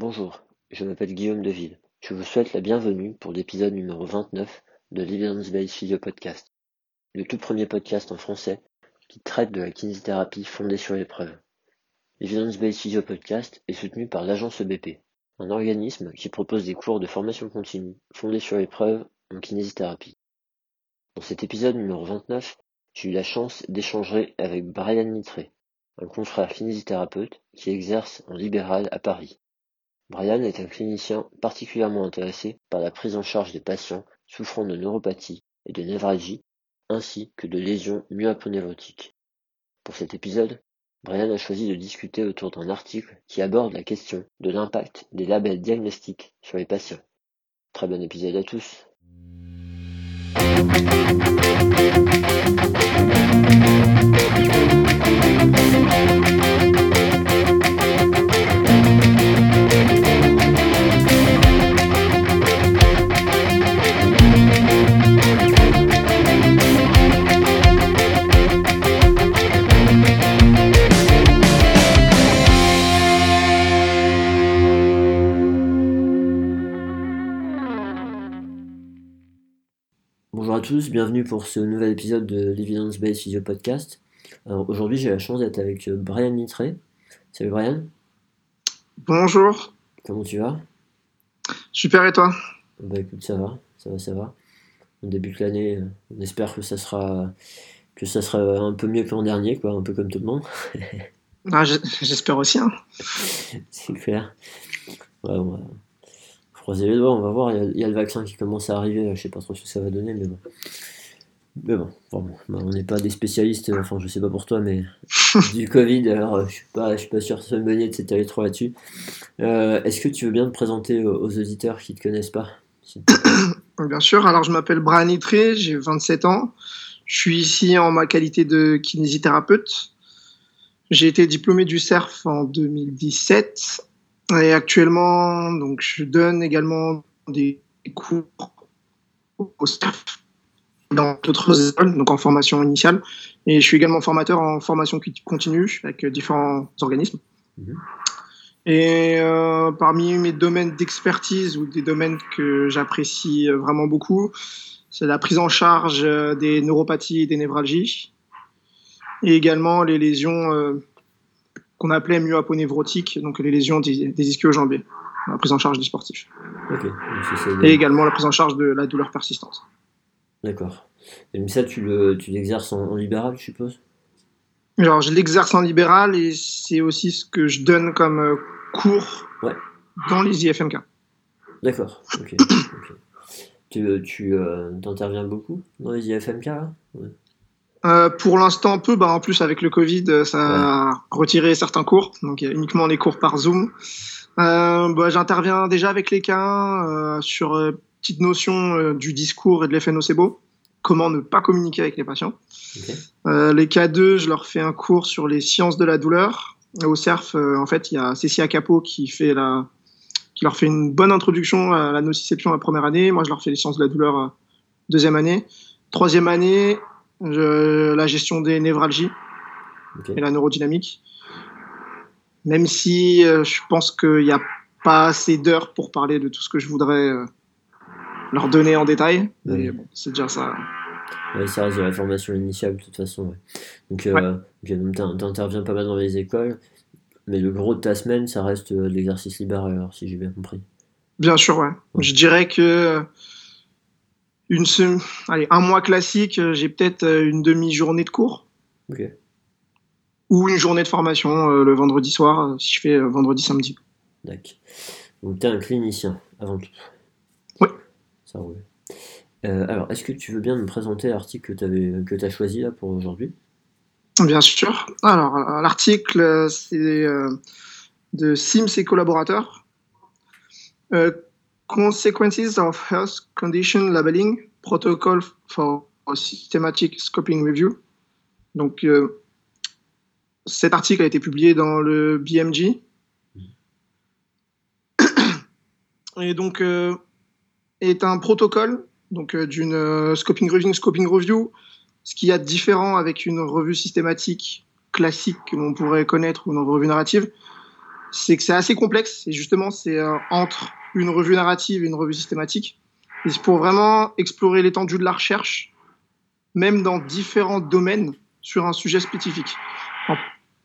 Bonjour, je m'appelle Guillaume Deville. Je vous souhaite la bienvenue pour l'épisode numéro 29 de l'Evidence-Based Physio Podcast, le tout premier podcast en français qui traite de la kinésithérapie fondée sur l'épreuve. L'Evidence-Based Physio Podcast est soutenu par l'agence EBP, un organisme qui propose des cours de formation continue fondés sur l'épreuve en kinésithérapie. Dans cet épisode numéro 29, j'ai eu la chance d'échanger avec Brian Nitré, un confrère kinésithérapeute qui exerce en libéral à Paris. Brian est un clinicien particulièrement intéressé par la prise en charge des patients souffrant de neuropathie et de névralgie, ainsi que de lésions myoaponévrotiques. Pour cet épisode, Brian a choisi de discuter autour d'un article qui aborde la question de l'impact des labels diagnostiques sur les patients. Très bon épisode à tous. Tous, bienvenue pour ce nouvel épisode de l'Evidence Based Physio Podcast. Aujourd'hui j'ai la chance d'être avec euh, Brian Nitré. Salut Brian, Bonjour, comment tu vas? Super et toi? Bah écoute ça va, ça va, ça va. On débute l'année, euh, on espère que ça sera que ça sera un peu mieux que l'an dernier, quoi, un peu comme tout le monde. Ah, J'espère aussi. hein. C'est clair. Ouais, on va croiser les doigts, on va voir. Il y, a, il y a le vaccin qui commence à arriver, je sais pas trop ce que ça va donner, mais bon. Mais bon, bah, on n'est pas des spécialistes, enfin je sais pas pour toi, mais du Covid, alors euh, je suis pas, je suis pas sûr que ce soit une bonne idée de s'étaler trop là-dessus. Euh, Est-ce que tu veux bien te présenter aux, aux auditeurs qui te connaissent pas Bien sûr, alors je m'appelle Brian Nitré, j'ai 27 ans. Je suis ici en ma qualité de kinésithérapeute. J'ai été diplômé du CERF en 2017 et actuellement, donc, je donne également des cours au CERF dans d'autres écoles, donc en formation initiale. Et je suis également formateur en formation continue avec différents organismes. Mhm. Et euh, parmi mes domaines d'expertise ou des domaines que j'apprécie vraiment beaucoup, c'est la prise en charge euh, des neuropathies et des névralgies, et également les lésions euh, qu'on appelait myoaponévrotiques, donc les lésions des, des ischio-jambiers, la prise en charge des sportifs, donc et également la prise en charge de la douleur persistante. D'accord. Et mais ça, tu le- tu l'exerces en, en libéral, je suppose? Genre, je l'exerce en libéral et c'est aussi ce que je donne comme euh, cours Ouais. dans les IFMK. D'accord, ok. Tu, tu euh, t'interviens beaucoup dans les IFMK là? Ouais. Euh, pour l'instant, peu. Bah, en plus, avec le Covid, euh, ça a retiré certains cours. Donc, il y a uniquement les cours par Zoom. Euh, bah, J'interviens déjà avec les cas euh, sur euh, petite notion du discours et de l'effet nocebo. Comment ne pas communiquer avec les patients. Les K2, je leur fais un cours sur les sciences de la douleur. Au CERF, en fait, il y a Cécia Capot qui fait la, qui leur fait une bonne introduction à la nociception la première année. Moi, je leur fais les sciences de la douleur deuxième année. Troisième année, la gestion des névralgies et la neurodynamique. Même si euh, je pense qu'il n'y a pas assez d'heures pour parler de tout ce que je voudrais euh, leur donner en détail. Mais Ouais. bon, c'est déjà ça. Ouais, ça reste de la formation initiale de toute façon. ouais. Donc, euh, ok, donc t'in- t'interviens pas mal dans les écoles, mais le gros de ta semaine, ça reste euh, de l'exercice libéral, alors, si j'ai bien compris. Bien sûr, ouais. Ouais. Je dirais que euh, une allez, un mois classique, euh, j'ai peut-être euh, une demi-journée de cours ou une journée de formation euh, le vendredi soir, si je fais euh, vendredi, samedi. D'accord. Donc, t'es un clinicien, avant tout. Oui. Ça roule. Euh, alors, est-ce que tu veux bien me présenter l'article que tu as choisi là pour aujourd'hui? Bien sûr. Alors, l'article, c'est de Sims et collaborateurs. Consequences of Health Condition Labeling, Protocol for Systematic Scoping Review. Donc, euh, cet article a été publié dans le BMG. Et donc, euh, est un protocole donc euh, d'une scoping review. Scoping review, ce qu'il y a de différent avec une revue systématique classique que l'on pourrait connaître ou une revue narrative, c'est que c'est assez complexe et justement c'est entre une revue narrative une revue systématique. Et c'est pour vraiment explorer l'étendue de la recherche, même dans différents domaines sur un sujet spécifique.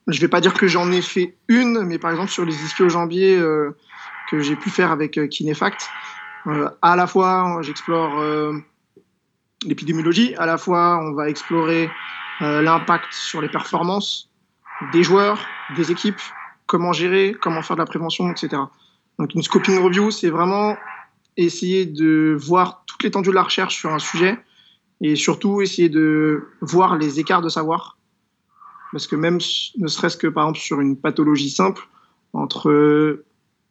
je vais pas dire que j'en ai fait une, mais par exemple sur les ischio-jambiers euh, que j'ai pu faire avec euh, Kinefact, euh, à la fois j'explore euh, l'épidémiologie, à la fois on va explorer euh, l'impact sur les performances des joueurs, des équipes, comment gérer, comment faire de la prévention, etc. Donc une scoping review, c'est vraiment essayer de voir toute l'étendue de la recherche sur un sujet et surtout essayer de voir les écarts de savoir. Parce que même, ne serait-ce que par exemple sur une pathologie simple, entre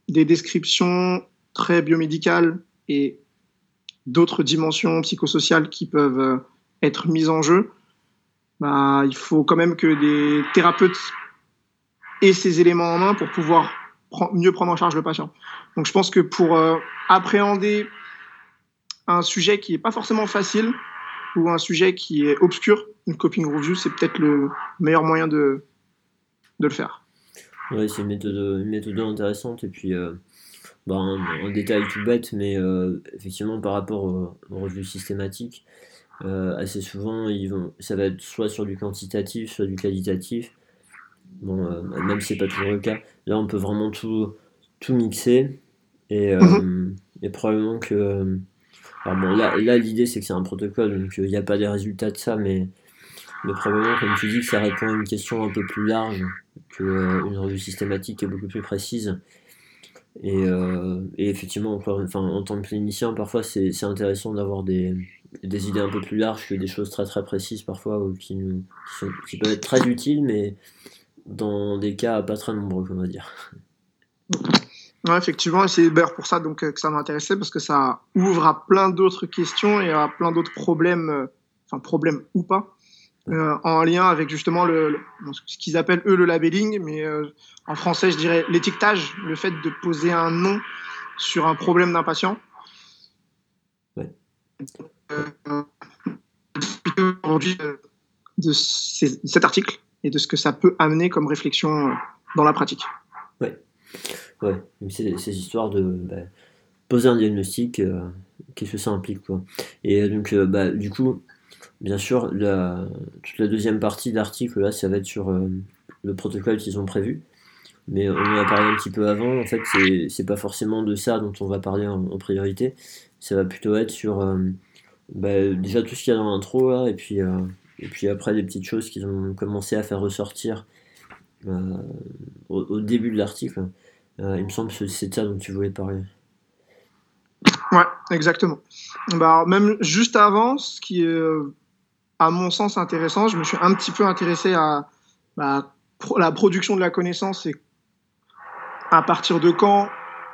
des descriptions très biomédicales et d'autres dimensions psychosociales qui peuvent être mises en jeu, bah, il faut quand même que des thérapeutes aient ces éléments en main pour pouvoir mieux prendre en charge le patient. Donc je pense que pour euh, appréhender un sujet qui n'est pas forcément facile ou un sujet qui est obscur, une coping review, c'est peut-être le meilleur moyen de, de le faire. Oui, c'est une méthode, une méthode intéressante. Et puis, euh, bah, un, détail tout bête, mais euh, effectivement, par rapport aux, revues systématiques, euh, assez souvent, ils vont, ça va être soit sur du quantitatif, soit du qualitatif. Bon, même si c'est pas toujours le cas. Là, on peut vraiment tout, tout mixer. Et, euh, Mhm. et probablement que. euh, alors bon, là, là l'idée, c'est que c'est un protocole, donc il n'y a pas des résultats de ça, mais, mais probablement, comme tu dis, que ça répond à une question un peu plus large qu'une revue systématique qui est beaucoup plus précise. Et, euh, et effectivement, enfin, en tant que clinicien, parfois, c'est c'est intéressant d'avoir des, des idées un peu plus larges que des choses très très précises parfois ou qui, nous, qui, sont- qui peuvent être très utiles mais dans des cas pas très nombreux on va dire. Ouais, effectivement, et c'est d'ailleurs pour ça donc, euh, que ça m'intéressait, parce que ça ouvre à plein d'autres questions et à plein d'autres problèmes, euh, enfin problèmes ou pas, euh, en lien avec justement le, le- ce qu'ils appellent eux le labelling, mais euh, en français je dirais l'étiquetage, le fait de poser un nom sur un problème d'un patient. Ouais. Euh, aujourd'hui euh, de ces- cet article et de ce que ça peut amener comme réflexion euh, dans la pratique. Ouais, donc c'est ces histoires de bah, poser un diagnostic, euh, qu'est-ce que ça implique quoi. Et euh, donc euh, bah, du coup, bien sûr, toute la deuxième partie de l'article là, ça va être sur le protocole qu'ils ont prévu. Mais on en a parlé un petit peu avant, en fait, c'est pas forcément de ça dont on va parler en, priorité. Ça va plutôt être sur bah, déjà tout ce qu'il y a dans l'intro là, et puis, et puis après des petites choses qu'ils ont commencé à faire ressortir euh, au, début de l'article. Euh, il me semble que c'est ça dont tu voulais parler. Ouais, exactement. Bah, même juste avant, ce qui est, euh, à mon sens, intéressant, je me suis un petit peu intéressé à bah, la production de la connaissance et à partir de quand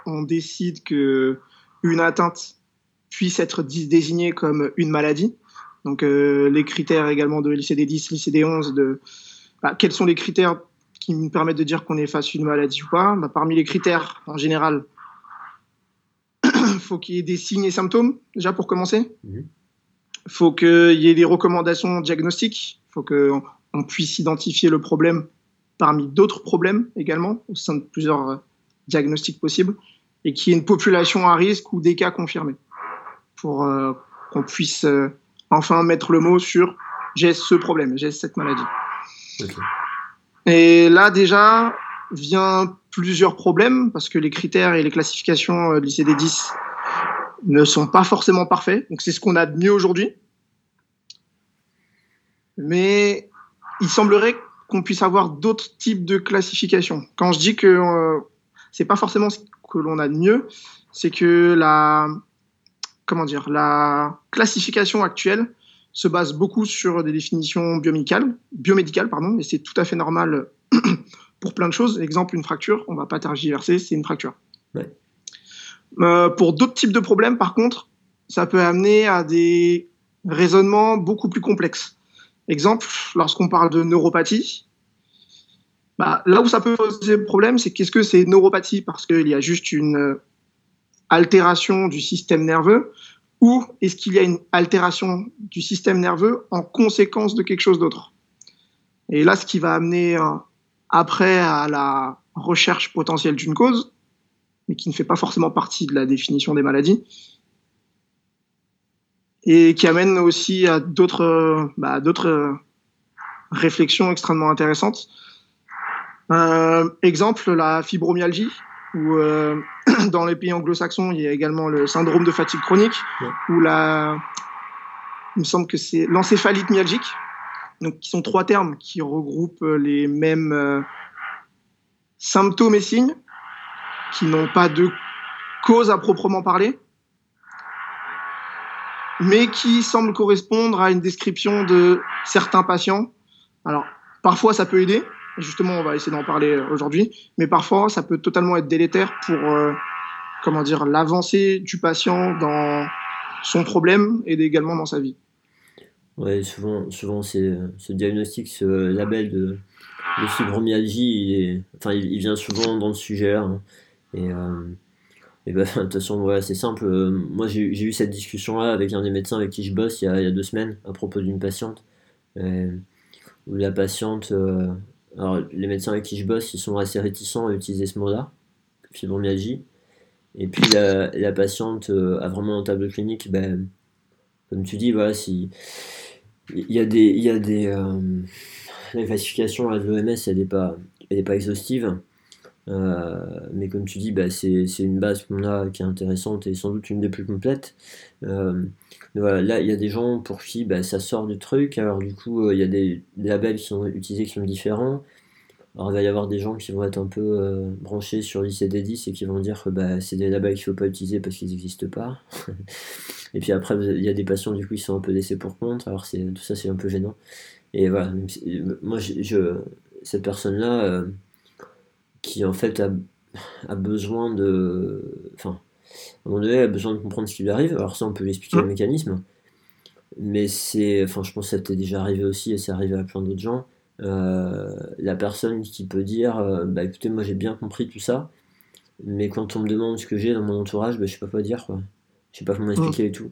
on décide que une atteinte puisse être désignée comme une maladie. Donc, euh, les critères également de l'ICD-10, l'ICD-11, de bah, quels sont les critères qui me permettent de dire qu'on est face à une maladie ou pas? Bah, parmi les critères, en général, faut qu'il y ait des signes et symptômes, déjà pour commencer. Mhm. faut qu'il y ait des recommandations diagnostiques. faut qu'on on puisse identifier le problème parmi d'autres problèmes également, au sein de plusieurs euh, diagnostics possibles, et qu'il y ait une population à risque ou des cas confirmés, pour euh, qu'on puisse euh, enfin mettre le mot sur j'ai ce problème, j'ai cette maladie. Et là, déjà, vient plusieurs problèmes, parce que les critères et les classifications euh, de l'ICD-10 ne sont pas forcément parfaits. Donc, c'est ce qu'on a de mieux aujourd'hui. Mais il semblerait qu'on puisse avoir d'autres types de classifications. Quand je dis que euh, c'est pas forcément ce que l'on a de mieux, c'est que la, comment dire, la classification actuelle se base beaucoup sur des définitions biomédicales, biomédicales pardon, et c'est tout à fait normal pour plein de choses. Exemple, une fracture, on va pas tergiverser, c'est une fracture. Ouais. Euh, pour d'autres types de problèmes, par contre, ça peut amener à des raisonnements beaucoup plus complexes. Exemple, lorsqu'on parle de neuropathie, bah, là où ça peut poser problème, c'est qu'est-ce que c'est neuropathie? Parce qu'il y a juste une altération du système nerveux, ou est-ce qu'il y a une altération du système nerveux en conséquence de quelque chose d'autre? Et là, ce qui va amener euh, après à la recherche potentielle d'une cause, mais qui ne fait pas forcément partie de la définition des maladies, et qui amène aussi à d'autres bah, réflexions extrêmement intéressantes. Euh, exemple, la fibromyalgie, où euh, dans les pays anglo-saxons, il y a également le syndrome de fatigue chronique, ou la, il me semble que c'est l'encéphalite myalgique, donc qui sont trois termes qui regroupent les mêmes euh, symptômes et signes, qui n'ont pas de cause à proprement parler, mais qui semblent correspondre à une description de certains patients. Alors, parfois ça peut aider, justement on va essayer d'en parler aujourd'hui, mais parfois ça peut totalement être délétère pour, euh, comment dire, l'avancée du patient dans son problème et également dans sa vie. Ouais, souvent, souvent c'est ce diagnostic, ce label de, fibromyalgie, il, enfin, il, vient souvent dans le sujet. Hein. Et, euh, bah, de toute façon, voilà, c'est simple. moi, j'ai eu cette discussion-là avec un des médecins avec qui je bosse il y a, deux semaines à propos d'une patiente. où la patiente, euh, alors les médecins avec qui je bosse, ils sont assez réticents à utiliser ce mot-là, fibromyalgie. Et puis la, patiente euh, a vraiment un tableau clinique, ben, comme tu dis, voilà, il y a des, il y a des, euh, la classification à l'OMS, n'est pas, exhaustive. Euh, mais comme tu dis, bah, c'est une base qu'on a qui est intéressante et sans doute une des plus complètes. Voilà, là, il y a des gens pour qui bah, ça sort du truc. Alors, du coup, il y a des, labels qui sont utilisés qui sont différents. Alors, il va y avoir des gens qui vont être un peu branchés sur l'ICD-10 et qui vont dire que bah, c'est des labels qu'il ne faut pas utiliser parce qu'ils n'existent pas. Et puis après, il y a des patients du coup qui sont un peu laissés pour compte. Alors tout ça, c'est un peu gênant. Et voilà, moi, je, cette personne-là, euh, qui en fait a, a, besoin de, enfin, à un moment donné, a besoin de comprendre ce qui lui arrive. Alors ça, on peut lui expliquer le mmh. mécanisme. Mais c'est, enfin, je pense que ça t'est déjà arrivé aussi et c'est arrivé à plein d'autres gens. Euh, la personne qui peut dire, euh, bah écoutez, moi j'ai bien compris tout ça, mais quand on me demande ce que j'ai dans mon entourage, bah, je sais pas quoi dire quoi. Je sais pas comment expliquer et tout.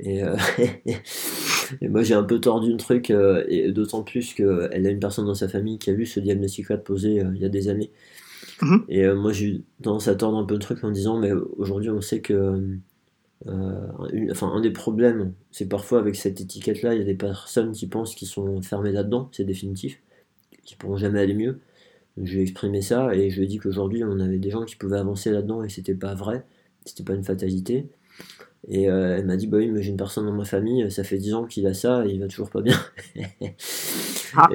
Et, euh, et moi j'ai un peu tordu le truc, et d'autant plus qu'elle a une personne dans sa famille qui a vu ce diagnostic-là posé il y a des années. Mhm. Et moi j'ai eu tendance à tordre un peu le truc en disant, mais aujourd'hui on sait que. enfin, un des problèmes, c'est parfois avec cette étiquette-là, il y a des personnes qui pensent qu'ils sont fermés là-dedans, c'est définitif, qui pourront jamais aller mieux. je lui ai exprimé ça et je lui ai dit qu'aujourd'hui on avait des gens qui pouvaient avancer là-dedans et c'était pas vrai, c'était pas une fatalité. Et euh, elle m'a dit, bah oui, mais j'ai une personne dans ma famille, ça fait 10 ans qu'il a ça et il va toujours pas bien. ah,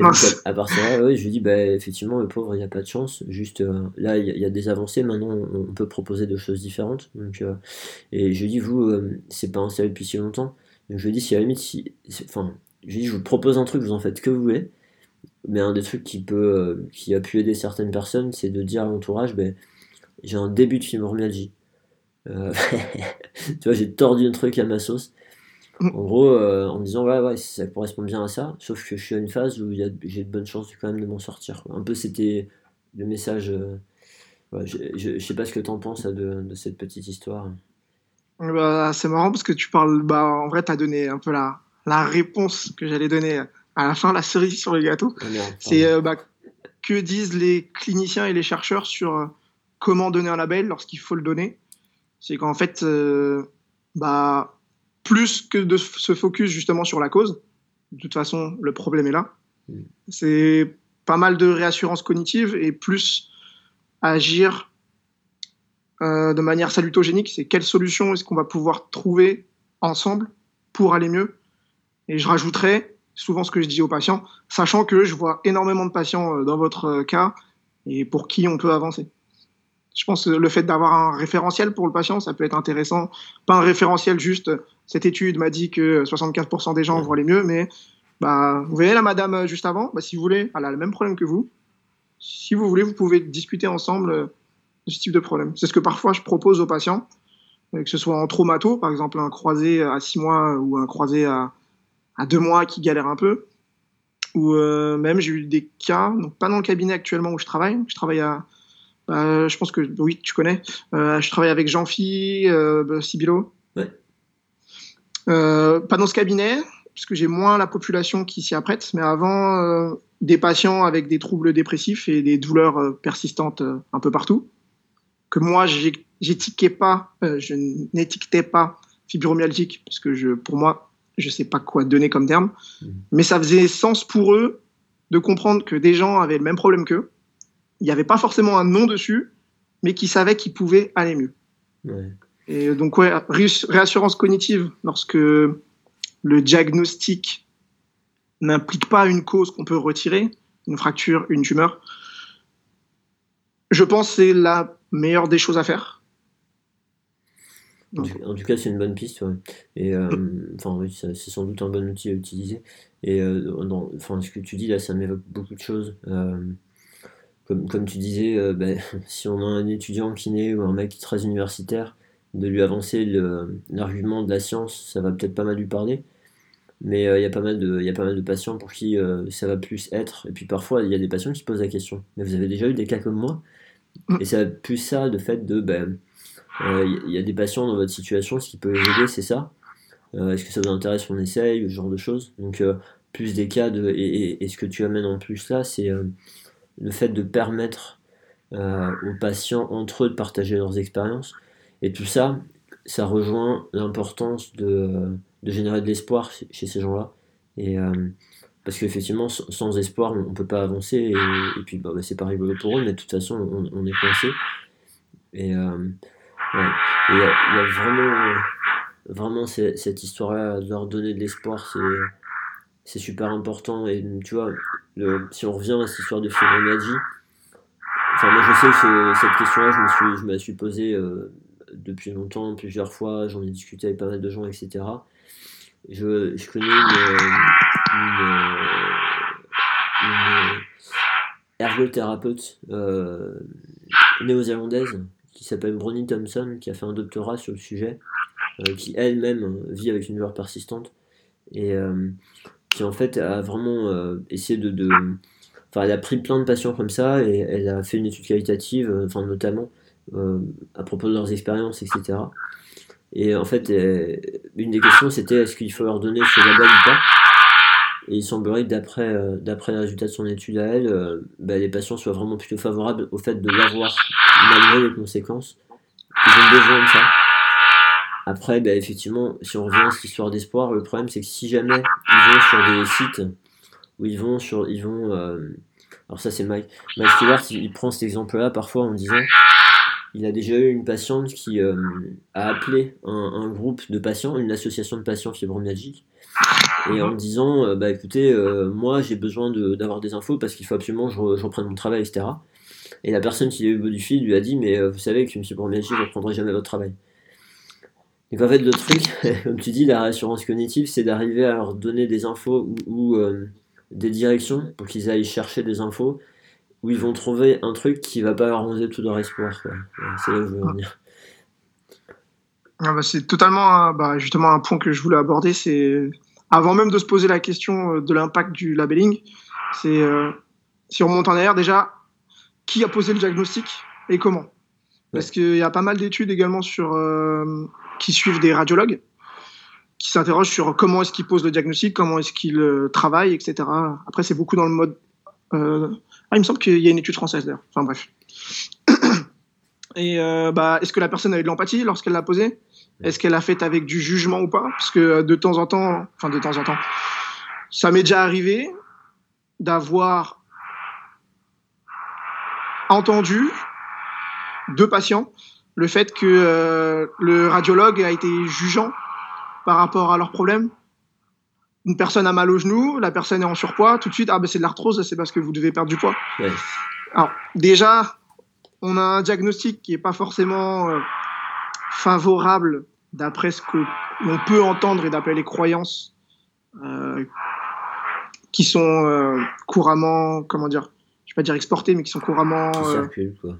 à, part ça, je lui dit, bah effectivement, le pauvre, il n'y a pas de chance. Juste euh, là, il y, a des avancées, maintenant on, peut proposer des choses différentes. Donc, euh, et je lui dit, vous, c'est pas installé depuis si longtemps. Je lui dit, si à la limite, enfin, je lui dit, je vous propose un truc, vous en faites que vous voulez. Mais un des trucs qui peut, qui a pu aider certaines personnes, c'est de dire à l'entourage, ben, j'ai un début de fibromyalgie euh, tu vois, j'ai tordu un truc à ma sauce. En gros, euh, en me disant, ouais, ouais, ça correspond bien à ça, sauf que je suis à une phase où j'ai de bonnes chances quand même de m'en sortir. Un peu, c'était le message. Euh, je, je, sais pas ce que tu en penses de, de, cette petite histoire. Bah, c'est marrant parce que tu parles, bah, en vrai, tu as donné un peu la, la réponse que j'allais donner à la fin, la cerise sur le gâteau. Ah, c'est bah, que disent les cliniciens et les chercheurs sur comment donner un label lorsqu'il faut le donner? C'est qu'en fait, euh, bah, plus que de se focus justement sur la cause, de toute façon, le problème est là. Mm. C'est pas mal de réassurance cognitive et plus agir euh, de manière salutogénique. C'est quelle solution est-ce qu'on va pouvoir trouver ensemble pour aller mieux. Et je rajouterais souvent ce que je dis aux patients, sachant que je vois énormément de patients euh, dans votre cas et pour qui on peut avancer. Je pense que le fait d'avoir un référentiel pour le patient, ça peut être intéressant. Pas un référentiel juste, cette étude m'a dit que 75% des gens vont aller mieux, mais bah, vous voyez la madame euh, juste avant, bah, si vous voulez, elle a le même problème que vous. Si vous voulez, vous pouvez discuter ensemble euh, de ce type de problème. C'est ce que parfois je propose aux patients, euh, que ce soit en traumato, par exemple un croisé à 6 mois ou un croisé à, à 2 mois qui galère un peu. Ou même j'ai eu des cas, donc pas dans le cabinet actuellement où je travaille, je travaille à, je pense que oui, tu connais. Euh, je travaille avec Jean-Phi, euh, Sibilo. Ouais. pas dans ce cabinet, puisque j'ai moins la population qui s'y apprête. Mais avant, des patients avec des troubles dépressifs et des douleurs euh, persistantes euh, un peu partout. Que moi, j'étiquetais pas, euh, je n'étiquetais pas fibromyalgique parce que je, pour moi, je sais pas quoi donner comme terme, mmh. mais ça faisait sens pour eux de comprendre que des gens avaient le même problème qu'eux. Il n'y avait pas forcément un nom dessus, mais qui savaient qu'ils pouvaient aller mieux. Ouais. Et donc, ouais, réassurance cognitive, lorsque le diagnostic n'implique pas une cause qu'on peut retirer, une fracture, une tumeur, je pense que c'est la meilleure des choses à faire. En tout, cas, c'est une bonne piste. Et euh, enfin, oui, c'est sans doute un bon outil à utiliser. Et euh, enfin, ce que tu dis là, ça m'évoque beaucoup de choses. Euh, comme, tu disais, ben, si on a un étudiant kiné ou un mec très universitaire, de lui avancer l'argument de la science, ça va peut-être pas mal lui parler. Mais il y, a pas mal de, patients pour qui ça va plus être. Et puis parfois, il y a des patients qui se posent la question. Mais vous avez déjà eu des cas comme moi? Et ça plus ça, de fait de. Ben, il y a des patients dans votre situation, ce qui peut les aider, c'est ça. Est-ce que ça vous intéresse qu'on essaye, ce genre de choses? Donc, plus des cas de. Et, ce que tu amènes en plus là, c'est le fait de permettre aux patients entre eux de partager leurs expériences. Et tout ça, ça rejoint l'importance de, de, générer de l'espoir chez, ces gens-là. Et parce qu'effectivement, sans espoir, on ne peut pas avancer. Et, puis, bah, bah, c'est pas rigolo pour eux, mais de toute façon, on, est coincé. Et il y, a vraiment, vraiment cette histoire-là de leur donner de l'espoir, c'est super important. Et tu vois, le, si on revient à cette histoire de fibromyalgie, enfin, moi je sais que cette question-là, je me, suis, je suis posée euh, depuis longtemps, plusieurs fois, j'en ai discuté avec pas mal de gens, etc. Je, connais une, ergothérapeute euh, néo-zélandaise qui s'appelle Bronnie Thompson, qui a fait un doctorat sur le sujet, euh, qui elle-même vit avec une douleur persistante, et euh, qui en fait a vraiment euh, essayé de, Enfin, elle a pris plein de patients comme ça, et elle a fait une étude qualitative, enfin notamment à propos de leurs expériences, etc. Et en fait, une des questions c'était est-ce qu'il faut leur donner ce label ou pas? Et il semblerait que d'après euh, les résultats de son étude à elle, euh, bah, les patients soient vraiment plutôt favorables au fait de l'avoir malgré les conséquences. Ils ont besoin de ça. Après, bah, effectivement, si on revient à cette histoire d'espoir, le problème c'est que si jamais ils vont sur des sites où ils vont sur, ils vont, euh, alors ça c'est Mike, Mike Stewart, il, prend cet exemple-là parfois en disant, il a déjà eu une patiente qui a appelé un, groupe de patients, une association de patients fibromyalgiques, et en disant euh, bah écoutez euh, moi j'ai besoin d'avoir des infos parce qu'il faut absolument que je, reprenne mon travail etc et la personne qui est eu du fil lui a dit mais euh, vous savez M. Bourmier je ne reprendrai jamais votre travail donc en fait le truc comme tu dis la réassurance cognitive c'est d'arriver à leur donner des infos ou, des directions pour qu'ils aillent chercher des infos où ils vont trouver un truc qui va pas leur arranger tout leur espoir c'est là où je veux en venir. Ah bah, c'est totalement bah, justement un point que je voulais aborder c'est avant même de se poser la question euh, de l'impact du labeling, c'est euh, si on remonte en arrière déjà, qui a posé le diagnostic et comment? Parce qu'il y a pas mal d'études également sur euh, qui suivent des radiologues qui s'interrogent sur comment est-ce qu'ils posent le diagnostic, comment est-ce qu'ils travaillent, etc. Après, c'est beaucoup dans le mode. Ah, il me semble qu'il y a une étude française d'ailleurs. Enfin bref. Et bah, est-ce que la personne a eu de l'empathie lorsqu'elle l'a posé est-ce qu'elle a fait avec du jugement ou pas? Parce que de temps en temps, enfin de temps en temps, ça m'est déjà arrivé d'avoir entendu deux patients le fait que euh, le radiologue a été jugeant par rapport à leur problème. Une personne a mal au genou, la personne est en surpoids, tout de suite, ah ben c'est de l'arthrose, c'est parce que vous devez perdre du poids. Alors déjà, on a un diagnostic qui n'est pas forcément euh, favorable d'après ce que l'on peut entendre et d'après les croyances euh, qui sont couramment, comment dire, je vais pas dire exportées, mais qui sont couramment quoi.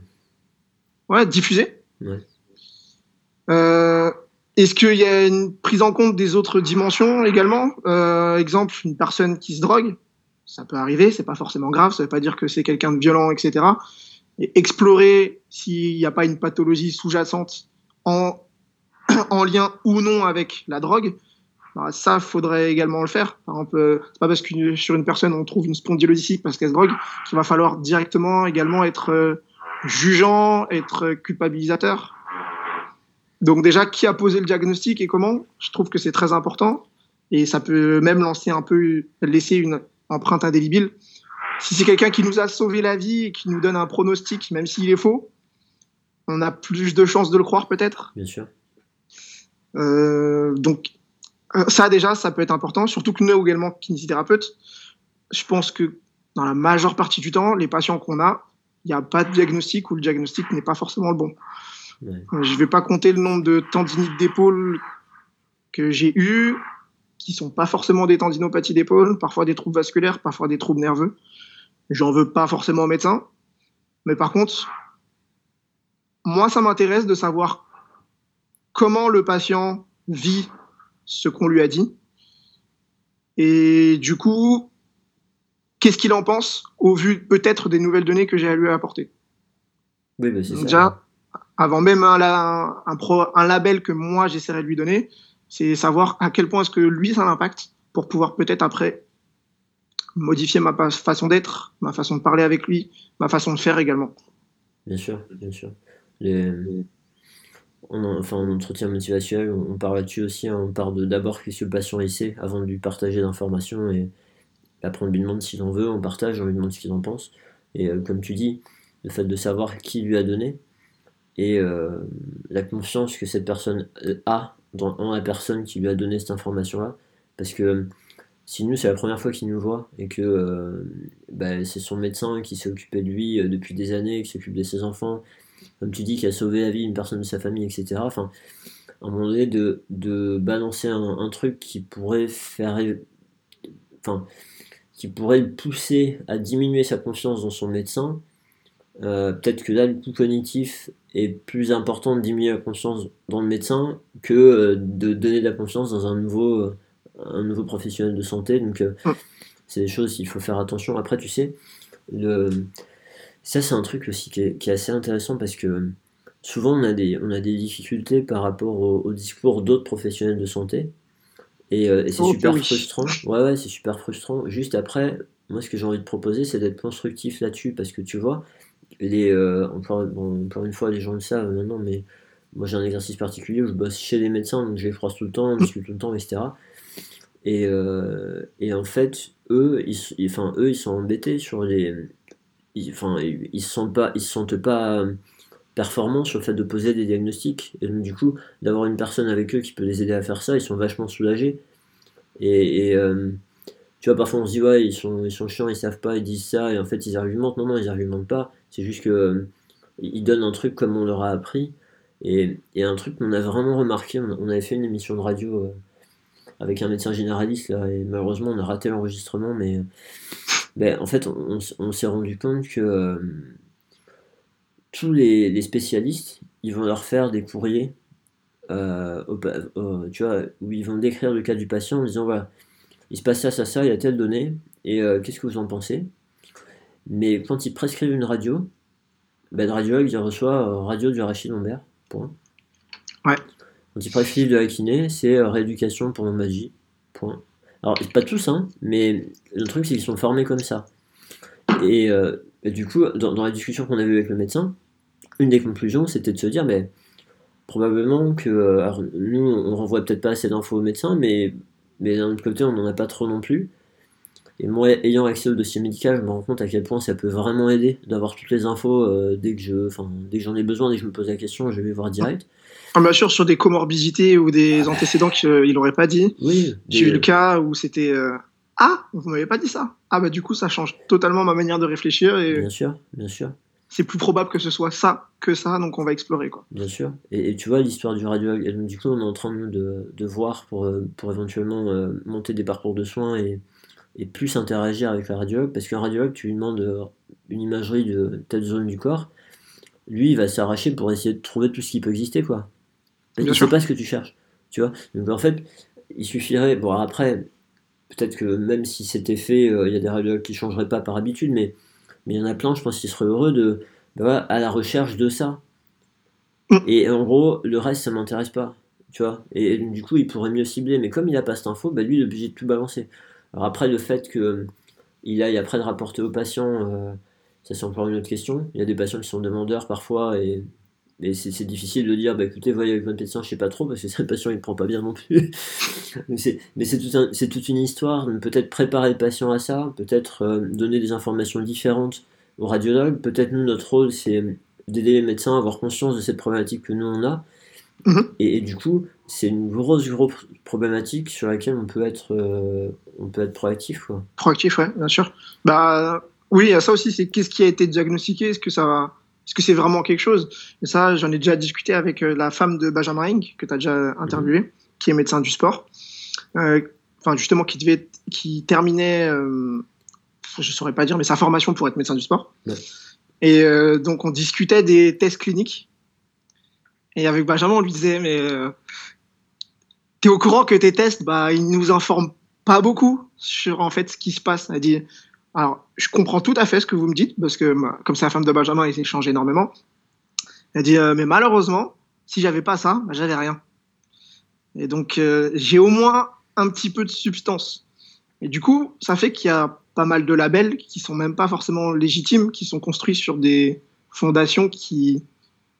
Ouais, diffusées. Ouais. Est-ce qu'il y a une prise en compte des autres dimensions également? Exemple, une personne qui se drogue, ça peut arriver, c'est pas forcément grave, ça veut pas dire que c'est quelqu'un de violent, etc. Et explorer s'il n'y a pas une pathologie sous-jacente en en lien ou non avec la drogue, bah, ça, faudrait également le faire. Par exemple, euh, c'est pas parce que sur une personne on trouve une spondylolysie parce qu'elle se drogue qu'il va falloir directement également être euh, jugeant, être culpabilisateur. Donc déjà, qui a posé le diagnostic et comment Je trouve que c'est très important et ça peut même lancer un peu, laisser une empreinte indélébile. Si c'est quelqu'un qui nous a sauvé la vie et qui nous donne un pronostic, même s'il est faux, on a plus de chances de le croire peut-être. Bien sûr. Euh, donc euh, ça déjà, ça peut être important, surtout que nous également kinésithérapeutes, je pense que dans la majeure partie du temps, les patients qu'on a, n'y a pas de diagnostic ou le diagnostic n'est pas forcément le bon. Ouais. Euh, je ne vais pas compter le nombre de tendinites d'épaule que j'ai eu, qui sont pas forcément des tendinopathies d'épaule, parfois des troubles vasculaires, parfois des troubles nerveux. J'en veux pas forcément au médecin, mais par contre, moi, ça m'intéresse de savoir comment le patient vit ce qu'on lui a dit. Et du coup, qu'est-ce qu'il en pense au vu peut-être des nouvelles données que j'ai à lui apporter Oui, bah c'est ça. Déjà, avant même un, un, un label que moi j'essaierai de lui donner, c'est savoir à quel point est-ce que lui ça l'impacte pour pouvoir peut-être après modifier ma façon d'être, ma façon de parler avec lui, ma façon de faire également. Bien sûr, bien sûr. Les, on, enfin, en entretien motivationnel, on, parle là-dessus aussi. Hein. on parle d'abord qu'est-ce que le patient essaie avant de lui partager l'information et après on lui demande s'il en veut, on partage, on lui demande ce qu'il en pense. Et euh, comme tu dis, le fait de savoir qui lui a donné et euh, la confiance que cette personne euh, a dans, la personne qui lui a donné cette information-là. Parce que si nous, c'est la première fois qu'il nous voit et que bah, c'est son médecin qui s'est occupé de lui depuis des années, qui s'occupe de ses enfants, comme tu dis, qui a sauvé la vie d'une personne de sa famille, etc. Enfin, à un moment donné, de, de balancer un, truc qui pourrait faire. Enfin, qui pourrait le pousser à diminuer sa confiance dans son médecin. Euh, peut-être que là, le coût cognitif est plus important de diminuer la confiance dans le médecin que euh, de donner de la confiance dans un nouveau, euh, un nouveau professionnel de santé. Donc, c'est des choses qu'il faut faire attention. Après, tu sais, le, ça, c'est un truc aussi qui est, assez intéressant parce que souvent on a des, on a des difficultés par rapport au, discours d'autres professionnels de santé. Et, euh, c'est oh, super frustrant. Ouais, ouais, c'est super frustrant. Juste après, moi, ce que j'ai envie de proposer, c'est d'être constructif là-dessus parce que tu vois, les, euh, encore, une fois, les gens le savent maintenant, mais moi j'ai un exercice particulier où je bosse chez les médecins, donc je les froisse tout le temps, on discute tout le temps, etc. Et, euh, et en fait, eux ils, enfin, eux, ils sont embêtés sur les, ils, enfin, ils se sentent pas, ils se sentent pas euh, performants sur le fait de poser des diagnostics. Et donc, du coup, d'avoir une personne avec eux qui peut les aider à faire ça, ils sont vachement soulagés. Et, euh, tu vois, parfois on se dit, ouais, ils sont, ils sont chiants, ils savent pas, ils disent ça, et en fait, ils argumentent. Non, non, ils argumentent pas. C'est juste que euh, ils donnent un truc comme on leur a appris. Et, et un truc qu'on a vraiment remarqué, on, avait fait une émission de radio avec un médecin généraliste, là, et malheureusement, on a raté l'enregistrement, mais ben, en fait, on, s'est rendu compte que euh, tous les, spécialistes, ils vont leur faire des courriers, euh, tu vois, où ils vont décrire le cas du patient en disant voilà, il se passe ça, ça, ça, il y a telle donnée, et euh, qu'est-ce que vous en pensez? Mais quand ils prescrivent une radio, ben, le radiologue, il reçoit radio du rachis lombaire, point. Ouais. Quand ils prescrivent de la kiné, c'est rééducation pour magie, point. Alors, pas tous, hein, mais le truc, c'est qu'ils sont formés comme ça. Et, euh, du coup, dans, la discussion qu'on a eue avec le médecin, une des conclusions, c'était de se dire, mais probablement que. Euh, alors, nous, on renvoie peut-être pas assez d'infos au médecin, mais, mais d'un autre côté, on n'en a pas trop non plus. Et moi, ayant accès au dossier médical, je me rends compte à quel point ça peut vraiment aider d'avoir toutes les infos euh, dès que je, dès que j'en ai besoin, dès que je me pose la question, je vais voir direct. Ah, bien sûr, sur des comorbidités ou des antécédents qu'il n'aurait pas dit. Oui. J'ai eu le cas où c'était euh, Ah, vous m'avez pas dit ça. Ah, bah du coup, ça change totalement ma manière de réfléchir. Et... Bien sûr, bien sûr. C'est plus probable que ce soit ça que ça, donc on va explorer. Quoi. Bien sûr. Et, tu vois, l'histoire du radiologue, du coup, on est en train de, de voir pour, euh, pour éventuellement euh, monter des parcours de soins et, et plus interagir avec le radiologue. Parce qu'un radiologue, tu lui demandes une imagerie de telle zone du corps, lui, il va s'arracher pour essayer de trouver tout ce qui peut exister, quoi. Il ne sait pas ce que tu cherches. Tu vois Donc en fait, il suffirait. Bon, après, peut-être que même si c'était fait, euh, il y a des radiologues qui ne changeraient pas par habitude, mais mais il y en a plein, je pense, qui seraient heureux de. Bah, à la recherche de ça. Mm. Et en gros, le reste, ça m'intéresse pas. tu vois. Et, du coup, il pourrait mieux cibler. Mais comme il n'a pas cette info, bah, lui, il est obligé de tout balancer. Alors après, le fait qu'il aille après de rapporter aux patients, euh, ça c'est encore une autre question. Il y a des patients qui sont demandeurs parfois et, c'est difficile de dire, bah écoutez, voyez avec votre médecin, je sais pas trop, parce que c'est un patient, il ne prend pas bien non plus. mais c'est tout toute une histoire, peut-être préparer le patient à ça, peut-être euh, donner des informations différentes au radiologue. Peut-être nous, notre rôle, c'est d'aider les médecins à avoir conscience de cette problématique que nous on a. Mhm. Et, du coup, c'est une grosse, grosse problématique sur laquelle on peut être, euh, on peut être proactif. Quoi. Proactif, ouais, bien sûr. Bah oui, ça aussi, c'est qu'est-ce qui a été diagnostiqué? Est-ce que ça, est-ce que c'est vraiment quelque chose? Et ça, j'en ai déjà discuté avec euh, la femme de Benjamin Ring que tu as déjà interviewé, qui est médecin du sport. Euh, enfin, justement, qui devait, qui terminait je saurais pas dire, mais sa formation pour être médecin du sport. Et euh, donc on discutait des tests cliniques. Et avec Benjamin, on lui disait, mais euh, t'es au courant que tes tests, bah, ils nous informent pas beaucoup sur en fait ce qui se passe? Elle dit, alors je comprends tout à fait ce que vous me dites parce que comme c'est la femme de Benjamin, ils échangent énormément. Elle dit, euh, mais malheureusement, si j'avais pas ça, bah, j'avais rien. Et donc j'ai au moins un petit peu de substance. Et du coup, ça fait qu'il y a pas mal de labels qui sont même pas forcément légitimes, qui sont construits sur des fondations qui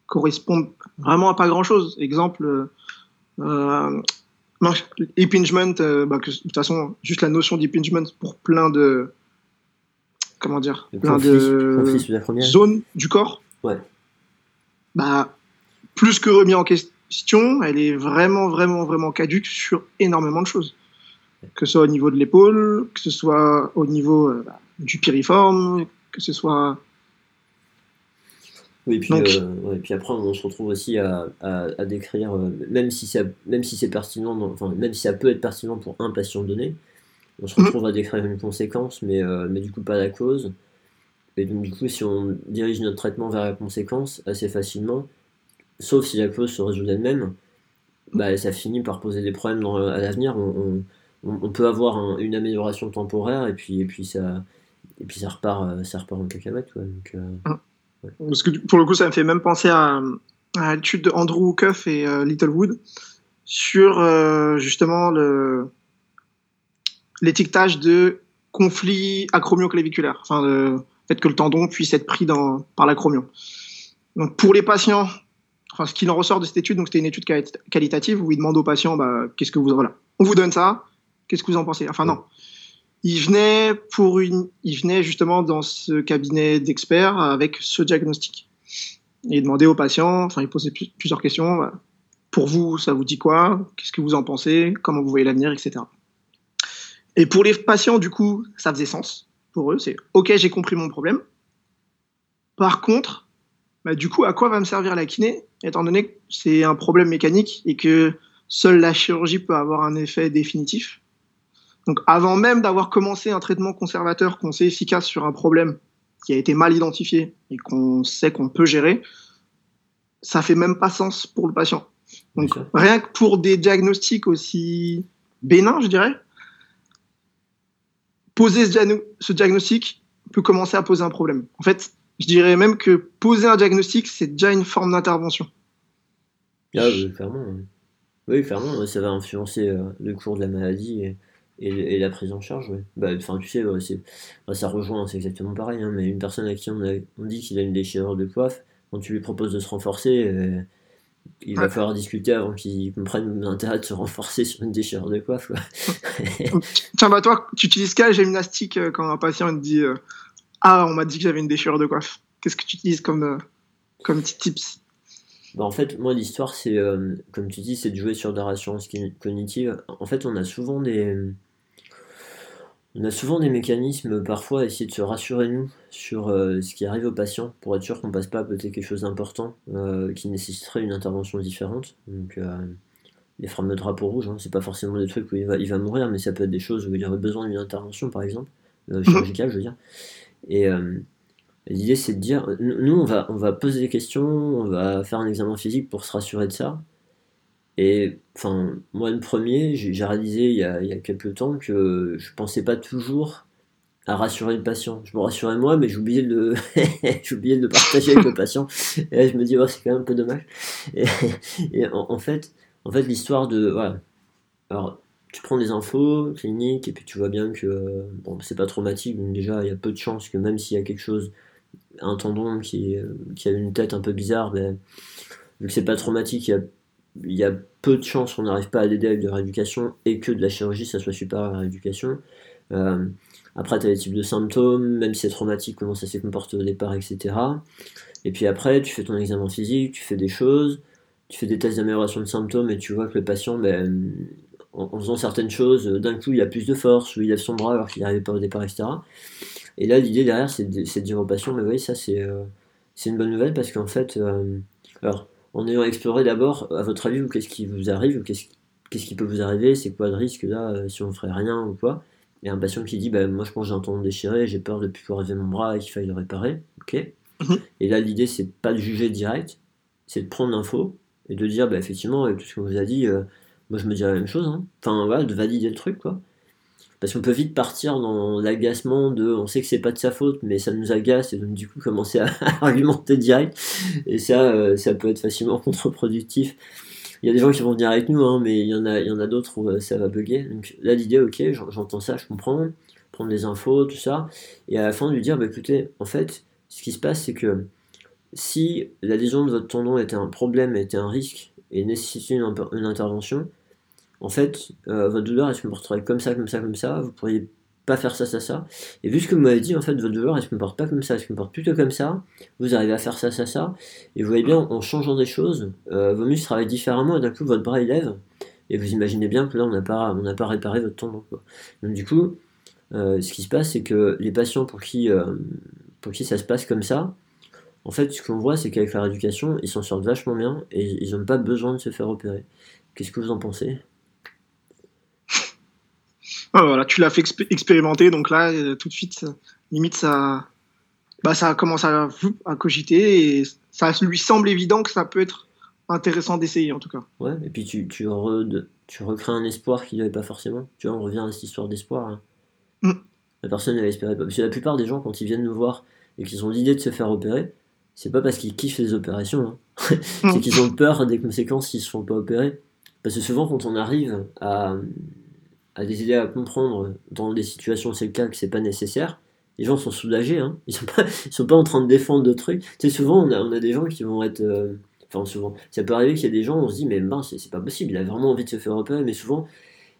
correspondent vraiment à pas grand chose. Exemple, euh, euh impingement, euh, bah, de toute façon, juste la notion d'impingement pour plein de comment dire, plein de zones du corps. Ouais. Bah, plus que remis en question, elle est vraiment, vraiment, vraiment caduque sur énormément de choses que ce soit au niveau de l'épaule, que ce soit au niveau euh, du piriforme, que ce soit. Oui, et puis, euh, puis après, on se retrouve aussi à, à, décrire, euh, même si ça, même si c'est pertinent, enfin, même si ça peut être pertinent pour un patient donné, on se retrouve à décrire une conséquence, mais, mais du coup pas la cause. Et donc, du coup, si on dirige notre traitement vers la conséquence assez facilement, sauf si la cause se résout elle-même, bah, ça finit par poser des problèmes à l'avenir. on, on, peut avoir une amélioration temporaire et puis, et puis, ça, et puis ça, repart, euh, ça repart en cacahuète. Donc, euh, ah. Parce que pour le coup, ça me fait même penser à, à l'étude de Andrew Cuff et euh, Littlewood sur justement le l'étiquetage de conflit acromioclaviculaire, enfin le fait que le tendon puisse être pris par l'acromion. Donc pour les patients, enfin ce qu'il en ressort de cette étude, donc c'était une étude qualitative où il demande aux patients, bah, qu'est-ce que vous, voilà, on vous donne ça, Qu'est-ce que vous en pensez? Enfin non. Il venait pour une, justement dans ce cabinet d'experts avec ce diagnostic. il demandait aux patients, enfin il posait plusieurs questions. Pour vous, ça vous dit quoi? Qu'est-ce que vous en pensez? Comment vous voyez l'avenir, etc. Et pour les patients, du coup, ça faisait sens. Pour eux, c'est OK, j'ai compris mon problème. Par contre, bah, du coup, à quoi va me servir la kiné, étant donné que c'est un problème mécanique et que seule la chirurgie peut avoir un effet définitif? Donc avant même d'avoir commencé un traitement conservateur qu'on sait efficace sur un problème qui a été mal identifié et qu'on sait qu'on peut gérer, ça fait même pas sens pour le patient. Donc rien que pour des diagnostics aussi bénins, je dirais, poser ce, diagnostic peut commencer à poser un problème. En fait, je dirais même que poser un diagnostic, c'est déjà une forme d'intervention. Ah oui, clairement. Oui, clairement, ça va influencer euh, le cours de la maladie. Et et, la prise en charge, ouais. Bah, enfin, tu sais, bah, ça rejoint, c'est exactement pareil, hein, mais une personne à qui on, a, on dit qu'il a une déchirure de coiffe, quand tu lui proposes de se renforcer, euh, il va falloir discuter avant qu'il comprenne l'intérêt de se renforcer sur une déchirure de coiffe. Tiens, bah toi, tu utilises quel gymnastique euh, quand un patient te dit euh, Ah, on m'a dit que j'avais une déchirure de coiffe? Qu'est-ce que tu utilises comme, comme petit tips? Bah en fait, moi, l'histoire, c'est, comme tu dis, c'est de jouer sur des rassurances cognitives. En fait, on a souvent des, on a souvent des mécanismes parfois à essayer de se rassurer nous sur euh, ce qui arrive au patient pour être sûr qu'on passe pas à côté quelque chose d'important euh, qui nécessiterait une intervention différente. Donc euh, les fameux drapeaux rouges, hein, c'est pas forcément des trucs où il va, il va mourir, mais ça peut être des choses où il aurait besoin d'une intervention par exemple, mhm. chirurgicale je veux dire. Et l'idée c'est de dire, nous on va, on va poser des questions, on va faire un examen physique pour se rassurer de ça. Et enfin, moi, le premier, j'ai réalisé il y, a, il y a quelques temps que je pensais pas toujours à rassurer le patient. Je me rassurais moi, mais j'oubliais de, j'oubliais de partager avec le patient. Et là, je me dis, oh, c'est quand même un peu dommage. Et, en, fait, En fait, l'histoire de. Alors, tu prends des infos cliniques et puis tu vois bien que bon, c'est pas traumatique, donc déjà il y a peu de chances que même s'il y a quelque chose, un tendon qui, qui a une tête un peu bizarre, ben, vu que c'est pas traumatique, il y a peu de chances qu'on n'arrive pas à l'aider avec de la rééducation et que de la chirurgie ça soit super à la rééducation. Euh, après, tu as les types de symptômes, même si c'est traumatique, comment ça s'est comporté au départ, etc. Et puis après, tu fais ton examen physique, tu fais des choses, tu fais des tests d'amélioration de symptômes et tu vois que le patient, ben, en, faisant certaines choses, d'un coup, il a plus de force, ou il lève son bras alors qu'il n'y arrivait pas au départ, etc. Et là, l'idée derrière, c'est de, dire au patient, mais oui, ça, c'est euh, une bonne nouvelle parce qu'en fait, euh, alors, en ayant exploré d'abord, à votre avis, qu'est-ce qui vous arrive, qu'est-ce qu'est-ce qui peut vous arriver, c'est quoi le risque là, euh, si on ferait rien ou quoi? Et un patient qui dit, bah, moi je pense que j'ai un tendon déchiré, j'ai peur de plus pouvoir lever mon bras et qu'il faille le réparer. Ok? Mhm. Et là, l'idée, c'est pas de juger direct, c'est de prendre l'info et de dire, bah, effectivement, avec tout ce qu'on vous a dit, moi je me dirais la même chose. Hein. Enfin voilà, de valider le truc quoi. Parce qu'on peut vite partir dans l'agacement de on sait que c'est pas de sa faute, mais ça nous agace et donc du coup commencer à, argumenter direct. Et ça, euh, ça peut être facilement contre-productif. Il y a des gens qui vont venir avec nous, hein, mais il y en a, il y en a d'autres où euh, ça va bugger. Donc là, l'idée, ok, j'entends ça, je comprends, prendre les infos, tout ça, et à la fin lui dire, bah, écoutez, en fait, ce qui se passe, c'est que si la lésion de votre tendon était un problème, était un risque et nécessitait une intervention, en fait, euh, votre douleur, elle se comporterait comme ça, comme ça, comme ça, vous pourriez pas faire ça, ça, ça. Et vu ce que vous m'avez dit, en fait, votre douleur, elle se comporte pas comme ça, elle se comporte plutôt comme ça, vous arrivez à faire ça, ça, ça, et vous voyez bien, en changeant des choses, euh, vos muscles travaillent différemment, et d'un coup, votre bras, il lève, et vous imaginez bien que là, on n'a pas, pas réparé votre tendon. Donc du coup, euh, ce qui se passe, c'est que les patients pour qui, pour qui ça se passe comme ça, en fait, ce qu'on voit, c'est qu'avec la rééducation, ils s'en sortent vachement bien, et ils n'ont pas besoin de se faire opérer. Qu'est-ce que vous en pensez? Voilà, tu l'as fait expérimenter, donc là, euh, tout de suite, limite, ça, bah, ça commence à, à cogiter et ça lui semble évident que ça peut être intéressant d'essayer en tout cas. Ouais, et puis tu, tu, tu recrées un espoir qu'il n'y avait pas forcément. Tu vois, on revient à cette histoire d'espoir. Hein. Mm. La personne n'avait espéré pas. Parce que la plupart des gens, quand ils viennent nous voir et qu'ils ont l'idée de se faire opérer, c'est pas parce qu'ils kiffent les opérations. Hein. c'est mm. qu'ils ont peur des conséquences s'ils se font pas opérer. Parce que souvent, quand on arrive à, à des idées à comprendre dans des situations c'est le cas que c'est pas nécessaire. Les gens sont soulagés hein. ils sont sont pas en train de défendre de trucs. Tu sais souvent on a, on a des gens qui vont être euh, enfin souvent. Ça peut arriver qu'il y ait des gens on se dit mais ben c'est pas possible. Il a vraiment envie de se faire repérer mais souvent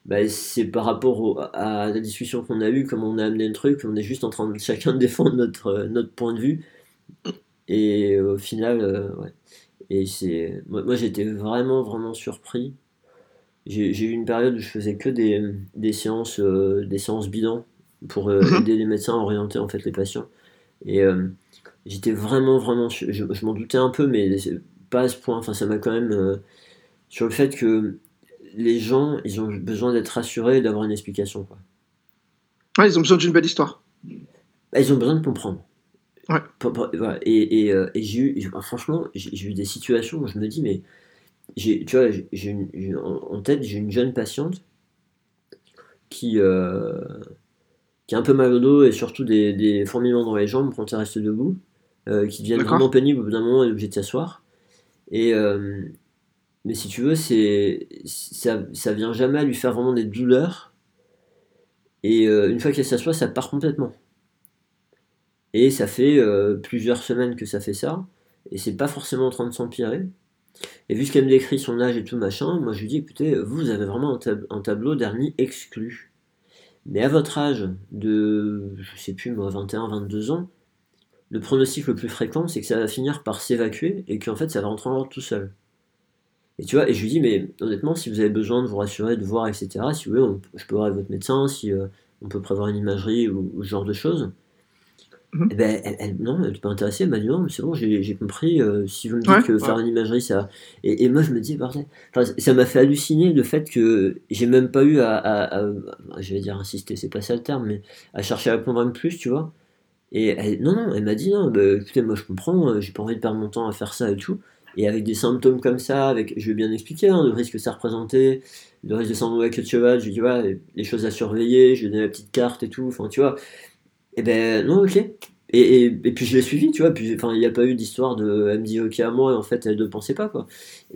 bah, c'est par rapport à la discussion qu'on a eue comme on a amené le truc on est juste en train de chacun défendre notre euh, notre point de vue. Et au final euh, ouais. Et c'est moi j'étais vraiment vraiment surpris j'ai eu une période où je faisais que des, des séances, euh, des séances bilan pour euh, mhm. aider les médecins à orienter en fait les patients. Et euh, j'étais vraiment, vraiment, je, je m'en doutais un peu, mais pas à ce point. Enfin, ça m'a quand même sur le fait que les gens, ils ont besoin d'être rassurés et d'avoir une explication. Quoi. Ouais, ils ont besoin d'une belle histoire. Bah, ils ont besoin de comprendre. Ouais. Et, et, et j'ai eu, franchement, j'ai eu des situations où je me dis, mais j'ai, tu vois, j'ai en tête, j'ai une jeune patiente qui, euh, qui a un peu mal au dos et surtout des, des fourmillements dans les jambes quand elle reste debout, euh, qui deviennent vraiment pénibles au bout d'un moment, elle est obligée de s'asseoir. Et, euh, mais si tu veux, c'est, ça, ça vient jamais à lui faire vraiment des douleurs. Et une fois qu'elle s'assoit, ça part complètement. Et ça fait plusieurs semaines que ça fait ça. Et c'est pas forcément en train de s'empirer. Et vu ce qu'elle me décrit, son âge et tout machin, moi je lui dis écoutez, vous avez vraiment un, tableau d'hernie exclu. Mais à votre âge de, je sais plus moi, 21, 22 ans, le pronostic le plus fréquent, c'est que ça va finir par s'évacuer et qu'en fait ça va rentrer en ordre tout seul. Et tu vois, et je lui dis, mais honnêtement, si vous avez besoin de vous rassurer, de voir, etc., si vous voulez, je peux voir avec votre médecin, si euh, on peut prévoir une imagerie ou, ce genre de choses. Mhm. Eh ben, elle, non, elle n'est pas intéressée, elle m'a dit non, c'est bon, j'ai compris, euh, si vous me dites que faire une imagerie, ça... Et, et, moi, je me dis, enfin, ça m'a fait halluciner le fait que j'ai même pas eu à, à, je vais dire insister, c'est pas ça le terme, mais à chercher à convaincre plus, tu vois. Et elle, non, non, elle m'a dit, non, bah, écoutez, moi je comprends, euh, j'ai pas envie de perdre mon temps à faire ça et tout. Et avec des symptômes comme ça, avec, je vais bien expliquer hein, le risque que ça représentait, le risque de syndrome avec le cheval, je dis, voilà, les choses à surveiller, je lui ai donné la petite carte et tout, enfin, tu vois. Et eh ben non, ok. Et, et, puis je l'ai suivi, tu vois. Puis enfin, il n'y a pas eu d'histoire de elle me dit ok à moi et en fait elle ne pensait pas quoi.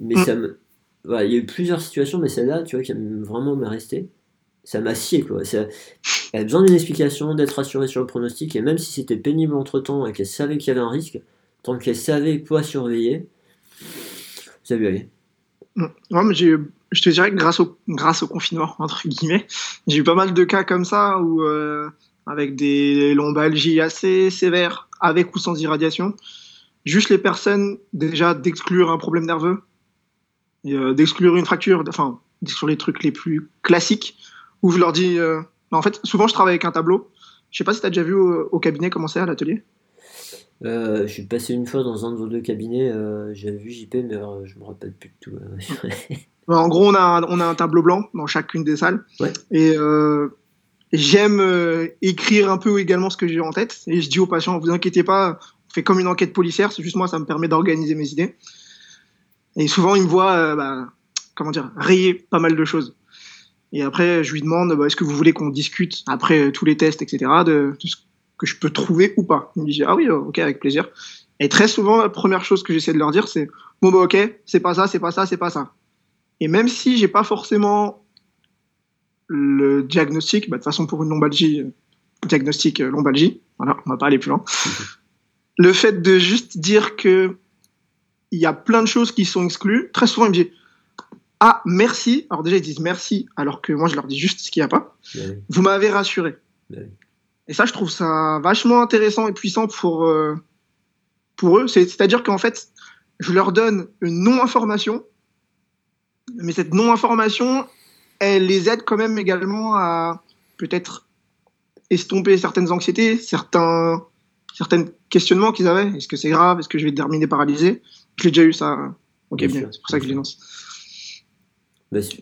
Mais mm. ça me il y a eu plusieurs situations, mais celle-là, tu vois, qui vraiment m'est restée. Ça m'a scié, quoi. elle a besoin d'une explication, d'être rassurée sur le pronostic, et même si c'était pénible entre temps et qu'elle savait qu'il y avait un risque, tant qu'elle savait quoi surveiller, ça lui allait. Ouais, mais j'ai je te dirais que grâce au, grâce au confinement, entre guillemets, j'ai eu pas mal de cas comme ça où, euh, avec des lombalgies assez sévères, avec ou sans irradiation, juste les personnes, déjà, d'exclure un problème nerveux, euh, d'exclure une fracture, enfin, sur les trucs les plus classiques, où je leur dis, euh, en fait, souvent je travaille avec un tableau. Je sais pas si tu as déjà vu au, cabinet comment c'est à l'atelier. je suis passé une fois dans un de vos deux cabinets, j'avais vu JP, mais je me rappelle plus de tout. En gros, on a, on a un tableau blanc dans chacune des salles. Et euh, j'aime euh, écrire un peu également ce que j'ai en tête. Et je dis aux patients, vous inquiétez pas, on fait comme une enquête policière. C'est juste moi, ça me permet d'organiser mes idées. Et souvent, ils me voient, euh, bah, comment dire, rayer pas mal de choses. Et après, je lui demande, bah, est-ce que vous voulez qu'on discute après tous les tests, etc., de, de, ce que je peux trouver ou pas? Il me dit, ah oui, ok, avec plaisir. Et très souvent, la première chose que j'essaie de leur dire, c'est, bon, bah, ok, c'est pas ça, c'est pas ça, c'est pas ça. Et même si j'ai pas forcément le diagnostic, bah, de toute façon pour une lombalgie, euh, diagnostic euh, lombalgie, voilà, on va pas aller plus loin. le fait de juste dire que il y a plein de choses qui sont exclues, très souvent ils me disent ah merci. Alors déjà ils disent merci alors que moi je leur dis juste ce qu'il n'y a pas. Vous m'avez rassuré. Et ça je trouve ça vachement intéressant et puissant pour euh, pour eux. C'est-à-dire qu'en fait je leur donne une non-information mais cette non-information, elle les aide quand même également à peut-être estomper certaines anxiétés, certains, certains questionnements qu'ils avaient. Est-ce que c'est grave? Est-ce que je vais terminer paralysé? J'ai déjà eu ça au cabinet, c'est pour ça que je l'énonce.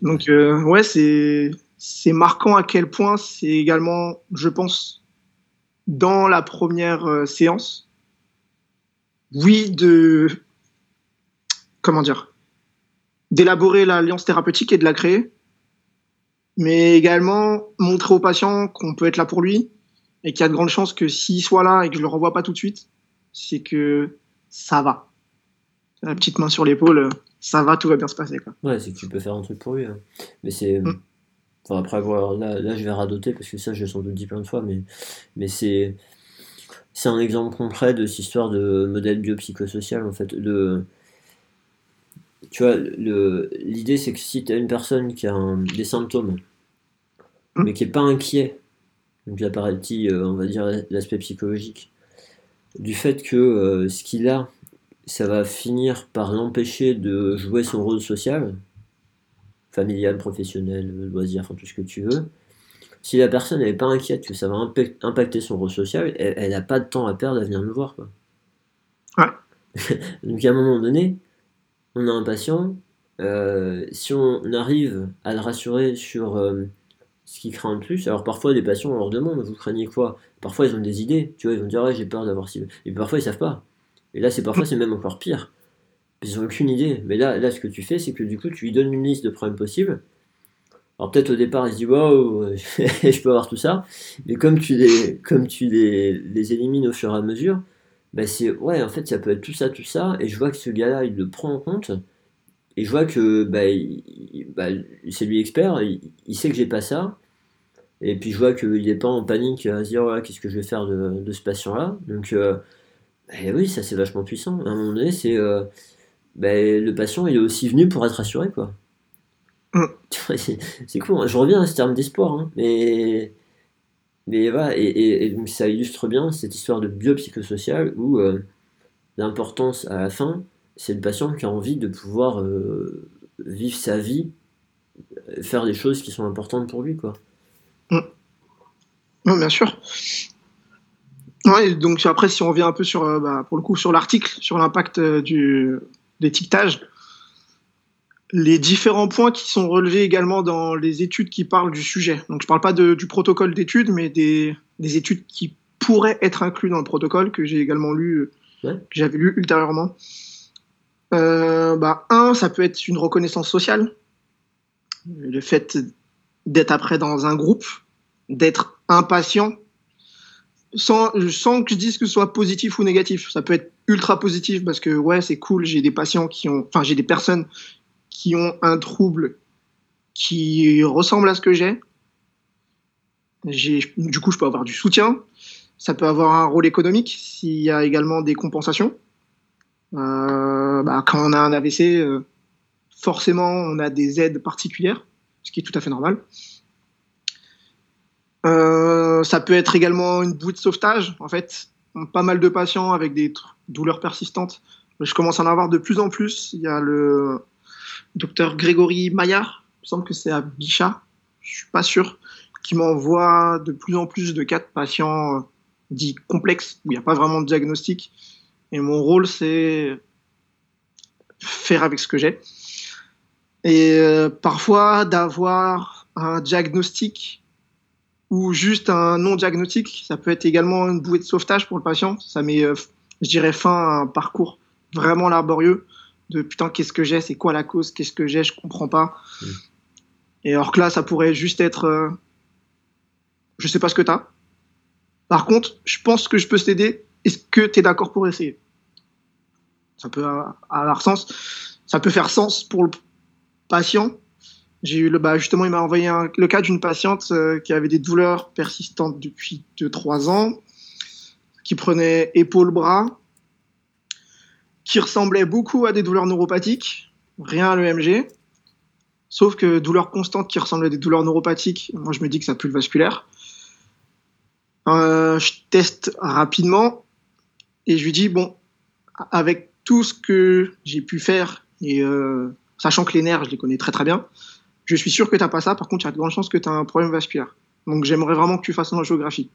Donc, euh, ouais, c'est, c'est marquant à quel point c'est également, je pense, dans la première euh, séance, oui, de. Comment dire d'élaborer l'alliance thérapeutique et de la créer, mais également montrer au patient qu'on peut être là pour lui et qu'il y a de grandes chances que s'il soit là et que je le renvoie pas tout de suite, c'est que ça va. La petite main sur l'épaule, ça va, tout va bien se passer. Quoi. Ouais, c'est que tu peux faire un truc pour lui. Hein. Mais c'est. Mm. Enfin, après avoir. Là, là, je vais radoter parce que ça, je l'ai sans doute dit plein de fois, mais, mais c'est. C'est un exemple concret de cette histoire de modèle biopsychosocial, en fait. De, tu vois, l'idée c'est que si tu as une personne qui a des symptômes. Mais qui n'est pas inquiet, donc là par euh, on va dire l'aspect psychologique, du fait que euh, ce qu'il a, ça va finir par l'empêcher de jouer son rôle social, familial, professionnel, loisir, enfin tout ce que tu veux. Si la personne n'est pas inquiète que ça va impacter son rôle social, elle n'a pas de temps à perdre à venir me voir. Quoi. donc à un moment donné, on a un patient, euh, si on arrive à le rassurer sur euh, ce qui craint le plus, alors parfois des patients on leur demande vous craignez quoi? Parfois ils ont des idées, tu vois, ils vont dire j'ai peur d'avoir ci. Et parfois ils savent pas. Et là c'est parfois c'est même encore pire. Ils ont aucune idée. Mais là, là ce que tu fais, c'est que du coup tu lui donnes une liste de problèmes possibles. Alors peut-être au départ il se dit waouh, je peux avoir tout ça. Mais comme tu les, comme tu les, les élimines au fur et à mesure, bah c'est ouais en fait ça peut être tout ça tout ça et je vois que ce gars-là il le prend en compte et je vois que bah, bah c'est lui expert il, sait que j'ai pas ça et puis je vois qu'il est pas en panique à se dire qu'est-ce que je vais faire de, de ce patient là donc euh, bah, oui ça c'est vachement puissant à un moment donné c'est euh, bah, le patient il est aussi venu pour être rassuré quoi mm. c'est cool hein. je reviens à ce terme d'espoir hein, mais mais voilà, et, donc ça illustre bien cette histoire de biopsychosocial où euh, l'importance à la fin, c'est le patient qui a envie de pouvoir vivre sa vie, faire des choses qui sont importantes pour lui. Quoi. Mm. bien sûr. donc après, si on revient un peu sur, bah, pour le coup, sur l'article, sur l'impact du l'étiquetage, les différents points qui sont relevés également dans les études qui parlent du sujet. Donc je ne parle pas de, du protocole d'études, mais des, des, études qui pourraient être inclus dans le protocole que j'ai également lu, que j'avais lu ultérieurement. Euh, bah, un, ça peut être une reconnaissance sociale, le fait d'être après dans un groupe, d'être impatient, sans, sans que je dise que ce soit positif ou négatif. Ça peut être ultra positif parce que ouais, c'est cool, j'ai des patients qui ont, enfin j'ai des personnes qui ont un trouble qui ressemble à ce que j'ai. Du coup, je peux avoir du soutien. Ça peut avoir un rôle économique s'il y a également des compensations. Euh, bah, quand on a un AVC, euh, forcément, on a des aides particulières, ce qui est tout à fait normal. Euh, ça peut être également une bouée de sauvetage. En fait, pas mal de patients avec des douleurs persistantes. Je commence à en avoir de plus en plus. Il y a le docteur Grégory Maillard, il me semble que c'est à Bichat, je suis pas sûr, qui m'envoie de plus en plus de cas de patients euh, dits complexes, où il n'y a pas vraiment de diagnostic. Et mon rôle, c'est faire avec ce que j'ai. Et euh, parfois, d'avoir un diagnostic ou juste un non-diagnostic, ça peut être également une bouée de sauvetage pour le patient. Ça met, euh, je dirais, fin à un parcours vraiment laborieux de putain, qu'est-ce que j'ai, c'est quoi la cause, qu'est-ce que j'ai, je comprends pas. Mm. Et alors que là, ça pourrait juste être, euh, je sais pas ce que t'as. Par contre, je pense que je peux t'aider. Est-ce que tu es d'accord pour essayer? Ça peut avoir sens. Ça peut faire sens pour le patient, j'ai eu le, bah justement, il m'a envoyé le cas d'une patiente euh, qui avait des douleurs persistantes depuis 2-3 ans, qui prenait épaule-bras, qui ressemblait beaucoup à des douleurs neuropathiques, rien à l'EMG, sauf que douleurs constantes qui ressemblent à des douleurs neuropathiques, moi je me dis que ça pue le vasculaire. Euh, je teste rapidement et je lui dis, bon, avec tout ce que j'ai pu faire, et euh, sachant que les nerfs, je les connais très très bien, je suis sûr que tu n'as pas ça. Par contre, il y a de grandes chances que tu as un problème vasculaire. Donc, j'aimerais vraiment que tu fasses une géographie.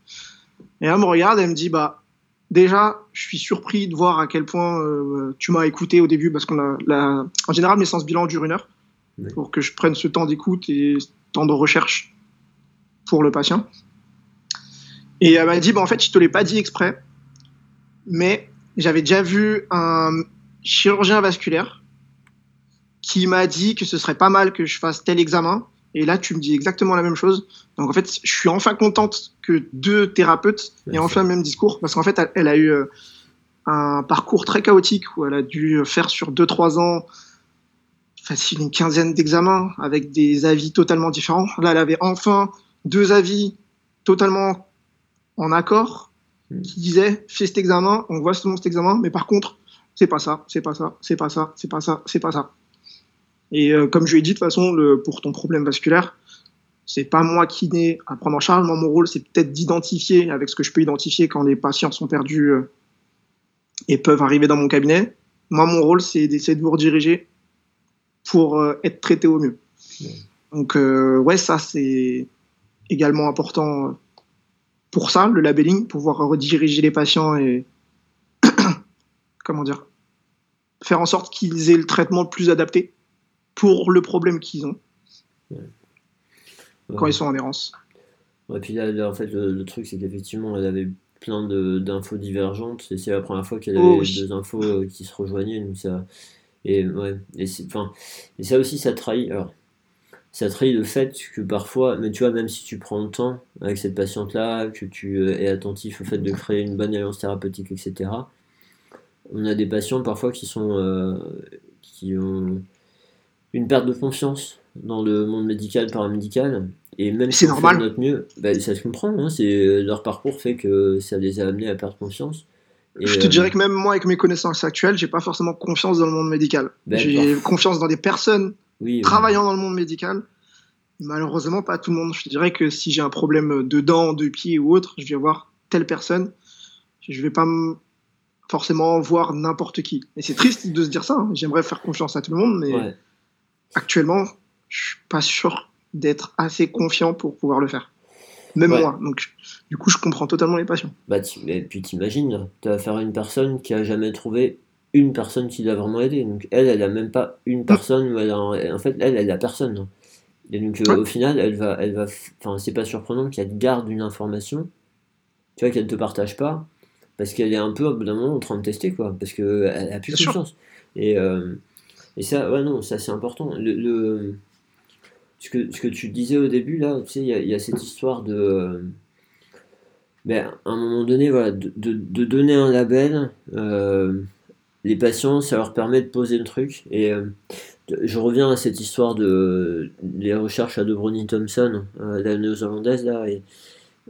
Et elle me regarde, elle me dit, bah, déjà, je suis surpris de voir à quel point euh, tu m'as écouté au début, parce qu'on a, la... en général, mes séances bilan durent une heure, pour que je prenne ce temps d'écoute et ce temps de recherche pour le patient. Et elle m'a dit, bah, en fait, je te l'ai pas dit exprès, mais j'avais déjà vu un chirurgien vasculaire qui m'a dit que ce serait pas mal que je fasse tel examen. Et là, tu me dis exactement la même chose. Donc en fait, je suis enfin contente que deux thérapeutes aient enfin le même discours, parce qu'en fait, elle, a eu euh, un parcours très chaotique où elle a dû faire sur 2-3 ans facile une quinzaine d'examens avec des avis totalement différents. Là, elle avait enfin deux avis totalement en accord hmm. qui disaient fais cet examen, on voit selon cet examen, mais par contre, c'est pas ça, c'est pas ça, c'est pas ça, c'est pas ça, c'est pas ça. Et euh, comme je lui ai dit, de toute façon, le, pour ton problème vasculaire, c'est pas moi qui n'ai à prendre en charge. Moi, mon rôle, c'est peut-être d'identifier, avec ce que je peux identifier quand les patients sont perdus euh, et peuvent arriver dans mon cabinet. Moi, mon rôle, c'est d'essayer de vous rediriger pour euh, être traité au mieux. Donc, ouais, ça, c'est également important pour ça, le labeling, pouvoir rediriger les patients et comment dire, faire en sorte qu'ils aient le traitement le plus adapté pour le problème qu'ils ont quand ils sont en errance. Et puis là, en fait, le, truc, c'est qu'effectivement, elle avait plein d'infos divergentes, et c'est la première fois qu'elle oh avait deux infos euh, qui se rejoignaient, donc ça. Et, ouais, et, enfin, et ça aussi, ça trahit. Alors, ça trahit le fait que parfois, mais tu vois, même si tu prends le temps avec cette patiente-là, que tu euh, es attentif au fait de créer une bonne alliance thérapeutique, etc., on a des patients parfois qui sont. Euh, qui ont une perte de confiance dans le monde médical, paramédical. Et même si on fait notre mieux, bah, ça se comprend. Hein, c'est, leur parcours fait que ça les a amenés à perdre confiance. je te dirais euh, que même moi, avec mes connaissances actuelles, j'ai pas forcément confiance dans le monde médical. j'ai confiance dans des personnes travaillant dans le monde médical. Malheureusement, pas tout le monde. Je te dirais que si j'ai un problème de dents, de pieds ou autre, je vais voir telle personne. Je vais pas forcément voir n'importe qui. Et c'est triste de se dire ça. Hein. J'aimerais faire confiance à tout le monde, mais actuellement, je suis pas sûr d'être assez confiant pour pouvoir le faire. Même moi. Donc, du coup, je comprends totalement les patients. Bah, et puis t'imagines, tu vas faire une personne qui a jamais trouvé une personne qui l'a vraiment aidé. Donc, elle, elle a même pas une personne. en fait, elle, elle a personne. Et donc, euh, au final, elle va, elle va. Enfin, c'est pas surprenant qu'elle garde une information. Tu vois, qu'elle te partage pas. Parce qu'elle est un peu, au bout d'un moment, en train de tester, quoi. Parce qu'elle a plus de chance. Et. Euh, et ça, ouais, non, ça c'est important. Le, ce, que, ce que tu disais au début, là, tu sais, il y, a cette histoire de. Ben, à un moment donné, voilà, de, de, donner un label, euh, les patients, ça leur permet de poser le truc. Et je reviens à cette histoire de les recherches à De Browning Thompson, la néo-zélandaise là, et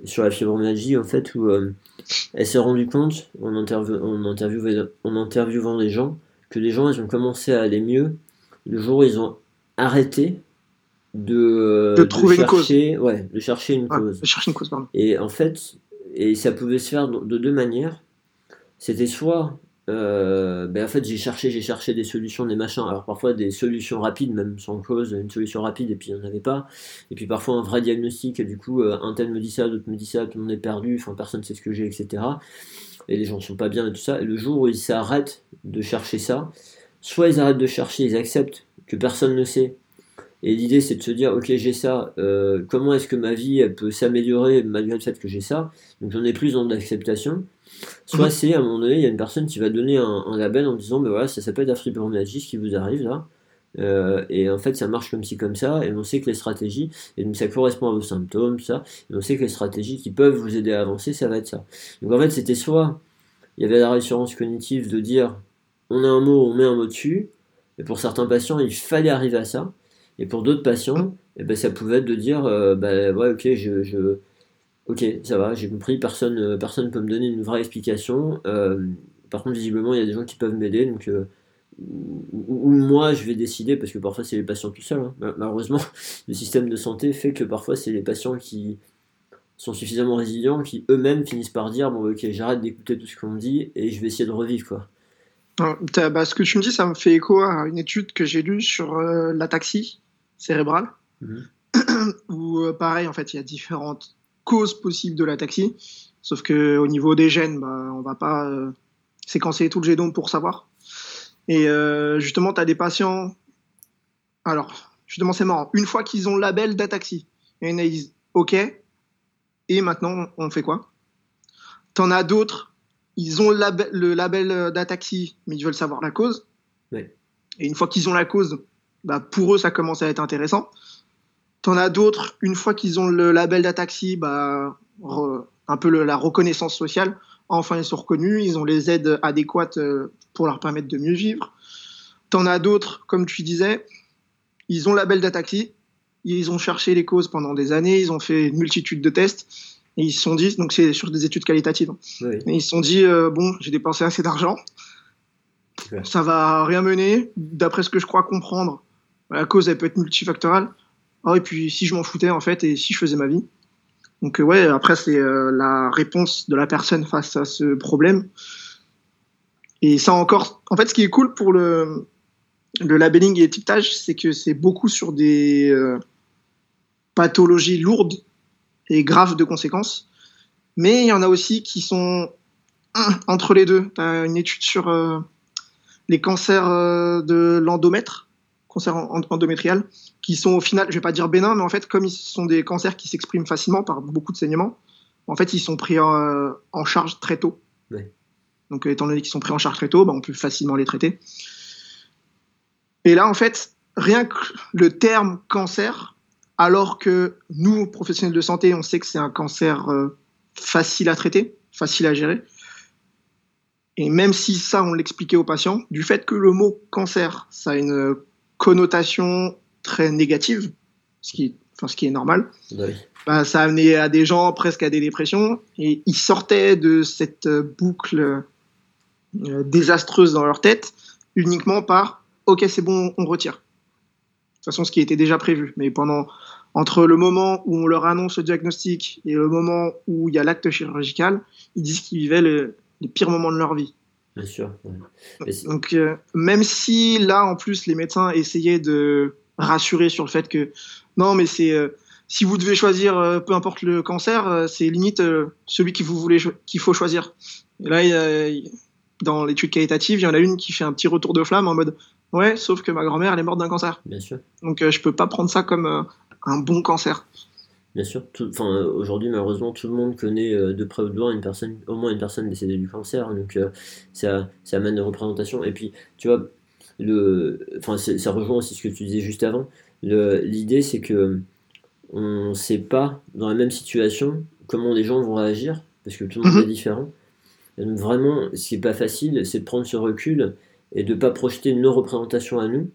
sur la fibromyalgie en fait où elle s'est rendue compte en, en, en interviewant des gens que les gens ils ont commencé à aller mieux le jour où ils ont arrêté de, de trouver chercher, une cause. Ouais, de chercher une cause. De chercher une cause, pardon. Et en fait, et ça pouvait se faire de deux manières. C'était soit, euh, ben en fait, j'ai cherché, j'ai cherché des solutions, des machins. Alors parfois des solutions rapides, même sans cause, une solution rapide, et puis il n'y en avait pas. Et puis parfois un vrai diagnostic, et du coup, euh, un tel me dit ça, d'autres me dit ça, tout le monde est perdu, enfin personne ne sait ce que j'ai, etc. Et les gens ne sont pas bien et tout ça. Et le jour où ils s'arrêtent de chercher ça, soit ils arrêtent de chercher, ils acceptent que personne ne sait, et l'idée, c'est de se dire, ok, j'ai ça, euh, comment est-ce que ma vie elle peut s'améliorer malgré le fait que j'ai ça? Donc j'en ai plus dans d'acceptation. Soit mhm. c'est à un moment donné, il y a une personne qui va donner un, label en disant, ben voilà, ça s'appelle la fibromyalgie, ce qui vous arrive là. Euh, et en fait, ça marche comme ci, comme ça, et on sait que les stratégies, et donc ça correspond à vos symptômes, ça, et on sait que les stratégies qui peuvent vous aider à avancer, ça va être ça. Donc en fait, c'était soit, il y avait la réassurance cognitive de dire, on a un mot, on met un mot dessus, et pour certains patients, il fallait arriver à ça. Et pour d'autres patients, eh ben, ça pouvait être de dire euh, bah, ouais, ok, je, ok, ça va, j'ai compris, personne ne euh, personne peut me donner une vraie explication. Euh, par contre, visiblement, il y a des gens qui peuvent m'aider, donc ou, moi je vais décider, parce que parfois c'est les patients tout seuls. Hein. Malheureusement, le système de santé fait que parfois c'est les patients qui sont suffisamment résilients qui eux-mêmes finissent par dire bon ok j'arrête d'écouter tout ce qu'on me dit et je vais essayer de revivre quoi. Bah, ce que tu me dis, ça me fait écho à une étude que j'ai lue sur la l'ataxie cérébrale, mhm. où euh, pareil, en fait, il y a différentes causes possibles de l'ataxie, sauf que au niveau des gènes, bah, on va pas euh, séquencer tout le génome pour savoir. Et euh, justement, tu as des patients. Alors, justement, c'est marrant. Une fois qu'ils ont le label d'ataxie, et ils disent OK, et maintenant, on fait quoi? T'en as d'autres, ils ont le label, le label d'ataxie, mais ils veulent savoir la cause. Et une fois qu'ils ont la cause, bah, pour eux, ça commence à être intéressant. T'en as d'autres, une fois qu'ils ont le label d'Ataxi, bah, un peu la reconnaissance sociale, enfin ils sont reconnus, ils ont les aides adéquates euh, pour leur permettre de mieux vivre. T'en as d'autres, comme tu disais, ils ont le label d'Ataxi, ils ont cherché les causes pendant des années, ils ont fait une multitude de tests, et ils se sont dit, donc c'est sur des études qualitatives, hein. et ils se sont dit, euh, bon, j'ai dépensé assez d'argent, ça va rien mener, d'après ce que je crois comprendre, la cause, elle peut être multifactorielle. Ah, et puis, si je m'en foutais, en fait, et si je faisais ma vie. Donc, euh, ouais, après, c'est euh, la réponse de la personne face à ce problème. Et ça encore, en fait, ce qui est cool pour le, le labelling et l'étiquetage, c'est que c'est beaucoup sur des euh, pathologies lourdes et graves de conséquences. Mais il y en a aussi qui sont entre les deux. Tu as une étude sur les cancers de l'endomètre cancers endométriales, qui sont au final, je vais pas dire bénins, mais en fait, comme ils sont des cancers qui s'expriment facilement par beaucoup de saignements, en fait, ils sont pris en, charge très tôt. Donc, étant donné qu'ils sont pris en charge très tôt, bah, on peut facilement les traiter. Et là, en fait, rien que le terme cancer, alors que nous, professionnels de santé, on sait que c'est un cancer euh, facile à traiter, facile à gérer. Et même si ça, on l'expliquait aux patients, du fait que le mot cancer, ça a une connotation très négative, ce qui, enfin, ce qui est normal. Bah, ça a amené à des gens presque à des dépressions et ils sortaient de cette boucle euh, désastreuse dans leur tête uniquement par ok c'est bon on retire. De toute façon ce qui était déjà prévu. Mais pendant entre le moment où on leur annonce le diagnostic et le moment où il y a l'acte chirurgical, ils disent qu'ils vivaient les pires moments de leur vie. Bien sûr. Donc, euh, même si là, en plus, les médecins essayaient de rassurer sur le fait que non, mais c'est euh, si vous devez choisir, euh, peu importe le cancer, c'est limite celui qui vous voulez qu'il faut choisir. Et là, dans l'étude qualitative, il y en a une qui fait un petit retour de flamme en mode ouais, sauf que ma grand-mère elle est morte d'un cancer. Bien sûr. Donc je peux pas prendre ça comme un bon cancer. Bien sûr, enfin, aujourd'hui malheureusement tout le monde connaît euh, de près ou de loin une personne, au moins une personne décédée du cancer, donc euh, ça, ça amène des représentations. Et puis, tu vois, le, enfin, ça rejoint aussi ce que tu disais juste avant. L'idée c'est que on ne sait pas dans la même situation comment les gens vont réagir, parce que tout le monde mhm. est différent. donc vraiment, ce qui n'est pas facile, c'est de prendre ce recul et de pas projeter nos représentations à nous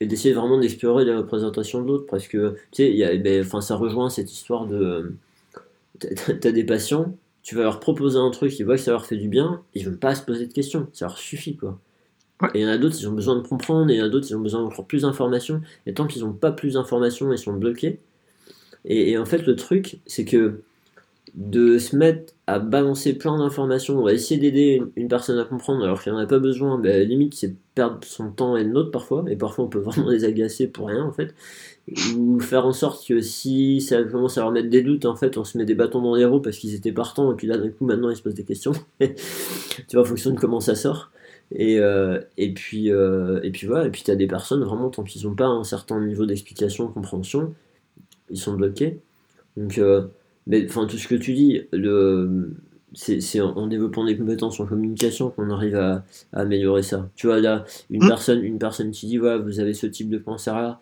et d'essayer vraiment d'explorer les représentations de l'autre parce que tu sais, y a, ben, enfin, ça rejoint cette histoire de t'as des patients, tu vas leur proposer un truc, ils voient que ça leur fait du bien, ils vont pas se poser de questions, ça leur suffit quoi. Et il y en a d'autres, ils ont besoin de comprendre, et il y en a d'autres, ils ont besoin d'encore plus d'informations, et tant qu'ils n'ont pas plus d'informations, ils sont bloqués. Et, et, en fait, le truc, c'est que de se mettre à balancer plein d'informations, on va essayer d'aider une, personne à comprendre alors qu'il n'en a pas besoin, ben, limite c'est perdre son temps et le nôtre parfois, et parfois on peut vraiment les agacer pour rien en fait, ou faire en sorte que si ça commence à leur mettre des doutes, en fait on se met des bâtons dans les roues parce qu'ils étaient partants, et puis là d'un coup maintenant ils se posent des questions, tu vois en fonction de comment ça sort. Et, euh, et, puis, euh, et puis voilà, et puis tu as des personnes vraiment tant qu'ils n'ont pas un certain niveau d'explication, de compréhension, ils sont bloqués. Donc euh, mais enfin, tout ce que tu dis, le, c'est en, développant des compétences en communication qu'on arrive à, améliorer ça. Tu vois, là, une, mm. personne, une personne qui dit, voilà, vous avez ce type de cancer-là,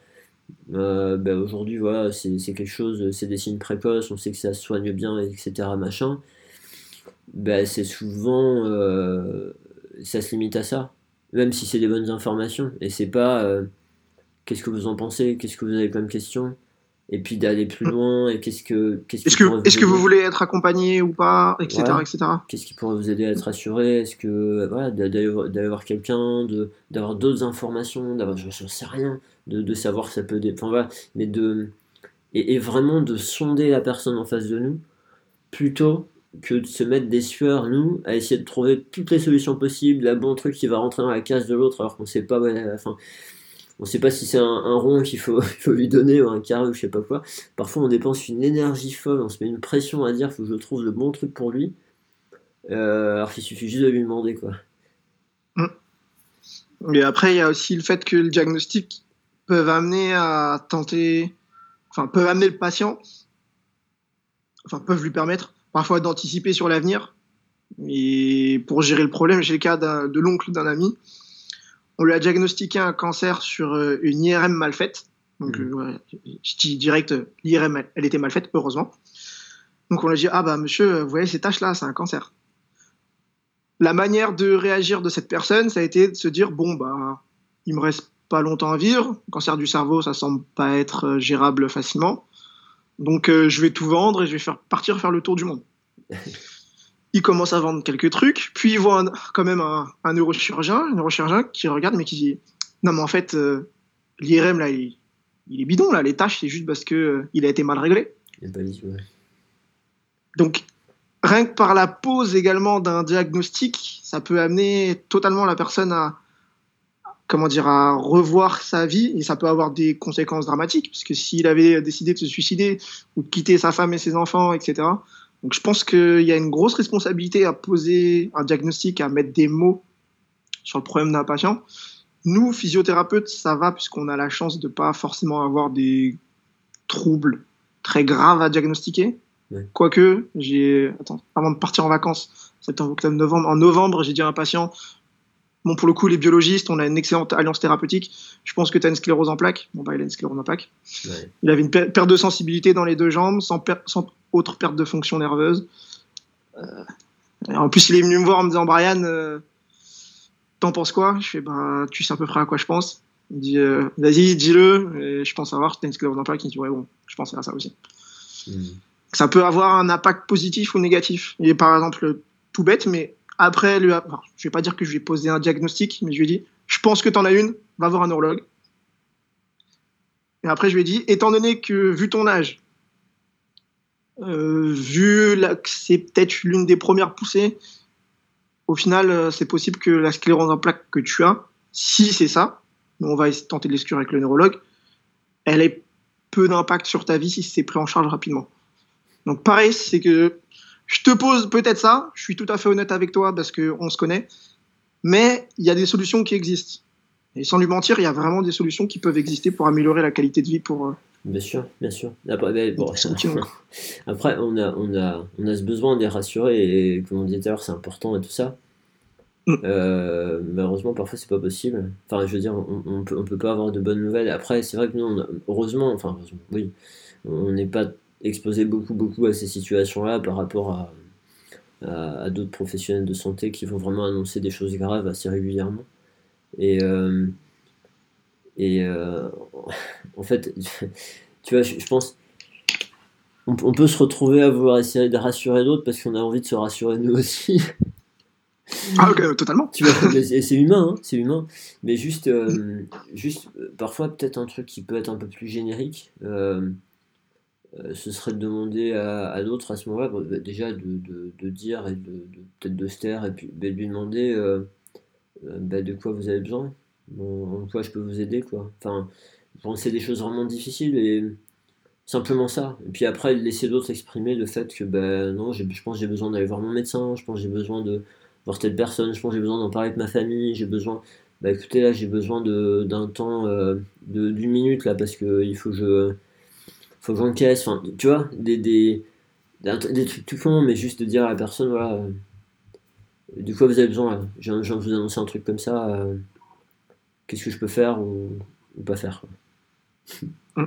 euh, ben aujourd'hui, voilà, c'est quelque chose, c'est des signes précoces, on sait que ça se soigne bien, etc., machin. Ben, c'est souvent, euh, ça se limite à ça, même si c'est des bonnes informations, et c'est pas, euh, qu'est-ce que vous en pensez, qu'est-ce que vous avez comme question, et puis d'aller plus loin et qu'est-ce que qu'est-ce est-ce que est-ce que vous voulez être accompagné ou pas etc etc qu'est-ce qui pourrait vous aider à être rassuré est-ce que voilà d'aller voir quelqu'un de d'avoir d'autres informations d'avoir je, ne sais rien de, de savoir ça peut enfin voilà mais de et, et, vraiment de sonder la personne en face de nous plutôt que de se mettre des sueurs nous à essayer de trouver toutes les solutions possibles la bon truc qui va rentrer dans la case de l'autre alors qu'on sait pas ouais, enfin on ne sait pas si c'est un, rond qu'il faut, lui donner ou un carré ou je sais pas quoi. Parfois, on dépense une énergie folle, on se met une pression à dire faut que je trouve le bon truc pour lui. Euh, alors qu'il suffit juste de lui demander quoi. Mais après, il y a aussi le fait que le diagnostic peut amener à tenter, enfin, peuvent amener le patient, enfin, peuvent lui permettre parfois d'anticiper sur l'avenir. Et pour gérer le problème, j'ai le cas de l'oncle d'un ami on lui a diagnostiqué un cancer sur euh, une IRM mal faite. Donc, mmh. euh, je dis direct, l'IRM, elle était mal faite, heureusement. Donc, on lui a dit, ah bah monsieur, vous voyez ces taches-là, c'est un cancer. La manière de réagir de cette personne, ça a été de se dire, bon, bah, il me reste pas longtemps à vivre. Le cancer du cerveau, ça semble pas être euh, gérable facilement. Donc, je vais tout vendre et je vais faire, partir faire le tour du monde. il commence à vendre quelques trucs, puis il voit quand même un, neurochirurgien, un neurochirurgien qui regarde mais qui dit non mais en fait euh, l'IRM là il, est bidon là, les tâches c'est juste parce que euh, il a été mal réglé. Donc rien que par la pose également d'un diagnostic, ça peut amener totalement la personne à comment dire à revoir sa vie et ça peut avoir des conséquences dramatiques parce que s'il avait décidé de se suicider ou de quitter sa femme et ses enfants, etc donc je pense qu'il y a une grosse responsabilité à poser un diagnostic, à mettre des mots sur le problème d'un patient. Nous, physiothérapeutes, ça va puisqu'on a la chance de pas forcément avoir des troubles très graves à diagnostiquer. Quoique, j'ai, avant de partir en vacances, septembre, octobre, novembre, en novembre, j'ai dit à un patient, bon, pour le coup, les biologistes, on a une excellente alliance thérapeutique. Je pense que tu as une sclérose en plaques. Bon, bah, il a une sclérose en plaques. Il avait une perte de sensibilité dans les deux jambes, sans, sans autre perte de fonction nerveuse. Euh, en plus, il est venu me voir en me disant Brian, euh, t'en penses quoi? Je fais ben, tu sais à peu près à quoi je pense. Il me dit euh, vas-y, dis-le. Je pense savoir, t'as une sclérose en plaques. Il me dit ouais, bon, je pense à ça aussi. Hmm. Ça peut avoir un impact positif ou négatif. Il est par exemple tout bête, mais après, lui, je vais pas dire que je lui ai posé un diagnostic, mais je lui ai dit je pense que t'en as une, va voir un neurologue. Et après, je lui ai dit étant donné que, vu ton âge, euh, vu que c'est peut-être l'une des premières poussées, au final, euh, c'est possible que la sclérose en plaques que tu as, si c'est ça, on va tenter de l'exclure avec le neurologue, elle ait peu d'impact sur ta vie si c'est pris en charge rapidement. Donc pareil, c'est que je te pose peut-être ça, je suis tout à fait honnête avec toi parce qu'on se connaît, mais il y a des solutions qui existent. Et sans lui mentir, il y a vraiment des solutions qui peuvent exister pour améliorer la qualité de vie pour, euh, Bien sûr, bien sûr. Après, bon, après on, a, on, a, on a ce besoin d'être rassuré et comme on disait tout à l'heure, c'est important et tout ça. Mm. Euh, malheureusement, parfois, c'est pas possible. Enfin, je veux dire, on, on, peut, on peut pas avoir de bonnes nouvelles. Après, c'est vrai que nous, on heureusement, enfin, oui, on n'est pas exposé beaucoup, beaucoup à ces situations-là par rapport à, à, d'autres professionnels de santé qui vont vraiment annoncer des choses graves assez régulièrement. Et, et en fait, tu vois, je, pense, on, on, peut se retrouver à vouloir essayer de rassurer d'autres parce qu'on a envie de se rassurer nous aussi. Ah ok, totalement. c'est humain, hein, c'est humain. Mais juste, euh, juste euh, parfois peut-être un truc qui peut être un peu plus générique. Euh, ce serait de demander à, d'autres à ce moment-là, bah, déjà de, dire et de, peut-être de se taire et puis bah, de lui demander bah, de quoi vous avez besoin, en quoi je peux vous aider quoi. Enfin, c'est des choses vraiment difficiles et simplement ça. Et puis après laisser d'autres exprimer le fait que ben non, je pense que j'ai besoin d'aller voir mon médecin, je pense que j'ai besoin de voir telle personne, je pense que j'ai besoin d'en parler avec ma famille, j'ai besoin, bah écoutez là j'ai besoin d'un temps euh, d'une minute là parce que il faut que je faut que j'encaisse, enfin tu vois, des, des, des, trucs tout con, mais juste de dire à la personne voilà, euh, du coup vous avez besoin là, je viens de vous annoncer un truc comme ça, euh, qu'est-ce que je peux faire ou, ou pas faire. Mm.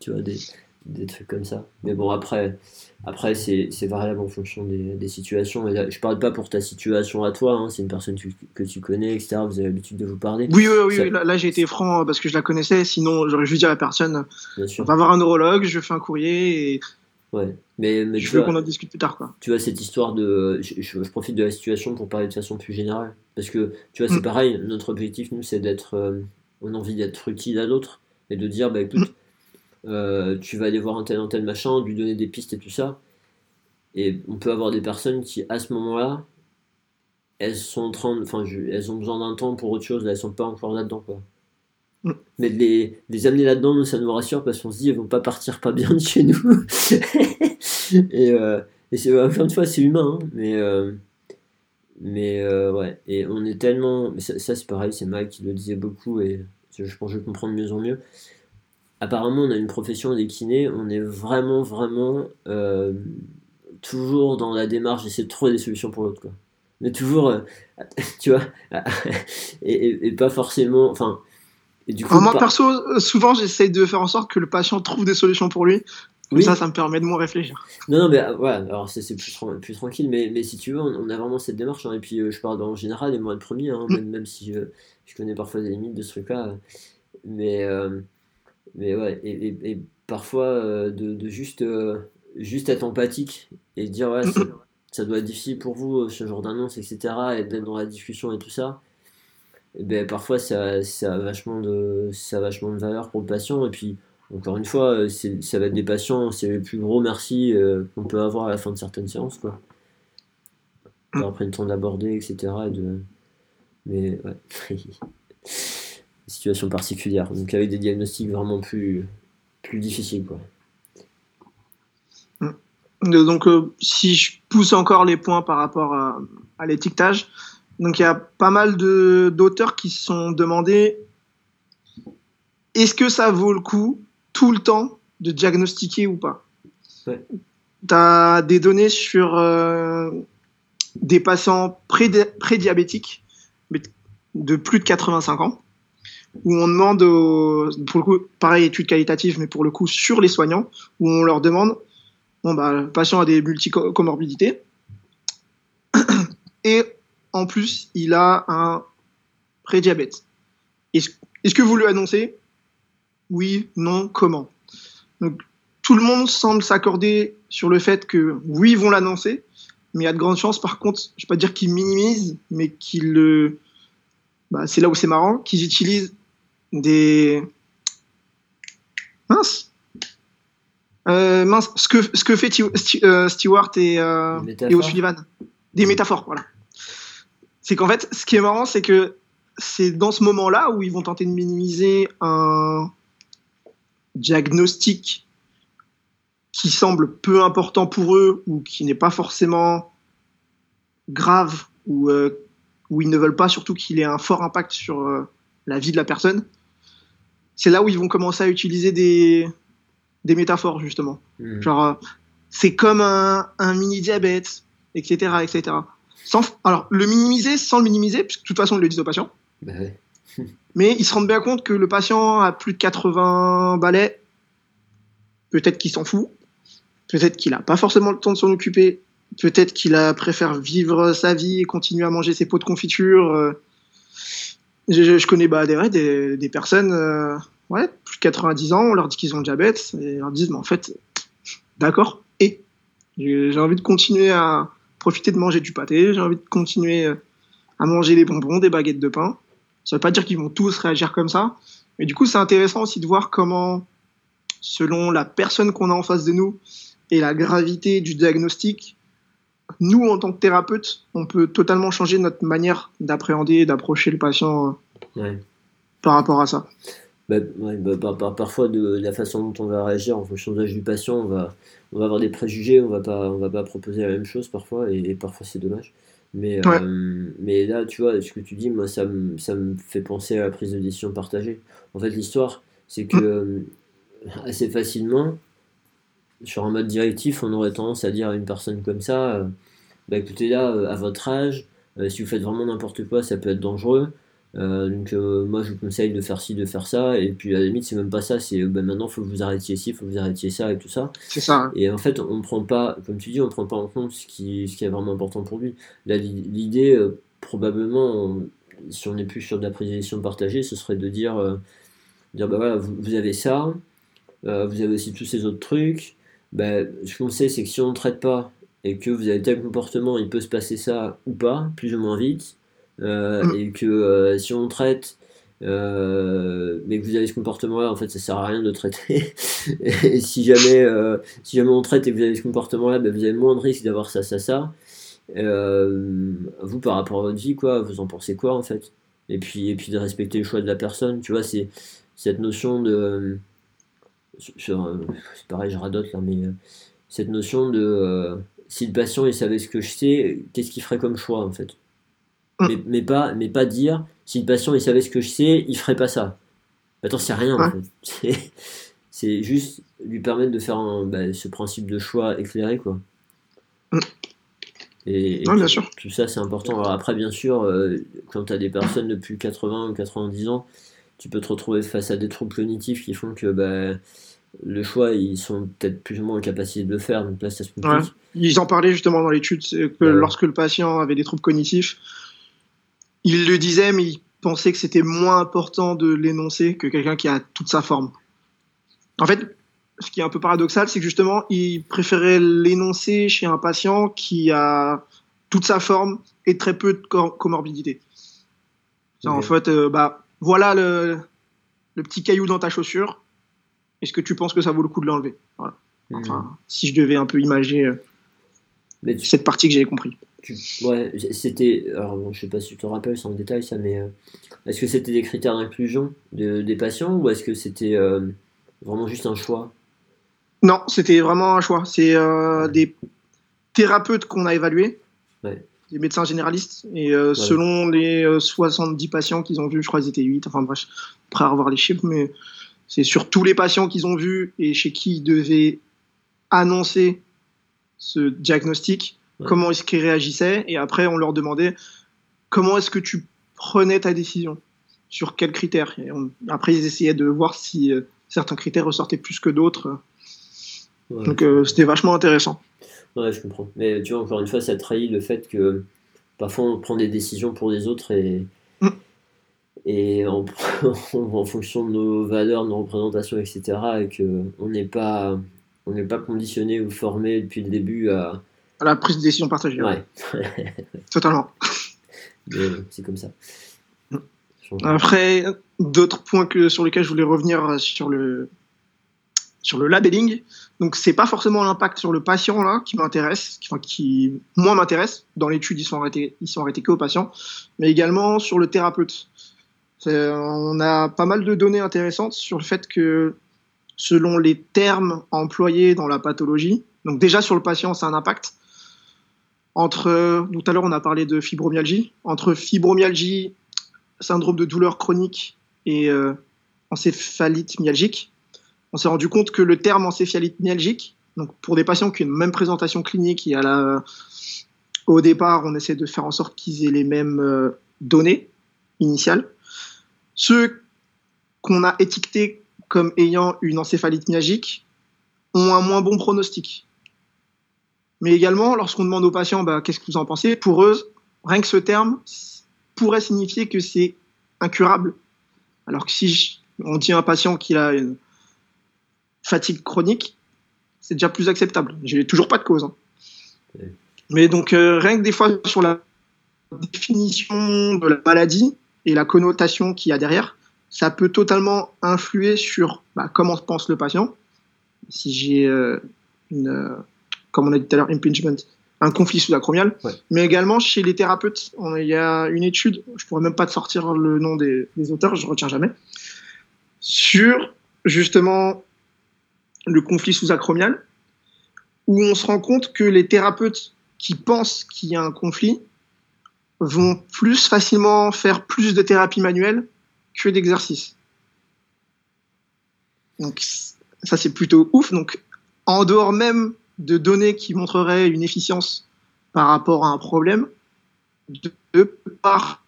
tu vois, des, des trucs comme ça. Mais bon, après, après c'est, variable en fonction des, situations. Et je parle pas pour ta situation à toi, hein, c'est une personne que tu connais, etc. Vous avez l'habitude de vous parler. Oui, oui, oui. Là, j'ai été franc parce que je la connaissais. Sinon, j'aurais juste dit à la personne on va voir un neurologue, je fais un courrier et. Ouais, mais, mais je veux qu'on en discute plus tard. Quoi. Tu vois, cette histoire de. Je, profite de la situation pour parler de façon plus générale. Parce que, tu vois, c'est mm. pareil, notre objectif, nous, c'est d'être. Euh, on a envie d'être utile à d'autres et de dire, bah écoute. Mm. Euh, tu vas aller voir un tel, un tel machin, lui donner des pistes et tout ça. Et on peut avoir des personnes qui, à ce moment-là, elles sont en train, enfin, elles ont besoin d'un temps pour autre chose, là, elles sont pas encore là-dedans, quoi. Mm. Mais de les, les amener là-dedans, ça nous rassure parce qu'on se dit, elles vont pas partir pas bien de chez nous. et, euh, et c'est, encore une fois, c'est humain, hein, mais, euh, mais ouais, et on est tellement, ça, ça c'est pareil, c'est Mike qui le disait beaucoup et je pense que je comprends de mieux en mieux apparemment, on a une profession des kinés, on est vraiment, vraiment euh, toujours dans la démarche d'essayer de trouver des solutions pour l'autre. Quoi. Mais toujours, euh, tu vois, et, pas forcément. Enfin. Et du coup, moi, perso, souvent, j'essaye de faire en sorte que le patient trouve des solutions pour lui. Oui. Ça, ça me permet de moins réfléchir. Non, non, mais euh, voilà, alors c'est plus, plus, tranquille, mais, mais si tu veux, on, a vraiment cette démarche. Hein, et puis, je parle en général, et moi le premier, hein, mm. même, si je, connais parfois des limites de ce truc-là. Mais, mais ouais, et, parfois euh, de, juste, euh, juste être empathique et dire ouais, ça doit être difficile pour vous euh, ce genre d'annonce, etc. Et d'être dans la discussion et tout ça. Et ben, parfois ça, ça, a vachement de, ça a vachement de valeur pour le patient. Et puis, encore une fois, ça va être des patients, c'est le plus gros merci qu'on peut avoir à la fin de certaines séances. Quoi. Après le temps d'aborder, etc. de... Mais ouais. situation particulière, donc avec des diagnostics vraiment plus, plus difficiles. Quoi. Mm. Donc, euh, si je pousse encore les points par rapport à, l'étiquetage, donc il y a pas mal d'auteurs qui se sont demandé est-ce que ça vaut le coup tout le temps de diagnostiquer ou pas? Tu as des données sur euh, des patients prédiabétiques, de plus de 85 ans, où on demande, pour le coup, pareil, étude qualitative, mais pour le coup sur les soignants, où on leur demande, bon, bah, le patient a des multicomorbidités, et en plus, il a un prédiabète. Est-ce est que vous lui annoncez? Oui, non, comment? Donc, tout le monde semble s'accorder sur le fait que oui, ils vont l'annoncer, mais il y a de grandes chances, par contre, je ne vais pas dire qu'ils minimisent, mais qu'ils le. Bah, c'est là où c'est marrant, qu'ils utilisent des. Mince euh, mince, ce que, ce que fait euh, Stewart et, euh, et O'Sullivan. Des métaphores, voilà. C'est qu'en fait, ce qui est marrant, c'est que c'est dans ce moment-là où ils vont tenter de minimiser un diagnostic qui semble peu important pour eux ou qui n'est pas forcément grave ou où ils ne veulent pas surtout qu'il ait un fort impact sur la vie de la personne c'est là où ils vont commencer à utiliser des, des métaphores, justement. Hmm. Genre, euh, c'est comme un, un mini-diabète, etc., etc. Sans, alors, le minimiser sans le minimiser, puisque de toute façon, ils le disent au patient. Bah Mais ils se rendent bien compte que le patient a plus de 80 balais. Peut-être qu'il s'en fout. Peut-être qu'il n'a pas forcément le temps de s'en occuper. Peut-être qu'il préfère vivre sa vie et continuer à manger ses pots de confiture. Euh, je, connais des, personnes, euh, ouais, plus de 90 ans, on leur dit qu'ils ont le diabète, et ils leur disent, mais en fait, d'accord, et j'ai envie de continuer à profiter de manger du pâté, j'ai envie de continuer à manger des bonbons, des baguettes de pain. Ça veut pas dire qu'ils vont tous réagir comme ça, mais du coup, c'est intéressant aussi de voir comment, selon la personne qu'on a en face de nous et la gravité du diagnostic, nous, en tant que thérapeute, on peut totalement changer notre manière d'appréhender, d'approcher le patient euh, par rapport à ça. Bah, bah, parfois, de, la façon dont on va réagir en fonction de l'âge du patient, on va, on va avoir des préjugés, on va pas, on va pas proposer la même chose parfois, et, parfois c'est dommage. Mais, euh, mais là, tu vois, ce que tu dis, moi, ça me, ça me fait penser à la prise de décision partagée. En fait, l'histoire, c'est que euh, assez facilement, sur un mode directif, on aurait tendance à dire à une personne comme ça, euh, bah écoutez là, euh, à votre âge, euh, si vous faites vraiment n'importe quoi, ça peut être dangereux. donc moi je vous conseille de faire ci, de faire ça, et puis à la limite c'est même pas ça, c'est bah, maintenant faut que vous arrêtiez ci, faut que vous arrêtiez ça et tout ça. C'est ça. Hein. Et en fait on prend pas, comme tu dis, on prend pas en compte ce qui, ce qui est vraiment important pour lui. l'idée probablement, si on n'est plus sur de la présélection partagée, ce serait de dire, dire bah voilà, vous, vous avez ça, vous avez aussi tous ces autres trucs, ben, ce qu'on sait, c'est que si on ne traite pas et que vous avez tel comportement, il peut se passer ça ou pas, plus ou moins vite. Euh, mm. Et que euh, si on traite, euh, mais que vous avez ce comportement-là, en fait, ça sert à rien de traiter. et si jamais, si jamais on traite et que vous avez ce comportement-là, ben, vous avez moins de risques d'avoir ça, ça, ça. vous, par rapport à votre vie, quoi, vous en pensez quoi, en fait? Et puis, et puis de respecter le choix de la personne, tu vois, c'est cette notion de euh, c'est pareil, je radote là, mais euh, cette notion de euh, si le patient il savait ce que je sais, qu'est-ce qu'il ferait comme choix en fait? Mm. mais, pas, mais pas dire si le patient il savait ce que je sais, il ferait pas ça. Attends, c'est rien en fait. C'est juste lui permettre de faire bah, ce principe de choix éclairé quoi. Mm. Et, bien sûr. tout ça c'est important. Alors après, bien sûr, quand tu as des personnes depuis 80 ou 90 ans, tu peux te retrouver face à des troubles cognitifs qui font que bah, le choix, ils sont peut-être plus ou moins en capacité de le faire. Donc là, ça se complique. Ils en parlaient justement dans l'étude, que lorsque le patient avait des troubles cognitifs, il le disait, mais il pensait que c'était moins important de l'énoncer que quelqu'un qui a toute sa forme. En fait, ce qui est un peu paradoxal, c'est que justement, il préférait l'énoncer chez un patient qui a toute sa forme et très peu de comorbidité. En fait, euh, bah, voilà le, petit caillou dans ta chaussure. Est-ce que tu penses que ça vaut le coup de l'enlever? Voilà. Hmm. Enfin, si je devais un peu imager euh, cette partie que j'avais compris. ouais, c'était. Alors, bon, je sais pas si tu te rappelles sans détail ça, mais euh, est-ce que c'était des critères d'inclusion des patients ou est-ce que c'était euh, vraiment juste un choix? Non, c'était vraiment un choix. C'est des thérapeutes qu'on a évalués. Ouais des médecins généralistes. Et euh, selon les 70 euh, patients qu'ils ont vus, je crois qu'ils étaient 8, enfin bref, après avoir les chiffres, mais c'est sur tous les patients qu'ils ont vus et chez qui ils devaient annoncer ce diagnostic, comment est-ce qu'ils réagissaient, et après on leur demandait comment est-ce que tu prenais ta décision, sur quels critères? Et après ils essayaient de voir si euh, certains critères ressortaient plus que d'autres. Donc c'était vachement intéressant. Ouais, je comprends. Mais tu vois, encore une fois, ça trahit le fait que parfois on prend des décisions pour les autres et, mm. et en, en, fonction de nos valeurs, de nos représentations, etc. et qu'on n'est pas, on n'est pas conditionné ou formé depuis le début à. À la prise de décision partagée. Ouais. Totalement. C'est comme ça. Mm. Après, d'autres points que, sur lesquels je voulais revenir sur le, sur le labelling. Donc c'est pas forcément l'impact sur le patient qui m'intéresse, qui, enfin, qui moi m'intéresse. Dans l'étude ils sont arrêtés, ils sont arrêtés que aux patients, mais également sur le thérapeute. On a pas mal de données intéressantes sur le fait que selon les termes employés dans la pathologie, donc déjà sur le patient c'est un impact. Entre tout à l'heure on a parlé de fibromyalgie, entre fibromyalgie, syndrome de douleur chronique et euh, encéphalite myalgique on s'est rendu compte que le terme encéphalite myalgique, pour des patients qui ont une même présentation clinique, et à au départ, on essaie de faire en sorte qu'ils aient les mêmes euh, données initiales. Ceux qu'on a étiquetés comme ayant une encéphalite myalgique ont un moins bon pronostic. Mais également, lorsqu'on demande aux patients bah, qu'est-ce que vous en pensez, pour eux, rien que ce terme pourrait signifier que c'est incurable. Alors que si on dit à un patient qu'il a une fatigue chronique, c'est déjà plus acceptable. J'ai toujours pas de cause. Hein. Mais donc, euh, rien que des fois sur la définition de la maladie et la connotation qu'il y a derrière, ça peut totalement influer sur bah, comment pense le patient. Si j'ai euh, une, euh, comme on a dit tout à l'heure, impingement, un conflit sous-acromial, mais également chez les thérapeutes. il y a une étude, je pourrais même pas te sortir le nom des, des auteurs, je retiens jamais, sur justement le conflit sous-acromial, où on se rend compte que les thérapeutes qui pensent qu'il y a un conflit vont plus facilement faire plus de thérapie manuelle que d'exercice. Donc ça c'est plutôt ouf. Donc en dehors même de données qui montreraient une efficience par rapport à un problème, de, part,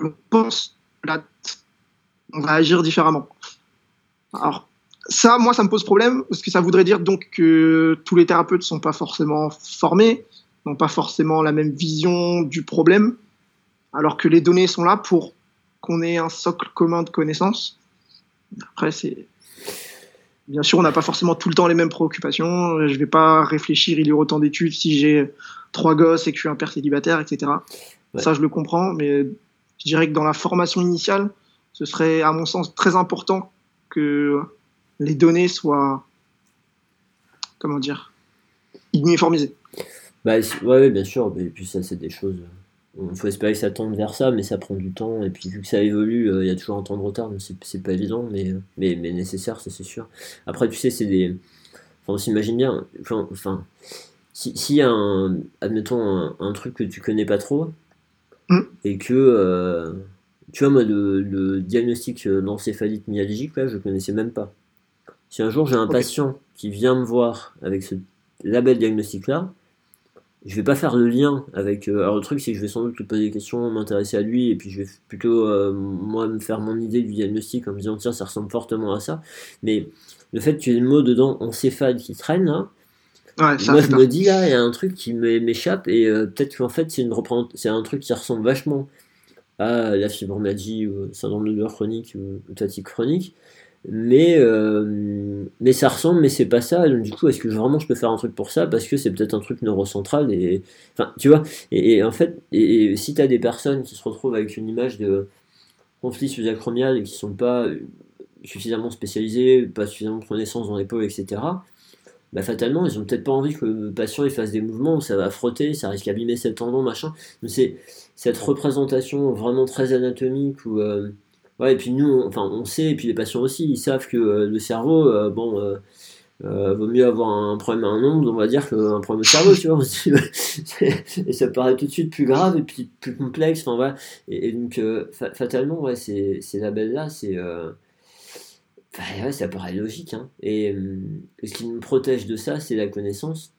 on pense là, on va agir différemment. Alors ça, moi, ça me pose problème parce que ça voudrait dire donc que tous les thérapeutes sont pas forcément formés, n'ont pas forcément la même vision du problème, alors que les données sont là pour qu'on ait un socle commun de connaissances. Après, c'est bien sûr, on n'a pas forcément tout le temps les mêmes préoccupations. Je vais pas réfléchir, il y aura autant d'études si j'ai trois gosses et que je suis un père célibataire, etc. Ça, je le comprends, mais je dirais que dans la formation initiale, ce serait, à mon sens, très important que les données soient, comment dire, uniformisées. Bah, ouais, bien sûr, et puis ça, c'est des choses. Il faut espérer que ça tende vers ça, mais ça prend du temps. Et puis, vu que ça évolue, euh, il y a toujours un temps de retard, donc c'est pas évident, mais, mais, mais nécessaire, ça c'est sûr. Après, tu sais, c'est des. Enfin, on s'imagine bien. Enfin, enfin s'il si y a un. Admettons, un, truc que tu connais pas trop, mm. et que. Euh, tu vois, moi, le, diagnostic euh, d'encéphalite myalgique, là, je connaissais même pas. Si un jour j'ai un patient qui vient me voir avec ce label diagnostic-là, je vais pas faire le lien avec. Euh, alors le truc, c'est que je vais sans doute lui poser des questions, m'intéresser à lui, et puis je vais plutôt euh, moi me faire mon idée du diagnostic en me disant tiens, ça ressemble fortement à ça. Mais le fait qu'il y ait le mot dedans encéphale qui traîne là, moi je me dis là, il y a un truc qui m'échappe, et euh, peut-être qu'en fait c'est une c'est un truc qui ressemble vachement à la fibromyalgie ou syndrome de douleur chronique ou fatigue chronique mais euh, mais ça ressemble mais c'est pas ça. Donc du coup est-ce que vraiment je peux faire un truc pour ça? Parce que c'est peut-être un truc neurocentral et enfin tu vois. Et, en fait et, si tu as des personnes qui se retrouvent avec une image de conflit sous-acromial et qui sont pas suffisamment spécialisés pas suffisamment de connaissances dans l'épaule etc bah fatalement ils ont peut-être pas envie que le patient il fasse des mouvements où ça va frotter ça risque d'abîmer ses tendons machin. Donc c'est cette représentation vraiment très anatomique où euh, Ouais, et puis nous, enfin, on sait, et puis les patients aussi, ils savent que euh, le cerveau, euh, bon, euh, vaut mieux avoir un problème à un nombre, on va dire, qu'un problème de cerveau, tu vois. et ça paraît tout de suite plus grave et puis plus complexe, enfin, voilà. Et, donc, fatalement, ouais, ces, ces labels-là, c'est. ouais, ça paraît logique, hein. Et, ce qui nous protège de ça, c'est la connaissance.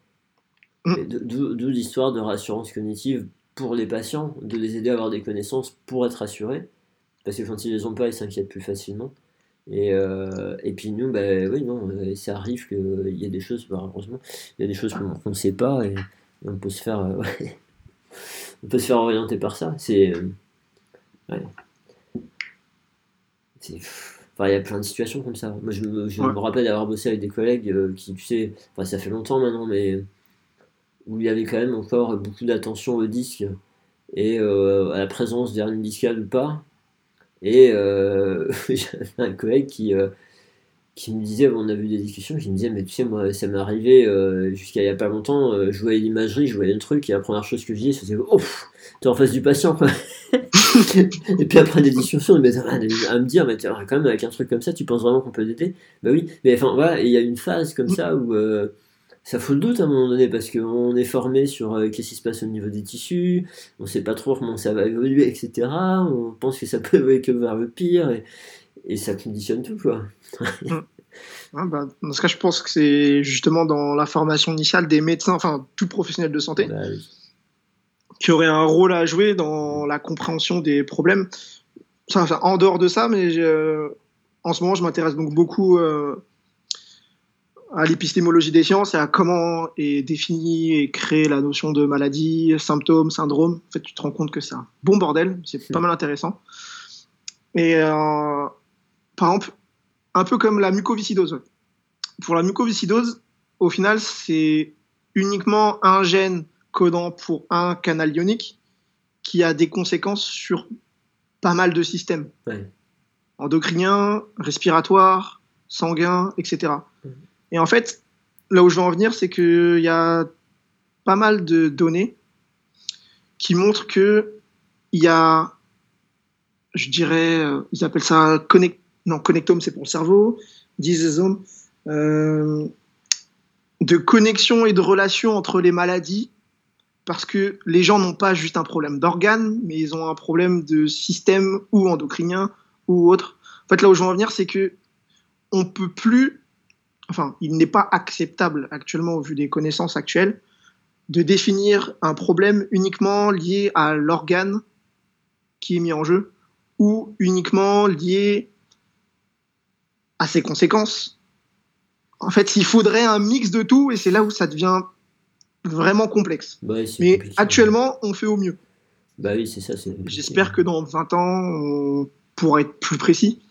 Mm. D'où l'histoire de rassurance cognitive pour les patients, de les aider à avoir des connaissances pour être rassurés parce que quand ils les ont pas, ils s'inquiètent plus facilement. Et, euh, et puis nous, bah, oui, non, euh, ça arrive qu'il y a des choses, bah, heureusement, il y a des choses qu'on ne sait pas et, on peut se faire, euh, on peut se faire orienter par ça. C'est, ouais. Enfin, il y a plein de situations comme ça. Moi, je, me, je me rappelle d'avoir bossé avec des collègues qui, tu sais, enfin, ça fait longtemps maintenant, mais où il y avait quand même encore beaucoup d'attention au disque et à la présence d'hernie discale ou pas. Et euh, j'avais un collègue qui, euh, qui me disait, on a vu des discussions, qui me disait, mais tu sais, moi, ça m'est arrivé euh, jusqu'à il n'y a pas longtemps, je voyais l'imagerie, je voyais le truc, et la première chose que je disais, c'était, oh, t'es en face du patient, quoi. et puis après des discussions, il à me dire, mais quand même, avec un truc comme ça, tu penses vraiment qu'on peut l'aider Bah oui, mais enfin, voilà, il y a une phase comme ça où ça fout le doute à un moment donné parce qu'on est formé sur euh, qu'est-ce qui se passe au niveau des tissus, on sait pas trop comment ça va évoluer, etc. On pense que ça peut évoluer que vers le pire et, ça conditionne tout, quoi. Ah, bah, dans ce cas, je pense que c'est justement dans la formation initiale des médecins, enfin tout professionnel de santé, bah qui aurait un rôle à jouer dans la compréhension des problèmes. Enfin, en dehors de ça, mais euh, en ce moment, je m'intéresse donc beaucoup euh, à l'épistémologie des sciences et à comment est définie et créée la notion de maladie, symptômes, syndrome. En fait, tu te rends compte que c'est un bon bordel, c'est pas mal intéressant. Et par exemple, un peu comme la mucoviscidose. Pour la mucoviscidose, au final, c'est uniquement un gène codant pour un canal ionique qui a des conséquences sur pas mal de systèmes. Endocriniens, respiratoires, sanguins, etc. Et en fait, là où je veux en venir, c'est qu'il y a pas mal de données qui montrent que il y a, je dirais, euh, ils appellent ça connect, non, connectome, c'est pour le cerveau, dysésome, euh, de connexion et de relation entre les maladies, parce que les gens n'ont pas juste un problème d'organes, mais ils ont un problème de système ou endocrinien ou autre. En fait, là où je veux en venir, c'est que on peut plus, enfin, il n'est pas acceptable actuellement au vu des connaissances actuelles de définir un problème uniquement lié à l'organe qui est mis en jeu ou uniquement lié à ses conséquences. En fait, il faudrait un mix de tout et c'est là où ça devient vraiment complexe. Bah Mais actuellement, on fait au mieux. Bah oui, c'est ça. J'espère que dans 20 ans, on pourra être plus précis.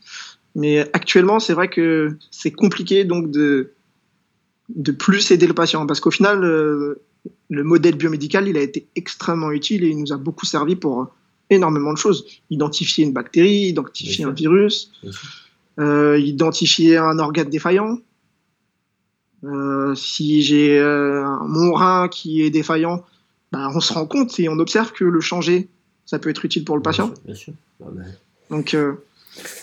Mais actuellement, c'est vrai que c'est compliqué donc de, de plus aider le patient parce qu'au final, euh, le modèle biomédical, il a été extrêmement utile et il nous a beaucoup servi pour énormément de choses. Identifier une bactérie, identifier un virus, euh, identifier un organe défaillant. Euh, si j'ai euh, mon rein qui est défaillant, bah, on se rend compte et on observe que le changer, ça peut être utile pour le patient. Bien sûr. Ah, bah. Donc,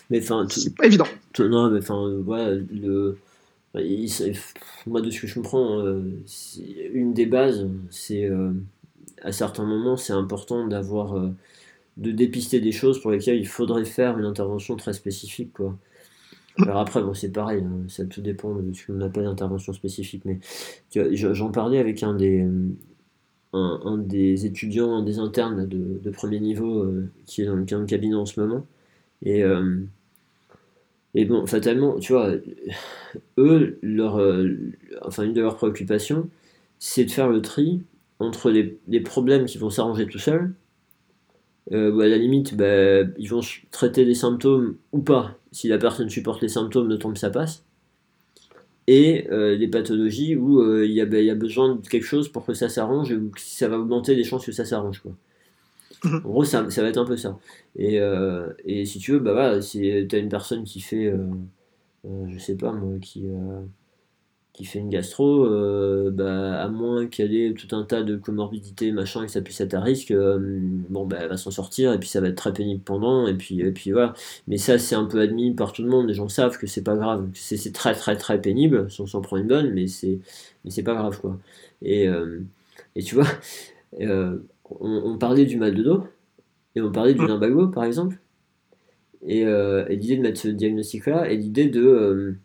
mais enfin, c'est pas évident. Non, mais enfin, voilà, le moi, de ce que je comprends, euh, une des bases, c'est euh, à certains moments, c'est important d'avoir euh, de dépister des choses pour lesquelles il faudrait faire une intervention très spécifique, quoi. Alors après, bon, c'est pareil, hein, ça tout dépend de ce qu'on appelle intervention spécifique, mais j'en parlais avec un des, un, des étudiants, un des internes de, premier niveau qui, est dans, le cabinet en ce moment, et et bon, fatalement, tu vois, eux, leur, euh, enfin, une de leurs préoccupations, c'est de faire le tri entre les, problèmes qui vont s'arranger tout seuls, euh, à la limite, bah, ils vont traiter les symptômes ou pas. Si la personne supporte les symptômes, de tombe, ça passe. Et euh, les pathologies où il y, a, bah, y, a besoin de quelque chose pour que ça s'arrange, ou ça va augmenter les chances que ça s'arrange. Quoi. En gros, ça, va être un peu ça. Et, euh, et si tu veux, bah voilà, si tu as une personne qui fait, euh, euh, je sais pas moi, qui, qui fait une gastro, bah, à moins qu'elle ait tout un tas de comorbidités, machin, et que ça puisse être à risque, bon, bah, elle va s'en sortir, et puis ça va être très pénible pendant, et puis, et puis voilà. Mais ça, c'est un peu admis par tout le monde, les gens savent que c'est pas grave, c'est très très très pénible, si on s'en prend une bonne, mais c'est pas grave, quoi. Et, et tu vois, on, parlait du mal de dos, et on parlait du mm. lumbago, par exemple. Euh, et, l'idée de mettre ce diagnostic-là, et l'idée de euh,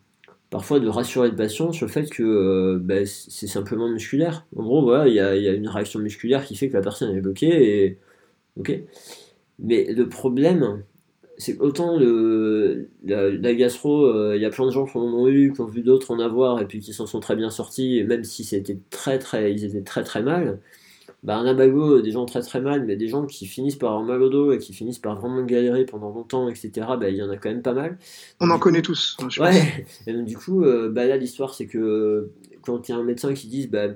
parfois de rassurer le patient sur le fait que euh, bah, c'est simplement musculaire. En gros, voilà, il y a, une réaction musculaire qui fait que la personne est bloquée, et ok. Mais le problème, c'est autant le, la, gastro, il y a plein de gens qui en ont eu, qui ont vu d'autres en avoir, et puis qui s'en sont très bien sortis, même si c'était très très, ils étaient très très mal bah, un abago, des gens très très mal, mais des gens qui finissent par avoir mal au dos et qui finissent par vraiment galérer pendant longtemps, etc., bah, il y en a quand même pas mal. On en connaît tous. Hein, ouais, et donc du coup, euh, bah, là l'histoire c'est que quand il y a un médecin qui dit, bah,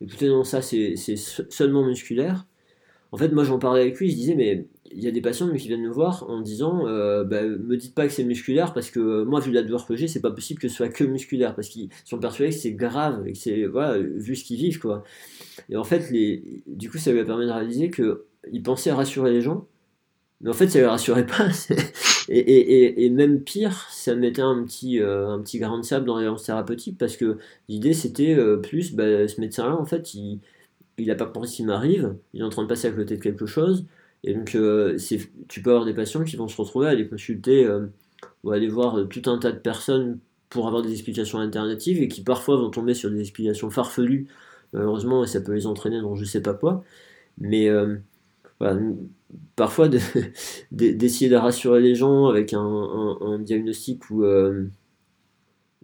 écoutez, non, ça c'est seulement musculaire, en fait, moi j'en parlais avec lui, je disais, mais il y a des patients qui viennent me voir en disant euh, bah, me dites pas que c'est musculaire parce que euh, moi vu la douleur que j'ai c'est pas possible que ce soit que musculaire parce qu'ils sont persuadés que c'est grave et c'est voilà vu ce qu'ils vivent quoi. Et en fait les, du coup ça lui a permis de réaliser que il pensait à rassurer les gens mais en fait ça les rassurait pas. Et, et, même pire ça mettait un petit euh, un petit grain de sable dans les thérapeutiques parce que l'idée c'était plus bah, ce médecin là en fait il il a pas compris ce qui m'arrive il est en train de passer à côté de quelque chose et donc, euh, tu peux avoir des patients qui vont se retrouver à aller consulter euh, ou aller voir tout un tas de personnes pour avoir des explications alternatives et qui parfois vont tomber sur des explications farfelues, malheureusement, et ça peut les entraîner dans je sais pas quoi. Mais euh, voilà, parfois d'essayer de, rassurer les gens avec un, diagnostic où,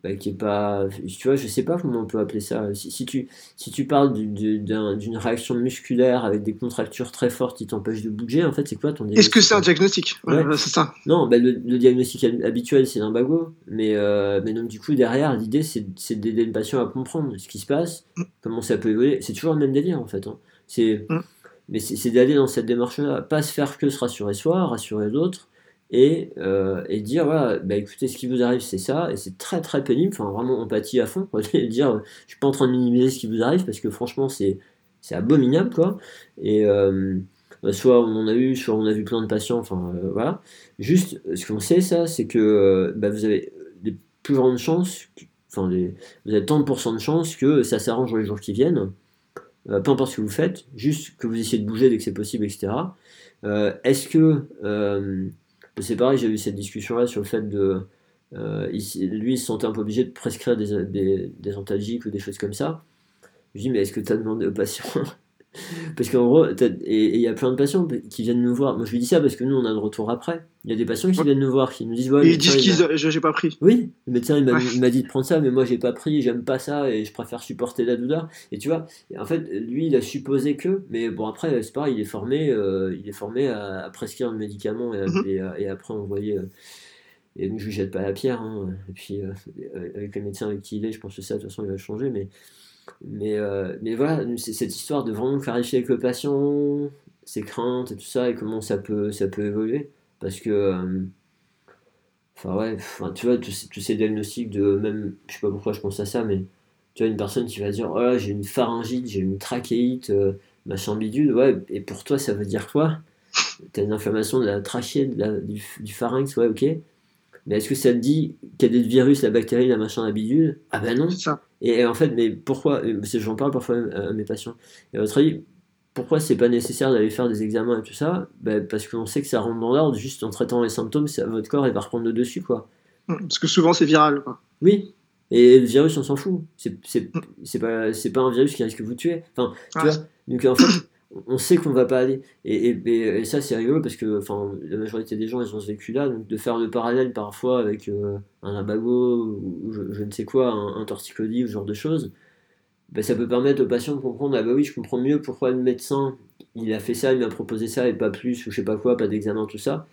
bah, qui est pas. Tu vois, je sais pas comment on peut appeler ça. Si, tu, si tu parles d'une réaction musculaire avec des contractures très fortes qui t'empêchent de bouger, en fait, c'est quoi ton diagnostic Est-ce que c'est un diagnostic? Ouais, C'est ça. Non, bah, le, diagnostic habituel, c'est lumbago. Mais, euh, mais donc, du coup, derrière, l'idée, c'est d'aider le patient à comprendre ce qui se passe, mm. comment ça peut évoluer. C'est toujours le même délire, en fait. Hein. C'est. Mm. Mais c'est d'aller dans cette démarche-là, pas se faire que se rassurer soi, rassurer d'autres, et, euh, et dire voilà, bah écoutez, ce qui vous arrive, c'est ça, et c'est très très pénible, enfin vraiment empathie à fond, quoi, dire je suis pas en train de minimiser ce qui vous arrive parce que franchement c'est abominable quoi, et euh, soit on en a eu, soit on a vu plein de patients, enfin euh, voilà. Juste, ce qu'on sait ça, c'est que bah, vous avez des plus grandes chances, enfin vous avez tant de pourcents de chances que ça s'arrange dans les jours qui viennent, peu importe ce que vous faiت, juste que vous essayez de bouger dès que c'est possible, etc. Est-ce que c'est pareil, j'ai eu cette discussion-là sur le fait de. Euh, lui, il se sentait un peu obligé de prescrire des, des, antalgiques ou des choses comme ça. Je lui dis, mais est-ce que tu as demandé aux patients parce qu'en gros, et il y a plein de patients qui viennent nous voir. Moi, je lui dis ça parce que nous, on a de retour après. Il y a des patients qui viennent nous voir, qui nous disent ouais, Ils disent qu'ils j'ai pas pris. Oui, le médecin il m'a dit de prendre ça, mais moi j'ai pas pris, j'aime pas ça et je préfère supporter la douleur. Et tu vois, en fait, lui il a supposé que, mais bon après c'est pareil, il est formé, euh, il est formé à, prescrire le médicament et, mhm. et, après envoyer. Euh, et je lui jette pas la pierre. Hein. Et puis euh, avec les médecins avec qui il est, je pense que ça de toute façon il va changer, mais mais, euh, mais voilà, c'est cette histoire de vraiment clarifier avec le patient ses craintes et tout ça et comment ça peut, ça peut évoluer. Parce que, euh, enfin ouais, tu vois, tous, ces diagnostics de même, je sais pas pourquoi je pense à ça, mais tu vois, une personne qui va dire, oh j'ai une pharyngite, j'ai une trachéite, euh, machin bidule, ouais, et pour toi ça veut dire quoi? T'as une inflammation de la trachée, du, du, pharynx, ouais, ok. Mais est-ce que ça te dit qu'il y a des virus, la bactérie, la machin, la bidule? Ah ben non. Et, en fait, mais pourquoi J'en parle parfois à mes patients. Et à votre avis, pourquoi c'est pas nécessaire d'aller faire des examens et tout ça? Ben, Parce qu'on sait que ça rentre dans l'ordre, juste en traitant les symptômes, ça, votre corps il va reprendre le dessus. quoi. Mmh, parce que souvent c'est viral. Quoi. Oui, et le virus, on s'en fout. C'est, mmh. pas, pas un virus qui risque de vous tuer. Enfin, tu vois, donc en fait, on sait qu'on va pas aller. Et, ça, c'est rigolo parce que la majorité des gens, ils ont ce vécu-là. Donc, de faire le parallèle parfois avec euh, un abago ou je, ne sais quoi, un, un torticolis ou ce genre de choses, ben, ça peut permettre aux patients de comprendre Ah, bah oui, je comprends mieux pourquoi le médecin il a fait ça, il m'a proposé ça et pas plus, ou je sais pas quoi, pas d'examen, tout ça.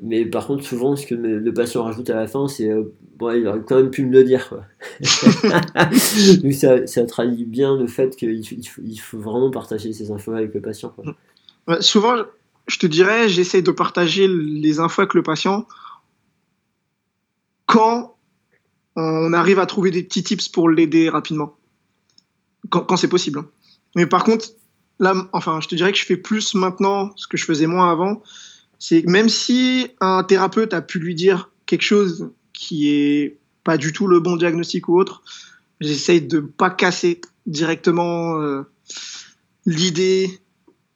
Mais par contre, souvent, ce que le patient rajoute à la fin, c'est euh, bon, il aurait quand même pu me le dire. Quoi. Donc ça, ça, traduit bien le fait qu'il faut, il faut, vraiment partager ces infos avec le patient. Quoi. souvent, je te dirais, j'essaie de partager les infos avec le patient quand on arrive à trouver des petits tips pour l'aider rapidement. Quand, quand c'est possible. Hein. Mais par contre, là, enfin, je te dirais que je fais plus maintenant ce que je faisais moins avant c'est même si un thérapeute a pu lui dire quelque chose qui est pas du tout le bon diagnostic ou autre, j'essaye de pas casser directement euh, l'idée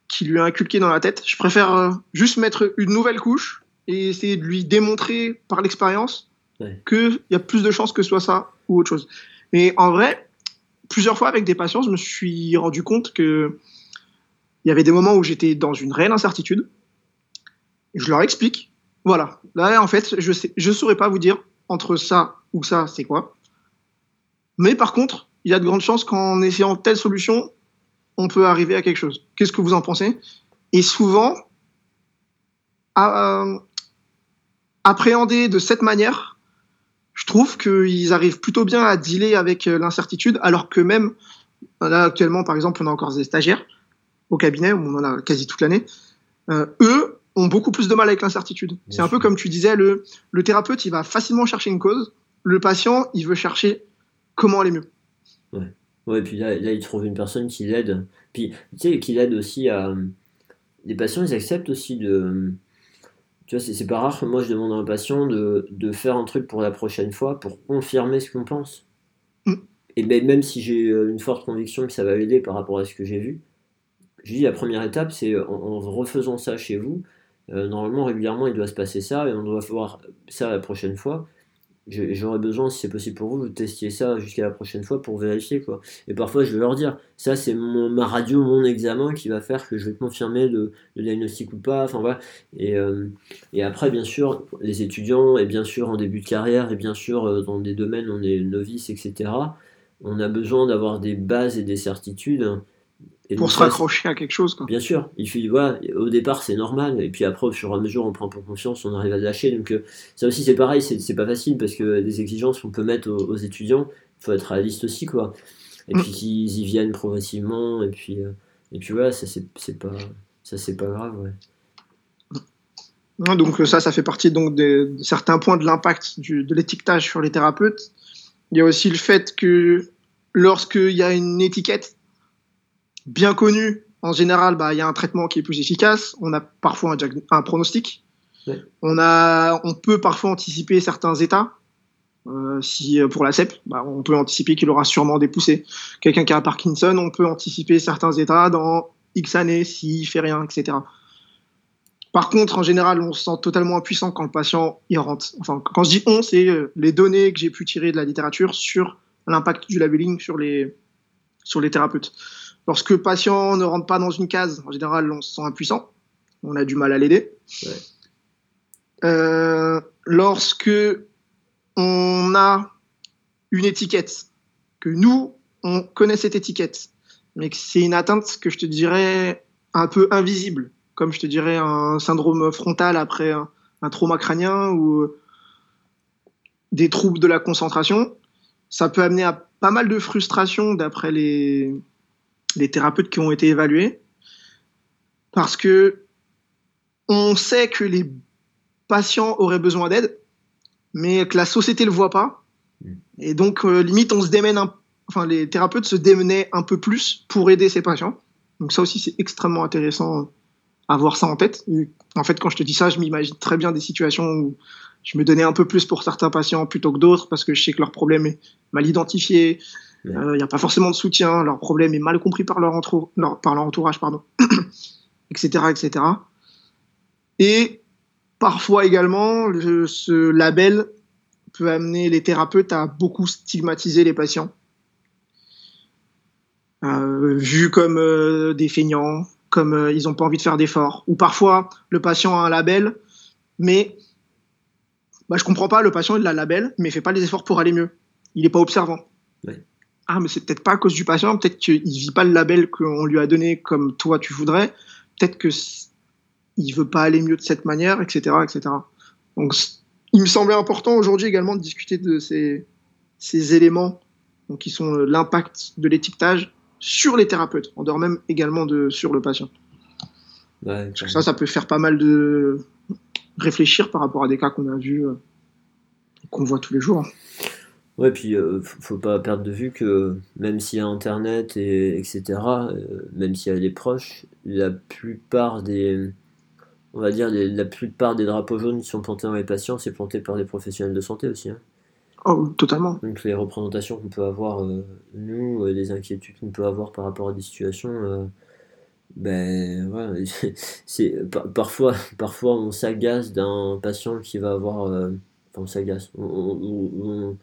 qui lui a inculqué dans la tête. Je préfère euh, juste mettre une nouvelle couche et essayer de lui démontrer par l'expérience qu'il y a plus de chances que ce soit ça ou autre chose. Et en vrai, plusieurs fois avec des patients, je me suis rendu compte que il y avait des moments où j'étais dans une réelle incertitude je leur explique. Voilà. Là, en fait, je sais, je saurais pas vous dire entre ça ou ça, c'est quoi. Mais par contre, il y a de grandes chances qu'en essayant telle solution, on peut arriver à quelque chose. Qu'est-ce que vous en pensez? Et souvent, à, euh, appréhender de cette manière, je trouve qu'ils arrivent plutôt bien à dealer avec euh, l'incertitude, alors que même, là actuellement par exemple, on a encore des stagiaires au cabinet, où on en a quasi toute l'année, euh, eux, ont beaucoup plus de mal avec l'incertitude. C'est un peu comme tu disais, le, le thérapeute, il va facilement chercher une cause, le patient, il veut chercher comment aller mieux. Ouais, ouais puis là, là, il trouve une personne qui l'aide. Puis, tu sais, qui l'aide aussi à. Les patients, ils acceptent aussi de. Tu vois, c'est pas rare que moi je demande à un patient de, de, faire un truc pour la prochaine fois pour confirmer ce qu'on pense. Mm. Et ben, même si j'ai euh, une forte conviction que ça va l'aider par rapport à ce que j'ai vu, je dis la première étape, c'est en, en refaisant ça chez vous, euh, normalement, régulièrement, il doit se passer ça et on doit voir ça la prochaine fois. j'aurais besoin, si c'est possible pour vous, de tester ça jusqu'à la prochaine fois pour vérifier. quoi. Et parfois, je vais leur dire, ça c'est ma radio, mon examen qui va faire que je vais confirmer le, diagnostic ou pas. Enfin voilà. Et, euh, et après, bien sûr, les étudiants, et bien sûr en début de carrière, et bien sûr euh, dans des domaines où on est novice, etc., on a besoin d'avoir des bases et des certitudes pour se raccrocher à quelque chose. Quoi. Bien sûr, il fait, voilà, au départ c'est normal, et puis après au fur et à mesure on prend pour confiance, on arrive à lâcher. Donc euh, ça aussi c'est pareil, c'est pas facile parce que des exigences qu'on peut mettre aux, étudiants, il faut être réaliste aussi quoi. Et mm. puis qu'ils y viennent progressivement, et puis, euh, et puis voilà, ça c'est pas, ça pas grave. Ouais. Donc ça, ça fait partie donc de, certains points de l'impact de l'étiquetage sur les thérapeutes. Il y a aussi le fait que lorsqu'il y a une étiquette bien connu, en général, bah, il y a un traitement qui est plus efficace. On a parfois un, un pronostic. On, a, on peut parfois anticiper certains états. Euh, si pour la CEP, bah, on peut anticiper qu'il aura sûrement des poussées. Quelqu'un qui a Parkinson, on peut anticiper certains états dans X années s'il fait rien, etc. Par contre, en général, on se sent totalement impuissant quand le patient y rentre. Enfin, quand je dis on, c'est euh, les données que j'ai pu tirer de la littérature sur l'impact du labeling sur les, sur les thérapeutes. Lorsque le patient ne rentre pas dans une case, en général, on se sent impuissant. On a du mal à l'aider. Euh, lorsque on a une étiquette, que nous, on connaît cette étiquette, mais que c'est une atteinte que je te dirais un peu invisible, comme je te dirais un syndrome frontal après un, un trauma crânien ou des troubles de la concentration, ça peut amener à pas mal de frustration d'après les, les thérapeutes qui ont été évalués, parce que on sait que les patients auraient besoin d'aide, mais que la société le voit pas. Mm. Et donc, euh, limite, on se démène enfin, les thérapeutes se démenaient un peu plus pour aider ces patients. Donc ça aussi, c'est extrêmement intéressant à voir ça en tête. en fait, quand je te dis ça, je m'imagine très bien des situations où je me donnais un peu plus pour certains patients plutôt que d'autres parce que je sais que leur problème est mal identifié, il n'y euh, a pas forcément de soutien, leur problème est mal compris par leur, par leur entourage, pardon, etc., etc. Et parfois également, ce label peut amener les thérapeutes à beaucoup stigmatiser les patients, euh, vus comme euh, des feignants, comme ils n'ont pas envie de faire d'efforts. Ou parfois, le patient a un label, mais bah, je comprends pas, le patient il a un label, mais il fait pas les efforts pour aller mieux. Il n'est pas observant ah mais c'est peut-être pas à cause du patient, peut-être qu'il vit pas le label qu'on lui a donné comme toi tu voudrais, peut-être que il veut pas aller mieux de cette manière, etc., etc. Donc il me semblait important aujourd'hui également de discuter de ces, ces éléments donc, qui sont l'impact de l'étiquetage sur les thérapeutes, en dehors même également de sur le patient. Parce que ça, ça peut faire pas mal de réfléchir par rapport à des cas qu'on a vus, euh, qu'on voit tous les jours. Ouais, puis euh, faut pas perdre de vue que même s'il y a Internet et etc., euh, même s'il y a des proches, la plupart des, on va dire, la plupart des drapeaux jaunes qui sont plantés dans les patients, c'est planté par des professionnels de santé aussi. Hein. Oh, totalement. Donc les représentations qu'on peut avoir, euh, nous, les inquiétudes qu'on peut avoir par rapport à des situations, ben voilà, c'est parfois, parfois on s'agace d'un patient qui va avoir, enfin on s'agace, on on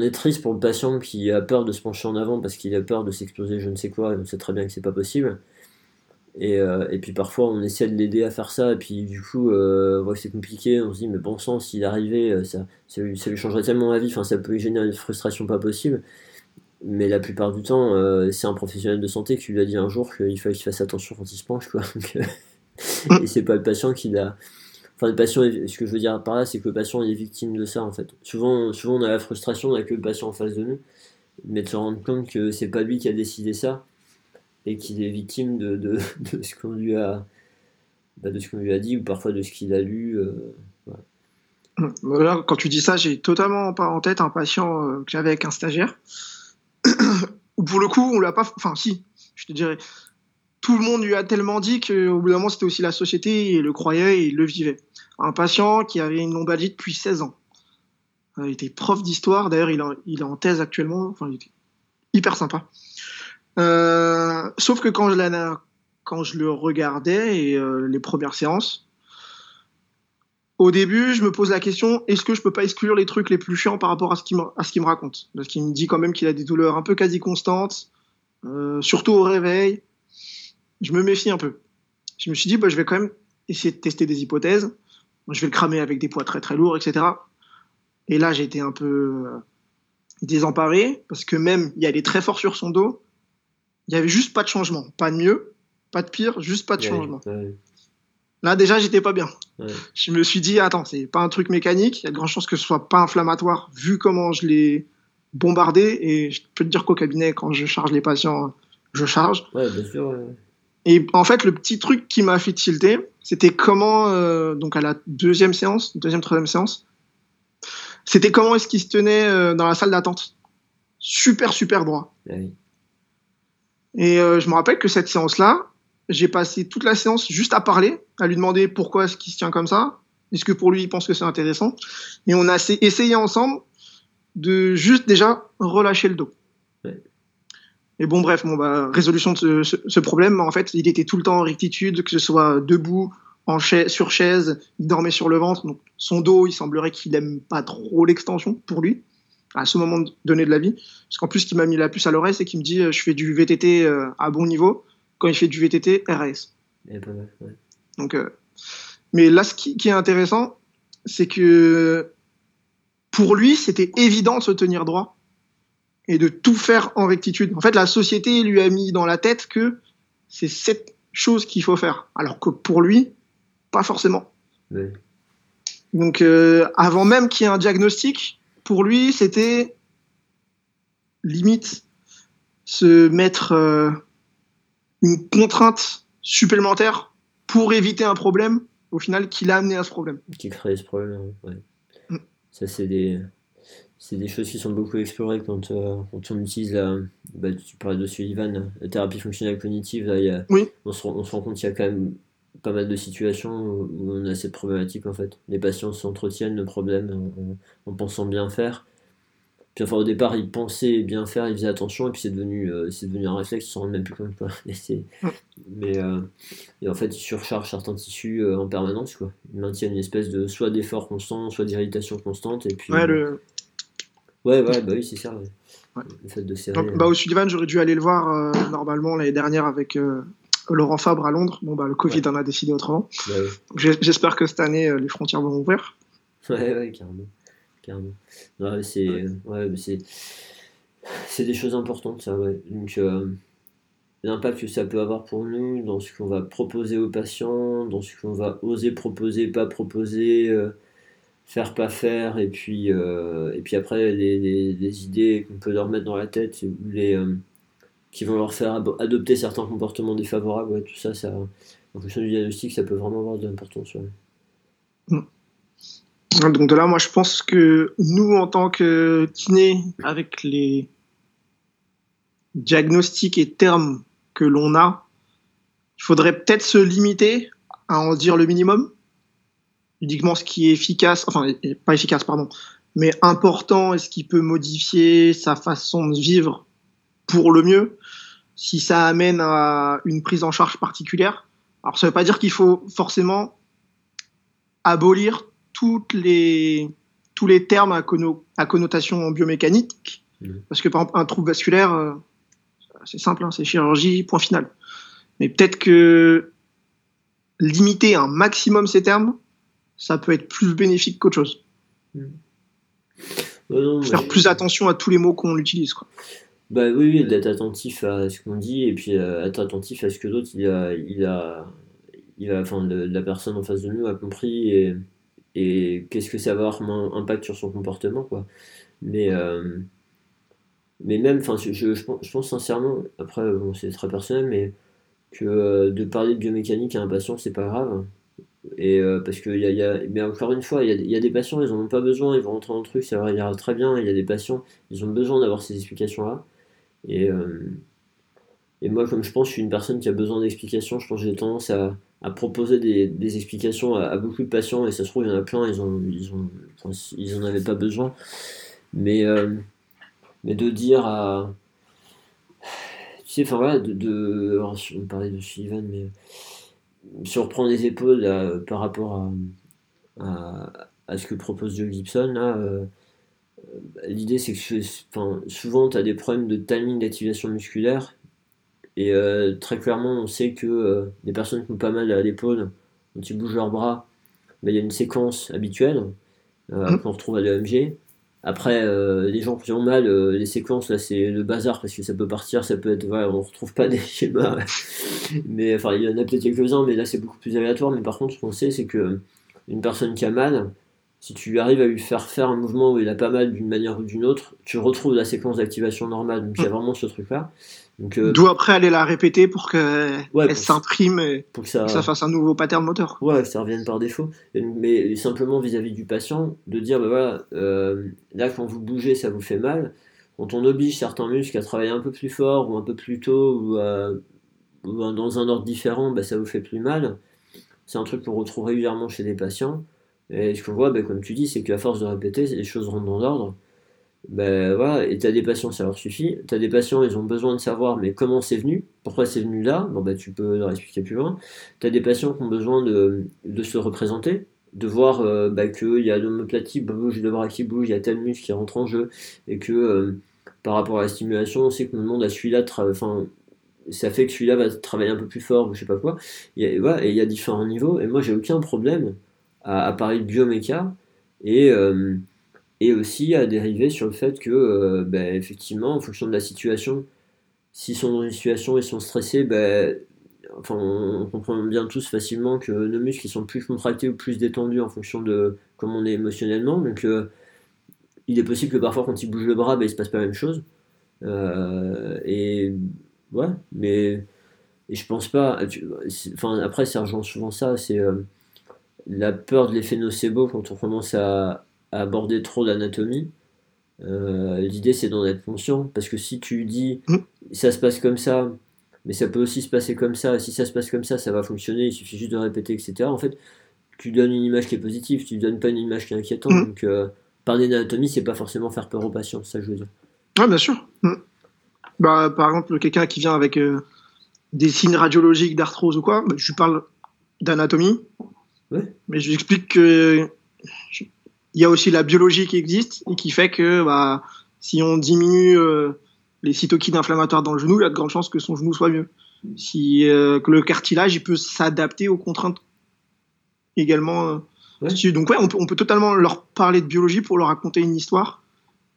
est triste pour le patient qui a peur de se pencher en avant parce qu'il a peur de s'exploser je ne sais quoi, et on sait très bien que c'est pas possible. Et, euh, puis parfois on essaie de l'aider à faire ça, et puis du coup, euh, c'est compliqué, on se dit, mais bon sang, s'il arrivait, euh, ça, ça, lui, changerait tellement la vie, enfin ça peut lui générer une frustration pas possible. Mais la plupart du temps, c'est un professionnel de santé qui lui a dit un jour qu'il fallait qu'il fasse attention quand il se penche, quoi. et c'est pas le patient qui l'a Enfin, le patient, ce que je veux dire par là, c'est que le patient est victime de ça, en fait. Souvent, souvent on a la frustration avec le patient en face de nous, mais de se rendre compte que c'est pas lui qui a décidé ça, et qu'il est victime de, de, ce qu'on lui a bah, de ce qu'on lui a dit, ou parfois de ce qu'il a lu. Euh, quand tu dis ça, j'ai totalement pas en tête un patient euh, que j'avais avec un stagiaire, où pour le coup, on l'a pas... Enfin, si, je te dirais tout le monde lui a tellement dit qu'au bout d'un moment, c'était aussi la société, il le croyait et il le vivait. Un patient qui avait une lombalgie depuis 16 ans. Euh, il était prof d'histoire, d'ailleurs, il, est en thèse actuellement, il était hyper sympa. Euh, sauf que quand je, le regardais et euh, les premières séances, au début, je me pose la question est-ce que je peux pas exclure les trucs les plus chiants par rapport à ce qu'il me, raconte? Parce qu'il me dit quand même qu'il a des douleurs un peu quasi constantes, surtout au réveil. Je me méfie un peu. Je me suis dit bah, je vais quand même essayer de tester des hypothèses. Je vais le cramer avec des poids très très lourds, etc. Et là, j'ai été un peu euh, désemparé parce que même il y allait très fort sur son dos, il y avait juste pas de changement, pas de mieux, pas de pire, juste pas de changement. Là, déjà, j'étais pas bien. Je me suis dit, attends, c'est pas un truc mécanique. Il y a de grandes chances que ce soit pas inflammatoire, vu comment je l'ai bombardé. Et je peux te dire qu'au cabinet, quand je charge les patients, je charge. Ouais, bien sûr. Et en fait, le petit truc qui m'a fait tilter, c'était comment, euh, donc à la deuxième séance, deuxième, troisième séance, c'était comment est-ce qu'il se tenait euh, dans la salle d'attente. Super, super droit. Et euh, je me rappelle que cette séance-là, j'ai passé toute la séance juste à parler, à lui demander pourquoi est-ce qu'il se tient comme ça, est-ce que pour lui il pense que c'est intéressant. Et on a essayé ensemble de juste déjà relâcher le dos. Et bon, bref, bon, bah, résolution de ce, problème, en fait, il était tout le temps en rectitude, que ce soit debout, en chaise, sur chaise, il dormait sur le ventre. Donc, son dos, il semblerait qu'il aime pas trop l'extension pour lui, à ce moment donné de la vie. Parce qu'en plus, ce qui m'a mis la puce à l'oreille, c'est qu'il me dit euh, Je fais du VTT euh, à bon niveau quand il fait du VTT RAS. Donc, euh, mais là, ce qui, est intéressant, c'est que pour lui, c'était évident de se tenir droit et de tout faire en rectitude. En fait, la société lui a mis dans la tête que c'est cette chose qu'il faut faire, alors que pour lui, pas forcément. Donc, euh, avant même qu'il y ait un diagnostic, pour lui, c'était limite se mettre euh, une contrainte supplémentaire pour éviter un problème, au final, qui l'a amené à ce problème. Qui crée ce problème, ouais. Mm. Ça, c'est des, c'est des choses qui sont beaucoup explorées quand, euh, quand on utilise la. Bah, tu parlais de Sullivan, la thérapie fonctionnelle cognitive. Là, y a, oui. on, se, on se rend compte qu'il y a quand même pas mal de situations où on a cette problématique en fait. Les patients s'entretiennent le problème en, en, pensant bien faire puis enfin, au départ, il pensait bien faire, il faisait attention, et puis c'est devenu, euh, c'est devenu un réflexe, il s'en rend même plus compte. Quoi. mais euh, et en fait, il surcharge certains tissus euh, en permanence. Quoi. Il maintient une espèce de soit d'effort constant, soit d'irritation constante. Et puis, ouais, le... ouais, ouais, bah oui, c'est ça. Le fait de serrer, bah, au Sullivan, j'aurais dû aller le voir normalement l'année dernière avec Laurent Fabre à Londres. Bon, bah, le Covid en a décidé autrement. Bah j'espère que cette année, les frontières vont ouvrir. Ouais, ouais, carrément carrément. c'est ouais. c'est des choses importantes, ça, ouais. Donc, euh, l'impact que ça peut avoir pour nous dans ce qu'on va proposer aux patients, dans ce qu'on va oser proposer, pas proposer, euh, faire, pas faire, et puis, euh, et puis après, les, les, idées qu'on peut leur mettre dans la tête, les, qui vont leur faire adopter certains comportements défavorables, tout ça, ça, en fonction du diagnostic, ça peut vraiment avoir de l'importance. Mm. Donc de là, moi, je pense que nous, en tant que kiné, avec les diagnostics et termes que l'on a, il faudrait peut-être se limiter à en dire le minimum, uniquement ce qui est efficace, enfin pas efficace, pardon, mais important et ce qui peut modifier sa façon de vivre pour le mieux, si ça amène à une prise en charge particulière. Alors ça ne veut pas dire qu'il faut forcément abolir toutes les, tous les termes à, à connotation biomécanique. Mmh. Parce que par exemple, un trouble vasculaire, euh, c'est simple, hein, c'est chirurgie, point final. Mais peut-être que limiter un maximum ces termes, ça peut être plus bénéfique qu'autre chose. Mmh. Faire plus attention à tous les mots qu'on utilise. Quoi. Bah oui, d'être attentif à ce qu'on dit et puis euh, être attentif à ce que l'autre il a, il a, il a, enfin la personne en face de nous a compris et, et qu'est-ce que ça va avoir un impact sur son comportement quoi mais euh, mais même enfin je, je, pense, sincèrement après bon, c'est très personnel mais que euh, de parler de biomécanique à un patient c'est pas grave et euh, parce que y a, y a, mais encore une fois il y a, des patients ils en ont pas besoin ils vont rentrer dans le truc ça va ira très bien il y a des patients ils ont besoin d'avoir ces explications là et et moi comme je pense je suis une personne qui a besoin d'explications je pense que j'ai tendance à proposer des, des explications à, beaucoup de patients et ça se trouve il y en a plein ils ont ils ont ils en avaient pas besoin. Mais euh, mais de dire à tu sais enfin voilà de, de on parlait de Sullivan mais surprendre les épaules par rapport à, à, à ce que propose Joe Gibson. Là, euh, l'idée c'est que enfin, souvent tu as des problèmes de timing d'activation musculaire. Et euh, très clairement, on sait que euh, des personnes qui ont pas mal à l'épaule, quand ils bougent leurs bras, ben, il y a une séquence habituelle mmh. qu'on retrouve à l'EMG. Après, les gens qui ont mal, les séquences, là, c'est le bazar parce que ça peut partir, ça peut être. Voilà, on retrouve pas des schémas. mais enfin, il y en a peut-être quelques-uns, mais là, c'est beaucoup plus aléatoire. Mais par contre, ce qu'on sait, c'est que une personne qui a mal, si tu arrives à lui faire faire un mouvement où il a pas mal d'une manière ou d'une autre, tu retrouves la séquence d'activation normale. Donc il y a mm. vraiment ce truc-là. Donc, euh, D'où après aller la répéter pour qu'elle s'imprime et pour que ça... fasse un nouveau pattern moteur. Ouais, que ça revienne par défaut. Mais simplement vis-à-vis du patient, de dire bah voilà, euh, là quand vous bougez, ça vous fait mal. Quand on oblige certains muscles à travailler un peu plus fort ou un peu plus tôt ou, dans un ordre différent, bah, ça vous fait plus mal. C'est un truc qu'on retrouve régulièrement chez des patients. Et ce qu'on voit, ben, comme tu dis, c'est qu'à force de répéter, les choses rentrent dans l'ordre. Ben voilà, et t'as des patients, ça leur suffit. T'as des patients, ils ont besoin de savoir, mais comment c'est venu, pourquoi c'est venu là, ben tu peux leur expliquer plus loin. T'as des patients qui ont besoin de, de se représenter, de voir euh, qu'il y a l'homoplatie bouge, le bras qui bouge, il y a tel muscle qui rentre en jeu, et que euh, par rapport à la stimulation, on sait que le monde à celui-là, enfin, ça fait que celui-là va travailler un peu plus fort, ou je sais pas quoi. Et il y a différents niveaux, et moi j'ai aucun problème à, parler de bioméca et, euh, et aussi à dériver sur le fait que, euh, ben, effectivement, en fonction de la situation, s'ils sont dans une situation et sont stressés, ben, enfin, on, comprend bien tous facilement que nos muscles sont plus contractés ou plus détendus en fonction de comment on est émotionnellement. Donc, euh, il est possible que parfois, quand ils bougent le bras, ben, il se passe pas la même chose. et ouais, mais et je pense pas. enfin, après, ça rejoint souvent ça. C'est la peur de l'effet nocebo quand on commence à, aborder trop d'anatomie. Euh, l'idée c'est d'en être conscient parce que si tu dis mm. ça se passe comme ça, mais ça peut aussi se passer comme ça, si ça se passe comme ça, ça va fonctionner, il suffit juste de répéter, etc. En fait, tu donnes une image qui est positive, tu donnes pas une image qui est inquiétante. Mm. Donc, euh, parler d'anatomie, c'est pas forcément faire peur aux patients, ça je veux dire. Ah, bien sûr. Mm. Bah, par exemple, quelqu'un qui vient avec euh, des signes radiologiques d'arthrose ou quoi, bah, je lui parle d'anatomie, mais je lui explique que il y a aussi la biologie qui existe et qui fait que bah, si on diminue euh, les cytokines inflammatoires dans le genou, il y a de grandes chances que son genou soit mieux. Si euh, que le cartilage il peut s'adapter aux contraintes également. Euh, donc ouais, on peut, on peut, totalement leur parler de biologie pour leur raconter une histoire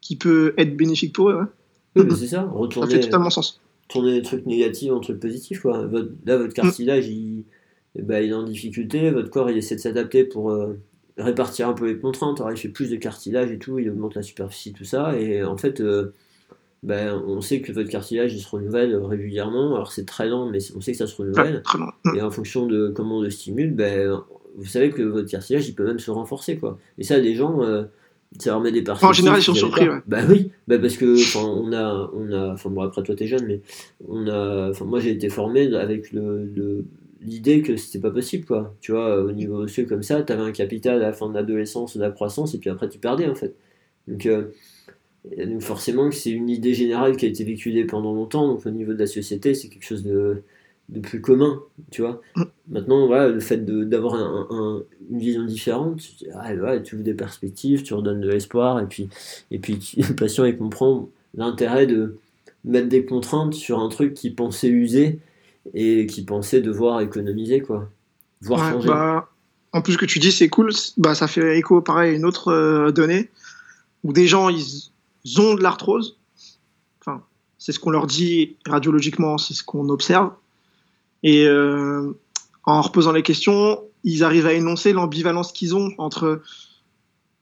qui peut être bénéfique pour eux. c'est ça. Retourner, ça fait totalement sens. Tourner les trucs négatifs en trucs positifs. Quoi. là, votre cartilage, il et bah, il est en difficulté, votre corps il essaie de s'adapter pour euh, répartir un peu les contraintes, alors il fait plus de cartilage et tout, il augmente la superficie, tout ça, et en fait, euh, bah, on sait que votre cartilage il se renouvelle régulièrement, alors c'est très lent, mais on sait que ça se renouvelle, et en fonction de comment on le stimule, bah, vous savez que votre cartilage il peut même se renforcer, quoi. Et ça, les gens. Euh, ça leur met des En général, ils sont surpris. Bah oui, bah parce que on a, on a, enfin bon après toi t'es jeune, mais on a, enfin moi j'ai été formé avec le l'idée que c'était pas possible, quoi. Tu vois, au niveau osseux comme ça, tu avais un capital à la fin de l'adolescence, de la croissance, et puis après tu perdais, en fait. Donc, euh, donc forcément, c'est une idée générale qui a été véhiculée pendant longtemps, donc au niveau de la société, c'est quelque chose de, de, plus commun, tu vois. Maintenant, voilà, le fait d'avoir un, une vision différente, tu, ah, tu ouvres des perspectives, tu redonnes de l'espoir, et puis, et puis le patient, il comprend l'intérêt de mettre des contraintes sur un truc qui pensait usé, et qui pensaient devoir économiser, quoi. Voir changer. Bah, en plus, ce que tu dis, c'est cool. Bah, ça fait écho, pareil, à une autre euh, donnée où des gens, ils, ont de l'arthrose. Enfin, c'est ce qu'on leur dit radiologiquement, c'est ce qu'on observe. Et euh, en reposant les questions, ils arrivent à énoncer l'ambivalence qu'ils ont entre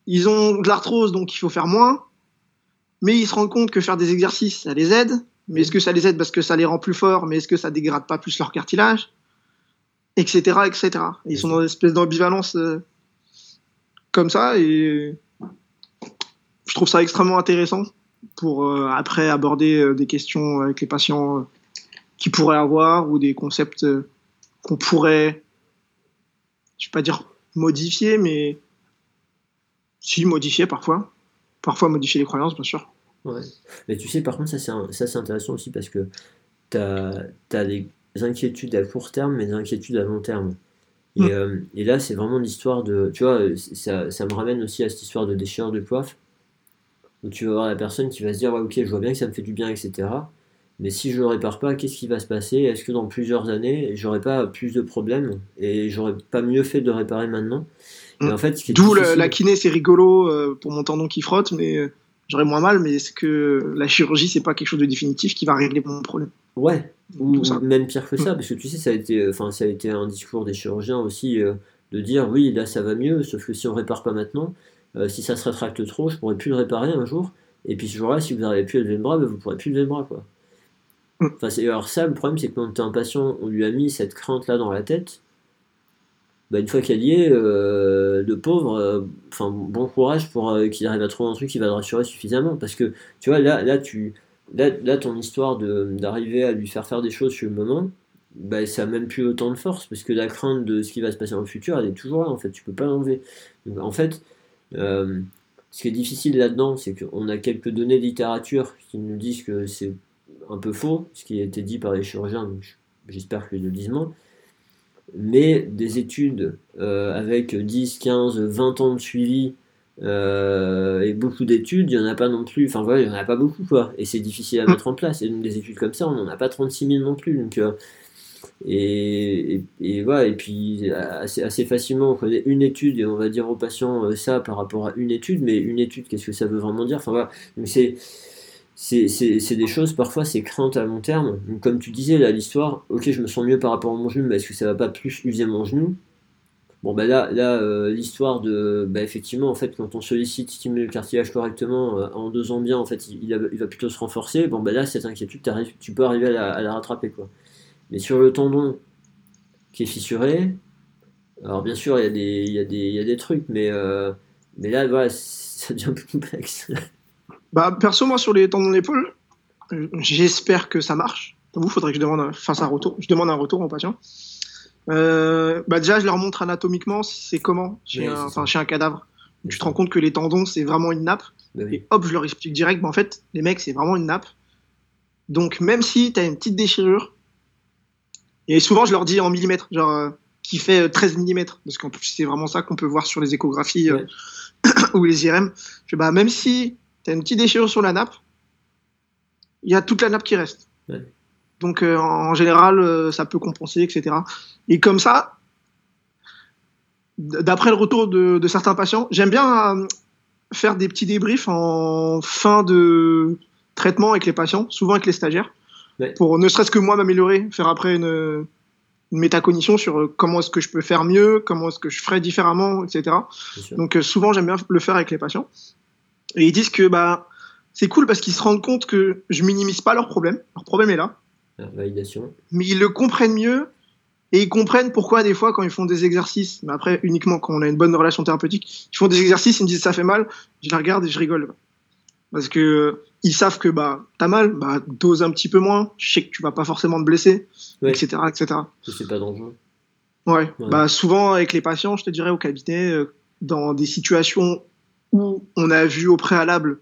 ils ont de l'arthrose, donc il faut faire moins, mais ils se rendent compte que faire des exercices, ça les aide, mais est-ce que ça les aide parce que ça les rend plus forts, mais est-ce que ça dégrade pas plus leur cartilage? Etc. etc. ils sont dans une espèce d'ambivalence euh, comme ça, et je trouve ça extrêmement intéressant pour euh, après aborder euh, des questions avec les patients qui pourraient avoir ou des concepts qu'on pourrait, je vais pas dire modifier, mais si modifier parfois. Parfois modifier les croyances, bien sûr. Ouais. Mais tu sais, par contre, ça c'est intéressant aussi parce que tu as, des inquiétudes à court terme, mais des inquiétudes à long terme. Et, euh, et là, c'est vraiment l'histoire de. Tu vois, ça, ça, me ramène aussi à cette histoire de déchirure de coiffe. Où tu vas voir la personne qui va se dire Ouais, ok, je vois bien que ça me fait du bien, etc. Mais si je ne le répare pas, qu'est-ce qui va se passer? Est-ce que dans plusieurs années, j'aurai pas plus de problèmes et j'aurais pas mieux fait de réparer maintenant? Et en fait, D'où la kiné, c'est rigolo euh, pour mon tendon qui frotte, mais euh, j'aurais moins mal. Mais est-ce que la chirurgie, c'est pas quelque chose de définitif qui va régler mon problème? Ouais, ou même pire que ça, mm. parce que tu sais, ça a été, enfin, ça a été un discours des chirurgiens aussi euh, de dire oui, là ça va mieux, sauf que si on répare pas maintenant, si ça se rétracte trop, je pourrais plus le réparer un jour. Et puis ce jour-là, si vous n'arrivez plus à lever le bras, ben, vous pourrez plus lever le bras, quoi. Mm. Enfin, alors ça, le problème, c'est que quand un patient, on lui a mis cette crainte-là dans la tête, bah, une fois qu'elle y est, euh, le pauvre, euh, enfin bon courage pour euh, qu'il arrive à trouver un truc qui va le rassurer suffisamment. Parce que, tu vois, là, là, tu, là, ton histoire d'arriver à lui faire faire des choses sur le moment, bah, ça n'a même plus autant de force, parce que la crainte de ce qui va se passer dans le futur, elle est toujours là, en fait, tu peux pas l'enlever. En fait, ce qui est difficile là-dedans, c'est qu'on a quelques données de littérature qui nous disent que c'est un peu faux, ce qui a été dit par les chirurgiens, j'espère qu'ils le disent moins, mais des études euh, avec 10, 15, 20 ans de suivi euh, et beaucoup d'études, il n'y en a pas non plus, enfin voilà, il n'y en a pas beaucoup quoi, et c'est difficile à mettre en place, et donc des études comme ça, on n'en a pas 36 000 non plus, donc euh, et, et, voilà, et puis assez, assez, facilement on connaît une étude et on va dire aux patients ça par rapport à une étude, mais une étude, qu'est-ce que ça veut vraiment dire? Enfin voilà, donc c'est c'est des choses, parfois, c'est crainte à long terme. comme tu disais, là, l'histoire, ok, je me sens mieux par rapport à mon genou, mais est-ce que ça va pas plus user mon genou? Bon, bah là, là euh, l'histoire de. Bah, effectivement, en fait, quand on sollicite, stimuler le cartilage correctement, euh, en deux ans bien, en fait, il, va plutôt se renforcer. Bon, bah là, cette inquiétude, tu peux arriver à la, rattraper, quoi. Mais sur le tendon qui est fissuré, alors bien sûr, il y, a des, y, y a des trucs, mais, euh, mais là, voilà, ça devient plus complexe. Bah, perso, moi, sur les tendons d'épaule, j'espère que ça marche. Vous, faudrait que je demande, un retour. Je demande un retour aux patients. Euh, bah déjà, je leur montre anatomiquement c'est comment chez, un, enfin, chez un cadavre. Tu te rends compte que les tendons, c'est vraiment une nappe. Bah et hop, je leur explique direct, bah, en fait, les mecs, c'est vraiment une nappe. Donc, même si tu as une petite déchirure, et souvent, je leur dis en millimètres, genre, euh, qui fait 13 euh, mm, parce qu'en plus, c'est vraiment ça qu'on peut voir sur les échographies ou les IRM. Je, bah, même si tu as une petite déchirure sur la nappe, il y a toute la nappe qui reste. Donc euh, en général, euh, ça peut compenser, etc. Et comme ça, d'après le retour de, certains patients, j'aime bien euh, faire des petits débriefs en fin de traitement avec les patients, souvent avec les stagiaires, pour ne serait-ce que moi m'améliorer, faire après une, une métacognition sur comment est-ce que je peux faire mieux, comment est-ce que je ferais différemment, etc. Donc souvent j'aime bien le faire avec les patients. Et ils disent que bah, c'est cool parce qu'ils se rendent compte que je minimise pas leur problème. Leur problème est là. La validation. Mais ils le comprennent mieux et ils comprennent pourquoi des fois quand ils font des exercices, mais après uniquement quand on a une bonne relation thérapeutique, ils font des exercices, ils me disent ça fait mal, je les regarde et je rigole. Parce que ils savent que bah t'as mal, bah dose un petit peu moins, je sais que tu vas pas forcément te blesser, etc. etc. C'est pas dangereux. Ouais. Bah souvent avec les patients, je te dirais au cabinet, euh, dans des situations où on a vu au préalable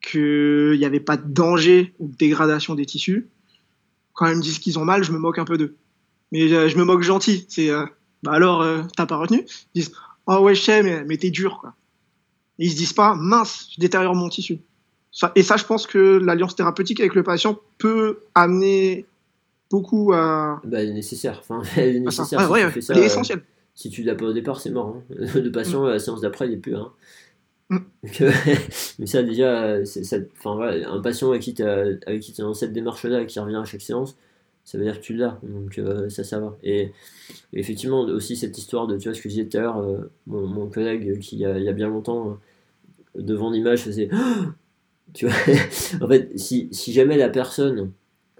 qu'il n'y avait pas de danger ou de dégradation des tissus, quand ils me disent qu'ils ont mal, je me moque un peu d'eux. Mais euh, je me moque gentil. C'est euh, bah alors, euh, t'as pas retenu? Ils disent Oh ouais, je sais, mais, mais t'es dur. Quoi. Et ils se disent pas Mince, je détériore mon tissu. Ça, et ça, je pense que l'alliance thérapeutique avec le patient peut amener beaucoup à. Bah, elle est nécessaire. Enfin, elle est nécessaire. Ah, ouais, elle est essentielle si tu l'as pas au départ, c'est mort. Hein. Le patient, mm. la séance d'après, il n'est plus. Hein. Mm. mais ça, déjà, ça, un patient avec qui tu es dans cette démarche-là et qui revient à chaque séance, ça veut dire que tu l'as. Donc euh, ça, ça va. Et, effectivement, aussi cette histoire de, tu vois, ce que je disais tout à l'heure, euh, mon, collègue qui, il y a bien longtemps, euh, devant l'image, faisait. tu vois, en fait, si, si jamais la personne.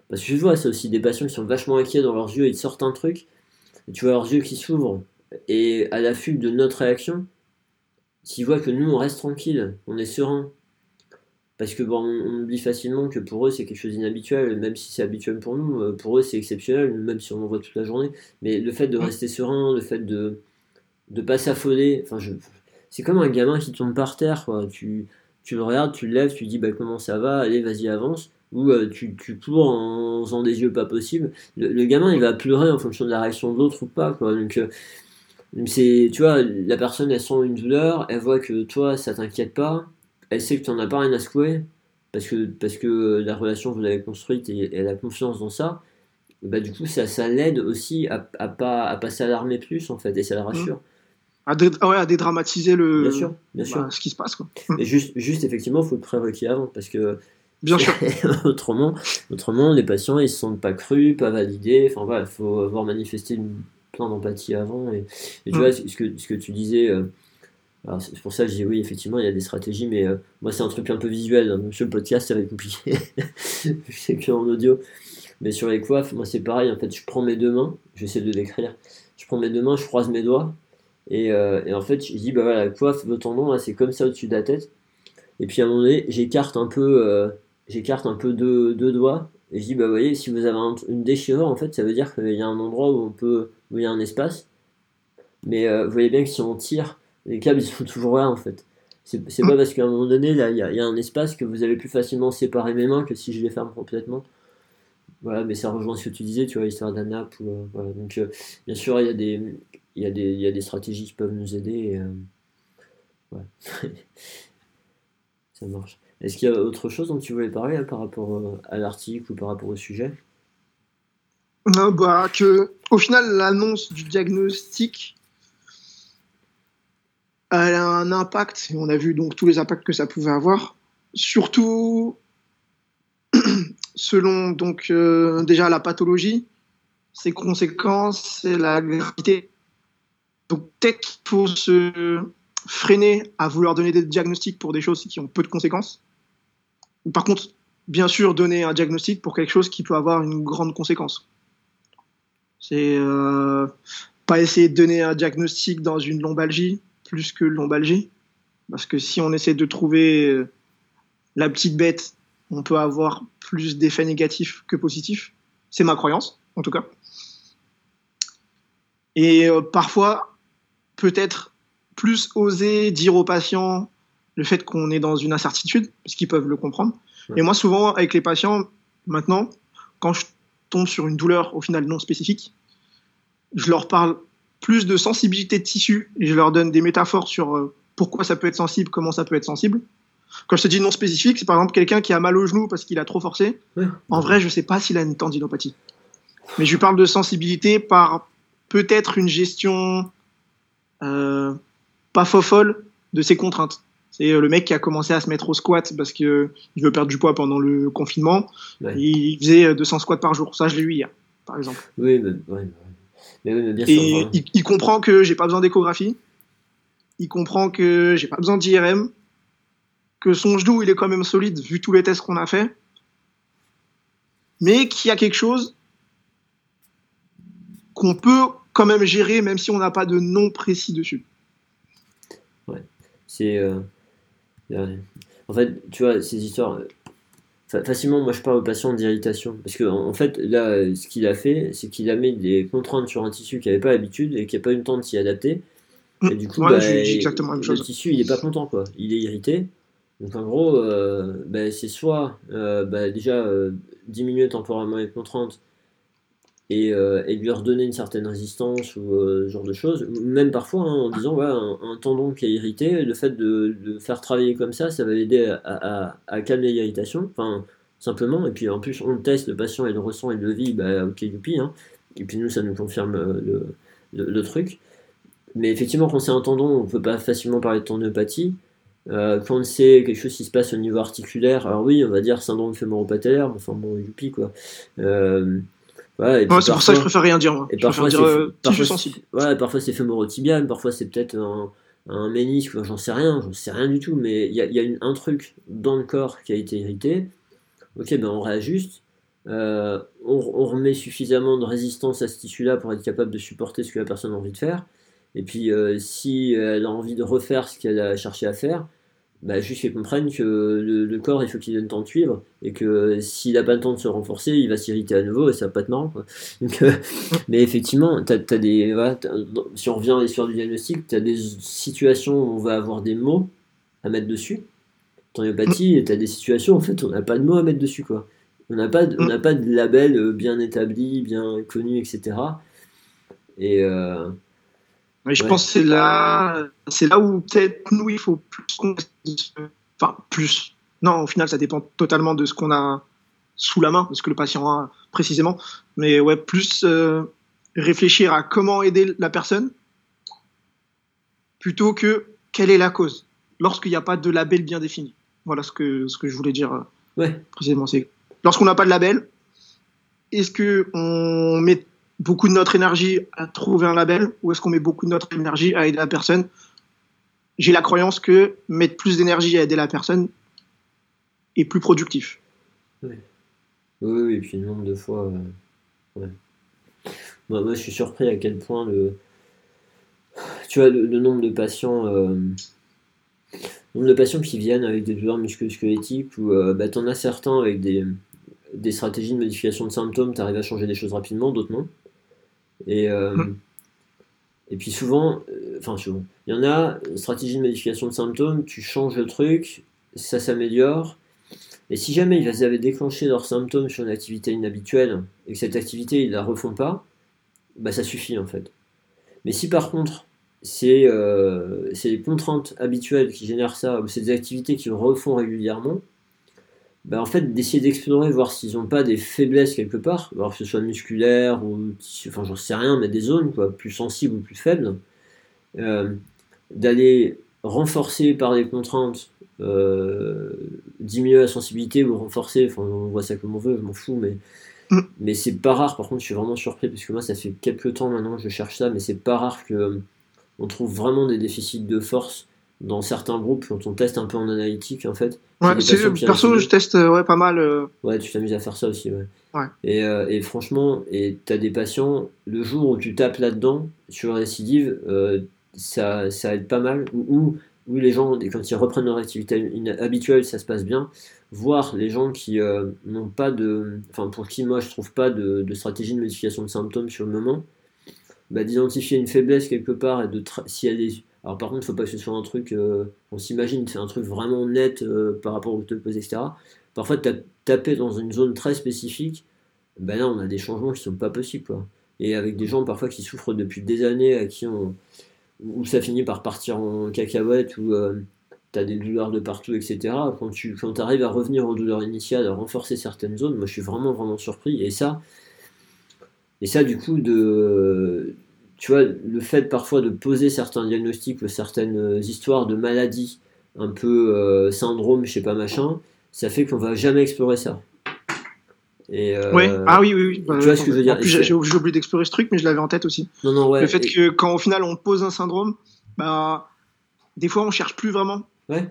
Parce que je vois, c'est aussi des patients qui sont vachement inquiets dans leurs yeux, ils sortent un truc, et tu vois leurs yeux qui s'ouvrent et à l'affût de notre réaction, s'ils voient que nous on reste tranquille, on est serein, parce que bon, on, oublie facilement que pour eux c'est quelque chose d'inhabituel, même si c'est habituel pour nous, euh, pour eux c'est exceptionnel, même si on en voit toute la journée. Mais le fait de rester serein, le fait de ne pas s'affoler, enfin je, c'est comme un gamin qui tombe par terre, quoi. Tu, tu le regardes, tu le lèves, tu dis bah comment ça va, allez vas-y avance. où tu, tu cours en faisant des yeux pas possibles, le, gamin il va pleurer en fonction de la réaction de l'autre ou pas. Quoi. Donc, c'est, tu vois, la personne elle sent une douleur, elle voit que toi ça t'inquiète pas, elle sait que tu n'en as pas rien à secouer, parce que, parce que la relation que vous avez construite et elle a confiance dans ça, bah, du coup, ça, ça l'aide aussi à, à, pas, à pas s'alarmer plus, en fait, et ça la rassure. À, ouais, à dédramatiser le, bien sûr, bien sûr. Bah, ce qui se passe. Quoi. Et juste, juste effectivement, il faut le prérequis avant, parce que Bien sûr. autrement, autrement, les patients, ils se sentent pas crus, pas validés. Enfin voilà, il faut avoir manifesté une plein d'empathie avant. Et, et tu vois, ce que, ce que tu disais, euh, c'est pour ça que je dis oui, effectivement, il y a des stratégies, mais euh, moi, c'est un truc un peu visuel. Hein. Sur le podcast, ça va être compliqué. c'est que en audio. Mais sur les coiffes, moi, c'est pareil. En fait, je prends mes deux mains, j'essaie de l'écrire. Je prends mes deux mains, je croise mes doigts. Et, euh, et en fait, je dis, bah voilà, la coiffe, le tendon, là, c'est comme ça au-dessus de la tête. Et puis à un moment donné, j'écarte un peu, euh, j'écarte un peu deux, deux, doigts. Et je dis, bah vous voyez, si vous avez une déchirure, en fait, ça veut dire qu'il y a un endroit où on peut, où il y a un espace. Mais vous voyez bien que si on tire, les câbles ils sont toujours là en fait. C'est pas parce qu'à un moment donné, là, il y, a un espace que vous allez plus facilement séparer mes mains que si je les ferme complètement. Voilà, mais ça rejoint ce que tu disais, tu vois, l'histoire d'un app. Euh, voilà. Donc, euh, bien sûr, il y, a des, y y a des stratégies qui peuvent nous aider. Euh, ouais. ça marche. Est-ce qu'il y a autre chose dont tu voulais parler hein, par rapport à l'article ou par rapport au sujet? Non, bah, que, Au final, l'annonce du diagnostic elle a un impact, et on a vu donc tous les impacts que ça pouvait avoir, surtout selon donc euh, déjà la pathologie, ses conséquences et la gravité. Donc peut-être qu'il faut se freiner à vouloir donner des diagnostics pour des choses qui ont peu de conséquences. Par contre, bien sûr, donner un diagnostic pour quelque chose qui peut avoir une grande conséquence. C'est euh, pas essayer de donner un diagnostic dans une lombalgie plus que lombalgie. Parce que si on essaie de trouver euh, la petite bête, on peut avoir plus d'effets négatifs que positifs. C'est ma croyance, en tout cas. Et euh, parfois, peut-être plus oser dire aux patients le fait qu'on est dans une incertitude, parce qu'ils peuvent le comprendre. Et moi, souvent, avec les patients, maintenant, quand je tombe sur une douleur au final non spécifique, je leur parle plus de sensibilité de tissu et je leur donne des métaphores sur euh, pourquoi ça peut être sensible, comment ça peut être sensible. Quand je te dis non spécifique, c'est par exemple quelqu'un qui a mal au genou parce qu'il a trop forcé. En vrai, je sais pas s'il a une tendinopathie. Mais je lui parle de sensibilité par peut-être une gestion euh, pas folle de ses contraintes. C'est euh, le mec qui a commencé à se mettre au squat parce qu'il veut perdre du poids pendant le confinement. Il faisait 200 squats par jour. Ça, je l'ai eu hier, par exemple. Oui, mais, et il, comprend que j'ai pas besoin d'échographie. Il comprend que j'ai pas besoin d'IRM. Que son genou, il est quand même solide vu tous les tests qu'on a fait. Mais qu'il y a quelque chose qu'on peut quand même gérer, même si on n'a pas de nom précis dessus. Ouais. C'est. Euh, en fait, tu vois, ces histoires facilement, moi je parle aux patients d'irritation. Parce que en fait, là, ce qu'il a fait, c'est qu'il a mis des contraintes sur un tissu qui n'avait pas l'habitude et qui n'a pas eu le temps de s'y adapter. Mm. Et du coup, bah, le tissu, il n'est pas content, quoi. Il est irrité. Donc en gros, euh, bah, c'est soit euh, bah, déjà euh, diminuer temporairement les contraintes euh, et, lui redonner une certaine résistance ou euh, ce genre de choses. Même parfois hein, en disant ouais, un, tendon qui est irrité, le fait de, le faire travailler comme ça, ça va l'aider à, calmer l'irritation. Enfin, simplement. Et puis en plus, on le teste, le patient, il le ressent, il le vit, bah ok, youpi. Hein. Et puis nous, ça nous confirme euh, le, truc. Mais effectivement, quand c'est un tendon, on peut pas facilement parler de tendinopathie. quand c'est quelque chose qui se passe au niveau articulaire, alors oui, on va dire syndrome fémoro-patellaire, enfin bon, youpi quoi c'est pour ça que je préfère rien dire. Et parfois, c'est euh, sensible. Ouais, parfois c'est fémorotibial, parfois c'est peut-être un, un ménisque, j'en sais rien, j'en sais rien du tout, mais il y a, y a un truc dans le corps qui a été irrité. Ok, ben on réajuste, euh, on, on, remet suffisamment de résistance à ce tissu-là pour être capable de supporter ce que la personne a envie de faire. Et puis, euh, si elle a envie de refaire ce qu'elle a cherché à faire, bah, juste qu'ils comprennent que le, corps, il faut qu'il ait le temps de suivre, et que s'il n'a pas le temps de se renforcer, il va s'irriter à nouveau, et ça va pas être marrant. Euh, mais effectivement, as, as des, si on revient à l'histoire du diagnostic, tu as des situations où on va avoir des mots à mettre dessus. En homéopathie, tu as des situations, en fait, on n'a pas de mots à mettre dessus. quoi. On n'a pas, de- on n'a pas de label euh, bien établi, bien connu, etc. Et euh, Mais je Ouais. pense que c'est là, c'est là où peut-être nous, il faut plus qu'on Enfin, plus. Non, au final, ça dépend totalement de ce qu'on a sous la main, de ce que le patient a précisément. Mais ouais, plus euh, réfléchir à comment aider la personne plutôt que quelle est la cause lorsqu'il n'y a pas de label bien défini. Voilà ce que, ce que je voulais dire euh, ouais, précisément. C'est lorsqu'on n'a pas de label, est-ce que on met beaucoup de notre énergie à trouver un label ou est-ce qu'on met beaucoup de notre énergie à aider la personne? J'ai la croyance que mettre plus d'énergie à aider la personne est plus productif. oui, oui, et puis le nombre de fois. euh, ouais. Moi, moi, je suis surpris à quel point le. Tu vois, le, nombre de patients. euh, nombre de patients qui viennent avec des douleurs musculo-squelettiques ou euh, bah, t'en as certains avec des, des stratégies de modification de symptômes, t'arrives à changer des choses rapidement, d'autres non. Et, euh, Mm. et puis souvent, euh, enfin souvent, il y en a, stratégie de modification de symptômes, tu changes le truc, ça s'améliore. Et si jamais ils avaient déclenché leurs symptômes sur une activité inhabituelle et que cette activité ils la refont pas, bah ça suffit en fait. Mais si par contre c'est euh, c'est les contraintes habituelles qui génèrent ça ou c'est des activités qu'ils refont régulièrement, bah en fait d'essayer d'explorer, voir s'ils n'ont pas des faiblesses quelque part, alors que ce soit musculaire ou enfin j'en sais rien, mais des zones quoi, plus sensibles ou plus faibles, euh, d'aller renforcer par des contraintes, euh, diminuer la sensibilité ou renforcer, enfin on voit ça comme on veut, je m'en fous, mais Mm. mais c'est pas rare. Par contre, je suis vraiment surpris parce que moi ça fait quelques temps maintenant que je cherche ça, mais c'est pas rare que euh, on trouve vraiment des déficits de force dans certains groupes quand on teste un peu en analytique en fait. Ouais, perso, je teste euh, ouais, pas mal. euh, Ouais, tu t'amuses à faire ça aussi, ouais. Ouais. Et, euh, et franchement, et t'as des patients, le jour où tu tapes là-dedans, sur la récidive, euh, ça, ça aide pas mal. Ou, ou, les gens, quand ils reprennent leur activité habituelle, ça se passe bien. Voir les gens qui n'ont pas de. Enfin, pour qui moi je trouve pas de, de stratégie de modification de symptômes sur le moment, bah, d'identifier une faiblesse quelque part et de. Si elle est. Alors par contre, faut pas ce soit un truc. euh, on s'imagine, c'est un truc vraiment net euh, par rapport au que te pose, etc. Parfois, taper dans une zone très spécifique, ben là on a des changements qui sont pas possibles quoi. Et avec des gens parfois qui souffrent depuis des années, à qui on, où ça finit par partir en cacahuète, où euh, tu as des douleurs de partout, etc. Quand tu arrives à revenir aux douleurs initiales, à renforcer certaines zones, moi je suis vraiment vraiment surpris. Et ça, et ça du coup de tu vois, le fait parfois de poser certains diagnostics ou certaines histoires de maladies, un peu euh, syndrome, je sais pas machin, ça fait qu'on va jamais explorer ça. Et, euh, Ouais. Ah oui, oui, oui. bah, tu vois ce que je veux dire J'ai oublié d'explorer ce truc, mais je l'avais en tête aussi. Non, non, ouais. le fait et- que quand au final on pose un syndrome, bah, des fois on cherche plus vraiment. Ouais,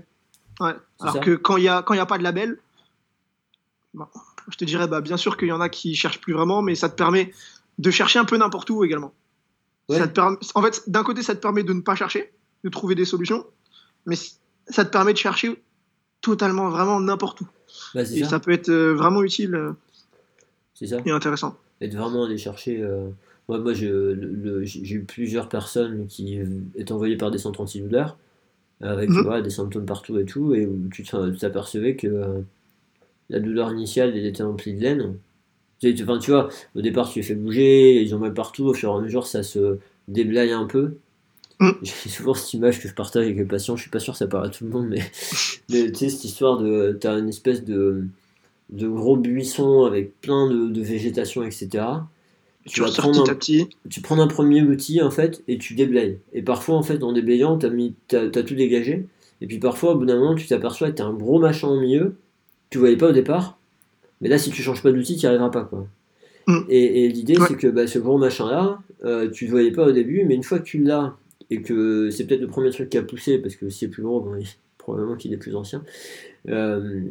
Alors ça. que quand il y a quand il y a pas de label, bah, je te dirais bah bien sûr qu'il y en a qui cherchent plus vraiment, mais ça te permet de chercher un peu n'importe où également. Ouais. Ça te permet, en fait, d'un côté ça te permet de ne pas chercher, de trouver des solutions, mais ça te permet de chercher totalement vraiment n'importe où. bah, Et ça. ça peut être euh, vraiment utile euh, ça. et intéressant. Et de vraiment aller chercher. euh, Moi, j'ai eu plusieurs personnes qui étaient envoyées par des centres antidouleurs, avec Mhm. des symptômes partout et tout, et où tu t'apercevais que euh, la douleur initiale, elle était remplie de laine. Enfin, tu vois, au départ, tu les fais bouger, ils ont mal partout, au fur et à mesure, ça se déblaye un peu. Mhm. J'ai souvent cette image que je partage avec les patients, je suis pas sûr que ça parle à tout le monde, mais, mais tu sais, cette histoire de. T'as une espèce de, de gros buisson avec plein de, de végétation, etc. Tu vas prendre petit un- à petit. tu prends un premier outil en fait et tu déblayes. Et parfois en fait en déblayant t'as mis t'as, t'as tout dégagé. Et puis parfois au bout d'un moment tu t'aperçois que t'as un gros machin au milieu. Tu voyais pas au départ. Mais là si tu changes pas d'outil tu n'y arriveras pas quoi. Mm. Et, et l'idée Ouais. c'est que bah, ce gros machin là tu le voyais pas au début mais une fois que tu l'as et que c'est peut-être le premier truc qui a poussé parce que c'est plus gros bon, il- probablement qu'il est plus ancien. Euh,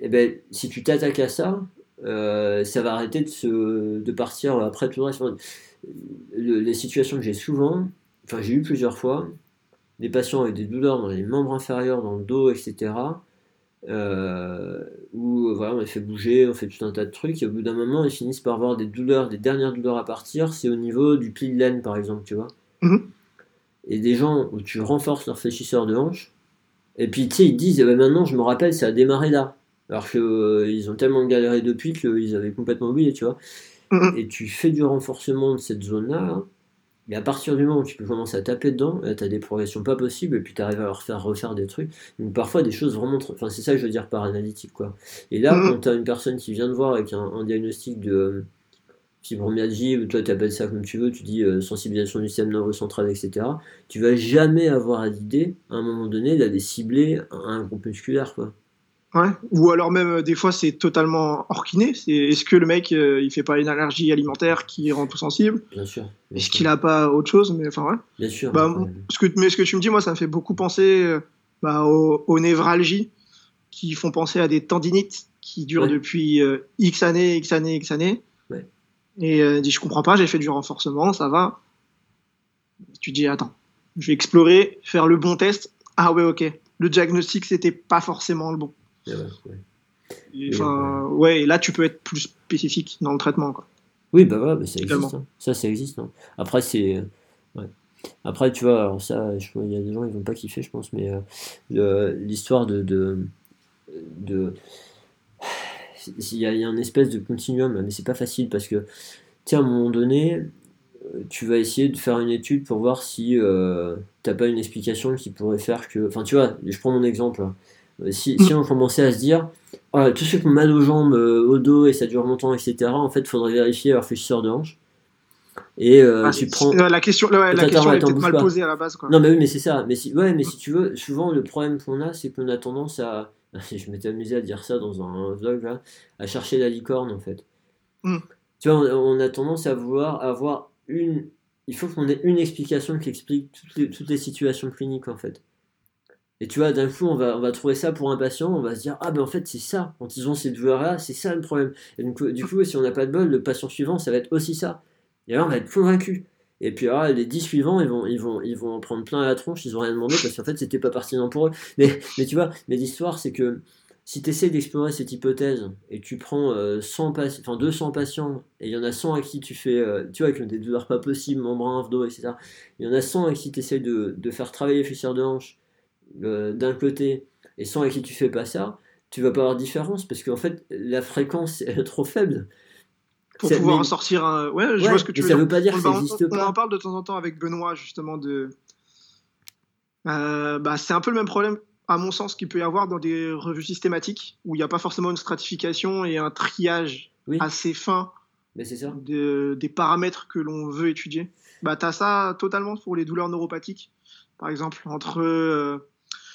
et ben si tu t'attaques à ça euh, ça va arrêter de, se, de partir après tout le reste. Le- les situations que j'ai souvent, enfin j'ai eu plusieurs fois, des patients avec des douleurs dans les membres inférieurs, dans le dos, etc. euh, où voilà, on les fait bouger, on fait tout un tas de trucs, et au bout d'un moment, ils finissent par avoir des douleurs, des dernières douleurs à partir, c'est au niveau du pli de laine, par exemple, tu vois. Mhm. Et des gens où tu renforces leur fléchisseur de hanche, et puis tu sais, ils disent, eh ben, maintenant je me rappelle, ça a démarré là. Alors qu'ils ils ont tellement galéré depuis qu'ils avaient complètement oublié, tu vois. Mhm. Et tu fais du renforcement de cette zone-là, hein, et à partir du moment où tu peux commencer à taper dedans, là, tu as des progressions pas possibles, et puis tu arrives à leur faire refaire des trucs. Donc parfois des choses vraiment. Enfin, c'est ça que je veux dire par analytique, quoi. Et là, Mhm. quand tu as une personne qui vient te voir avec un, un diagnostic de euh, fibromyalgie, ou toi tu appelles ça comme tu veux, tu dis euh, sensibilisation du système nerveux central, etc., tu vas jamais avoir l'idée, à un moment donné, d'aller cibler un, un groupe musculaire, quoi. Ouais. Ou alors même euh, des fois c'est totalement. C'est est-ce que le mec euh, il fait pas une allergie alimentaire qui rend tout sensible? Bien sûr. Est-ce qu'il a pas autre chose? Mais enfin ouais. Bien sûr. Bah, ce que, mais ce que tu me dis, moi, ça me fait beaucoup penser euh, bah, aux, aux névralgies qui font penser à des tendinites qui durent Ouais. depuis euh, X années, X années, X années. Ouais. Et dis, je comprends pas, j'ai fait du renforcement, ça va. Tu dis, attends, je vais explorer, faire le bon test. Ah ouais, ok. Le diagnostic, c'était pas forcément le bon. Ouais. Et, Et, Enfin, ouais, et là, tu peux être plus spécifique dans le traitement. Quoi. Oui, bah ouais, bah ça existe. hein. Ça, ça existe. hein. Après, c'est. ouais. Après, tu vois, alors ça, je- il y a des gens qui vont pas kiffer, je pense, mais euh, l'histoire de. de, de il y a, il y a un espèce de continuum, mais c'est pas facile parce que, tiens, à un moment donné, euh, tu vas essayer de faire une étude pour voir si euh, t'as pas une explication qui pourrait faire que. Enfin, tu vois, je prends mon exemple. Euh, Si, si on commençait à se dire, ah, tous ceux qui ont mal aux jambes, euh, au dos et ça dure longtemps, etc., en fait, il faudrait vérifier leur fléchisseur de hanche. Et euh, Ah, tu prends. euh, la question, ouais, la question est peut-être mal pas. posée à la base. Quoi. Non, mais oui, mais c'est ça. Mais si, ouais, mais si tu veux, souvent le problème qu'on a, c'est qu'on a tendance à. Je m'étais amusé à dire ça dans un vlog là, à chercher la licorne en fait. Mm. Tu vois, on, on a tendance à vouloir avoir une. Il faut qu'on ait une explication qui explique toutes les, toutes les situations cliniques en fait. Et tu vois, d'un coup, on va, on va trouver ça pour un patient, on va se dire, ah ben en fait, c'est ça. Quand ils ont ces douleurs-là, c'est ça le problème. Et donc, euh, du coup, si on n'a pas de bol, le patient suivant, ça va être aussi ça. Et là, on va être convaincu. Et puis alors, les 10 suivants, ils vont, ils, vont, ils vont en prendre plein à la tronche, ils ont rien demandé parce qu'en fait, c'était pas pertinent pour eux. Mais, mais tu vois, mais l'histoire, c'est que si tu essaies d'explorer cette hypothèse et tu prends euh, 100 pas- enfin, 200 patients et il y en a 100 à qui tu fais, euh, tu vois, qui ont des douleurs pas possibles, membranes, dos, etc. Il y en a 100 à qui tu essaies de, de faire travailler les fissures de hanche euh, d'un côté et 100 à qui tu fais pas ça, tu vas pas avoir de différence parce qu'en fait, la fréquence est trop faible. pour pouvoir mais- en sortir un. Ouais, je Ouais, vois ce que tu mais veux ça dire. veut pas dire on, que ça n'existe on pas. en parle de temps en temps avec Benoît, justement, de. Euh, bah, c'est un peu le même problème, à mon sens, qu'il peut y avoir dans des revues systématiques, où il n'y a pas forcément une stratification et un triage Oui, assez fin ça. de- des paramètres que l'on veut étudier. Bah, tu as ça totalement pour les douleurs neuropathiques. Par exemple, entre. euh,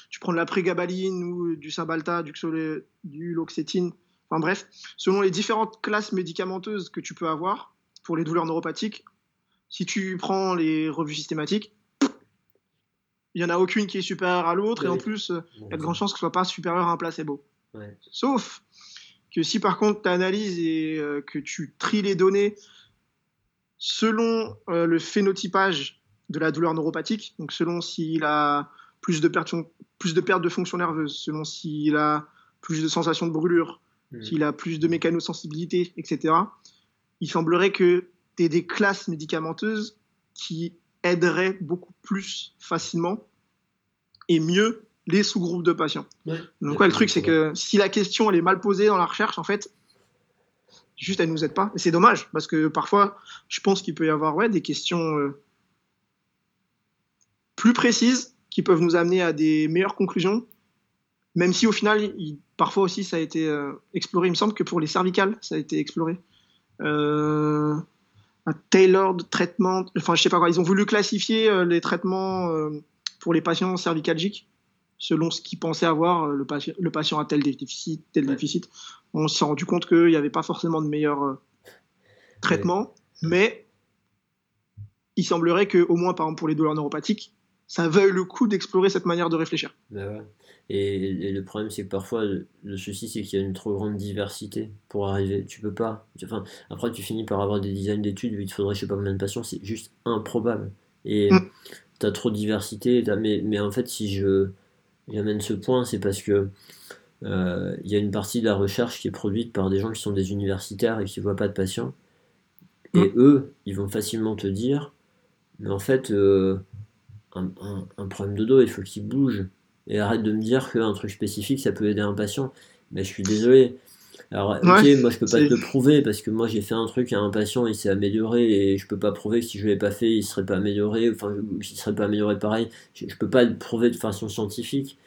tu prends de la prégabaline ou du Cymbalta, du, Xolé- du Loxétine. Enfin bref, selon les différentes classes médicamenteuses que tu peux avoir pour les douleurs neuropathiques, si tu prends les revues systématiques, il n'y en a aucune qui est supérieure à l'autre et en plus, euh, il y a de grandes chances que ce soit pas supérieur à un placebo. Ouais. Sauf que si par contre tu analyses et euh, que tu tries les données selon euh, le phénotypage de la douleur neuropathique, donc selon s'il a plus de, perte, plus de perte de fonction nerveuse, selon s'il a plus de sensations de brûlure, Mm. s'il a plus de mécanosensibilité, etc., il semblerait que tu aies des classes médicamenteuses qui aideraient beaucoup plus facilement et mieux les sous-groupes de patients. Ouais. Donc ouais, le truc c'est que si la question elle est mal posée dans la recherche, en fait, juste elle nous aide pas. Et c'est dommage parce que parfois, je pense qu'il peut y avoir ouais des questions euh, plus précises qui peuvent nous amener à des meilleures conclusions. Même si au final, il- parfois aussi ça a été euh, exploré. Il me semble que pour les cervicales, ça a été exploré. Euh, un tailored traitement, enfin je sais pas quoi. Ils ont voulu classifier euh, les traitements euh, pour les patients cervicalgiques selon ce qu'ils pensaient avoir. Le, patient, le patient a tel déficit, tel Ouais. déficit. On s'est rendu compte qu'il n'y avait pas forcément de meilleur traitement, mais il semblerait que, au moins par exemple pour les douleurs neuropathiques, ça veuille le coup d'explorer cette manière de réfléchir. Bah. Et, et le problème, c'est que parfois, le, le souci, c'est qu'il y a une trop grande diversité pour arriver. Tu peux pas. Enfin, après, tu finis par avoir des designs d'études où il te faudrait je sais pas combien de patients, c'est juste improbable. Et Mm. t'as trop de diversité. Mais, mais en fait, si je j'amène ce point, c'est parce que euh, il y a une partie de la recherche qui est produite par des gens qui sont des universitaires et qui voient pas de patients. Et eux, ils vont facilement te dire, mais en fait, euh, un, un- un problème de dos, il faut qu'il bouge. Et arrête de me dire qu'un truc spécifique, ça peut aider un patient. Mais je suis désolé. Alors, ok, moi je peux pas te le prouver parce que moi j'ai fait un truc à un patient, il s'est amélioré et je peux pas prouver que si je l'ai pas fait, il serait pas amélioré, enfin, il serait pas amélioré pareil. Je, peux pas le prouver de façon scientifique.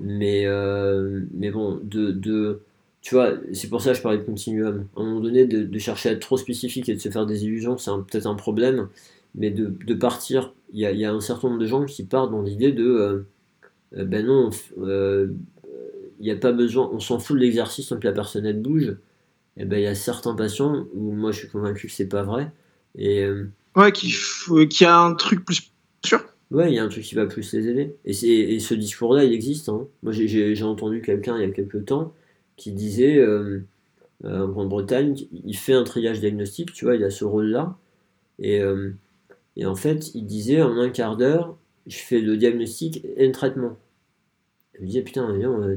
Mais, euh, mais bon, de, de, tu vois, c'est pour ça que je parlais de continuum. À un moment donné, de, chercher à être trop spécifique et de se faire des illusions, c'est peut-être un problème, mais de, de partir, il y a, y a, un certain nombre de gens qui partent dans l'idée de, euh, euh, ben non, il n'y a pas besoin, on s'en fout de l'exercice tant que la personne elle bouge. Et eh ben il y a certains patients où moi je suis convaincu que c'est pas vrai. Et, ouais, qui, qui a un truc plus sûr. Ouais, il y a un truc qui va plus les aider. Et, et ce discours-là, il existe. Hein. Moi, j'ai entendu quelqu'un il y a quelques temps qui disait euh, euh, en Grande-Bretagne, il fait un triage diagnostique, tu vois, il a ce rôle-là. Et, euh, et, en fait, il disait en un quart d'heure, je fais le diagnostic et le traitement. Je me disais, putain,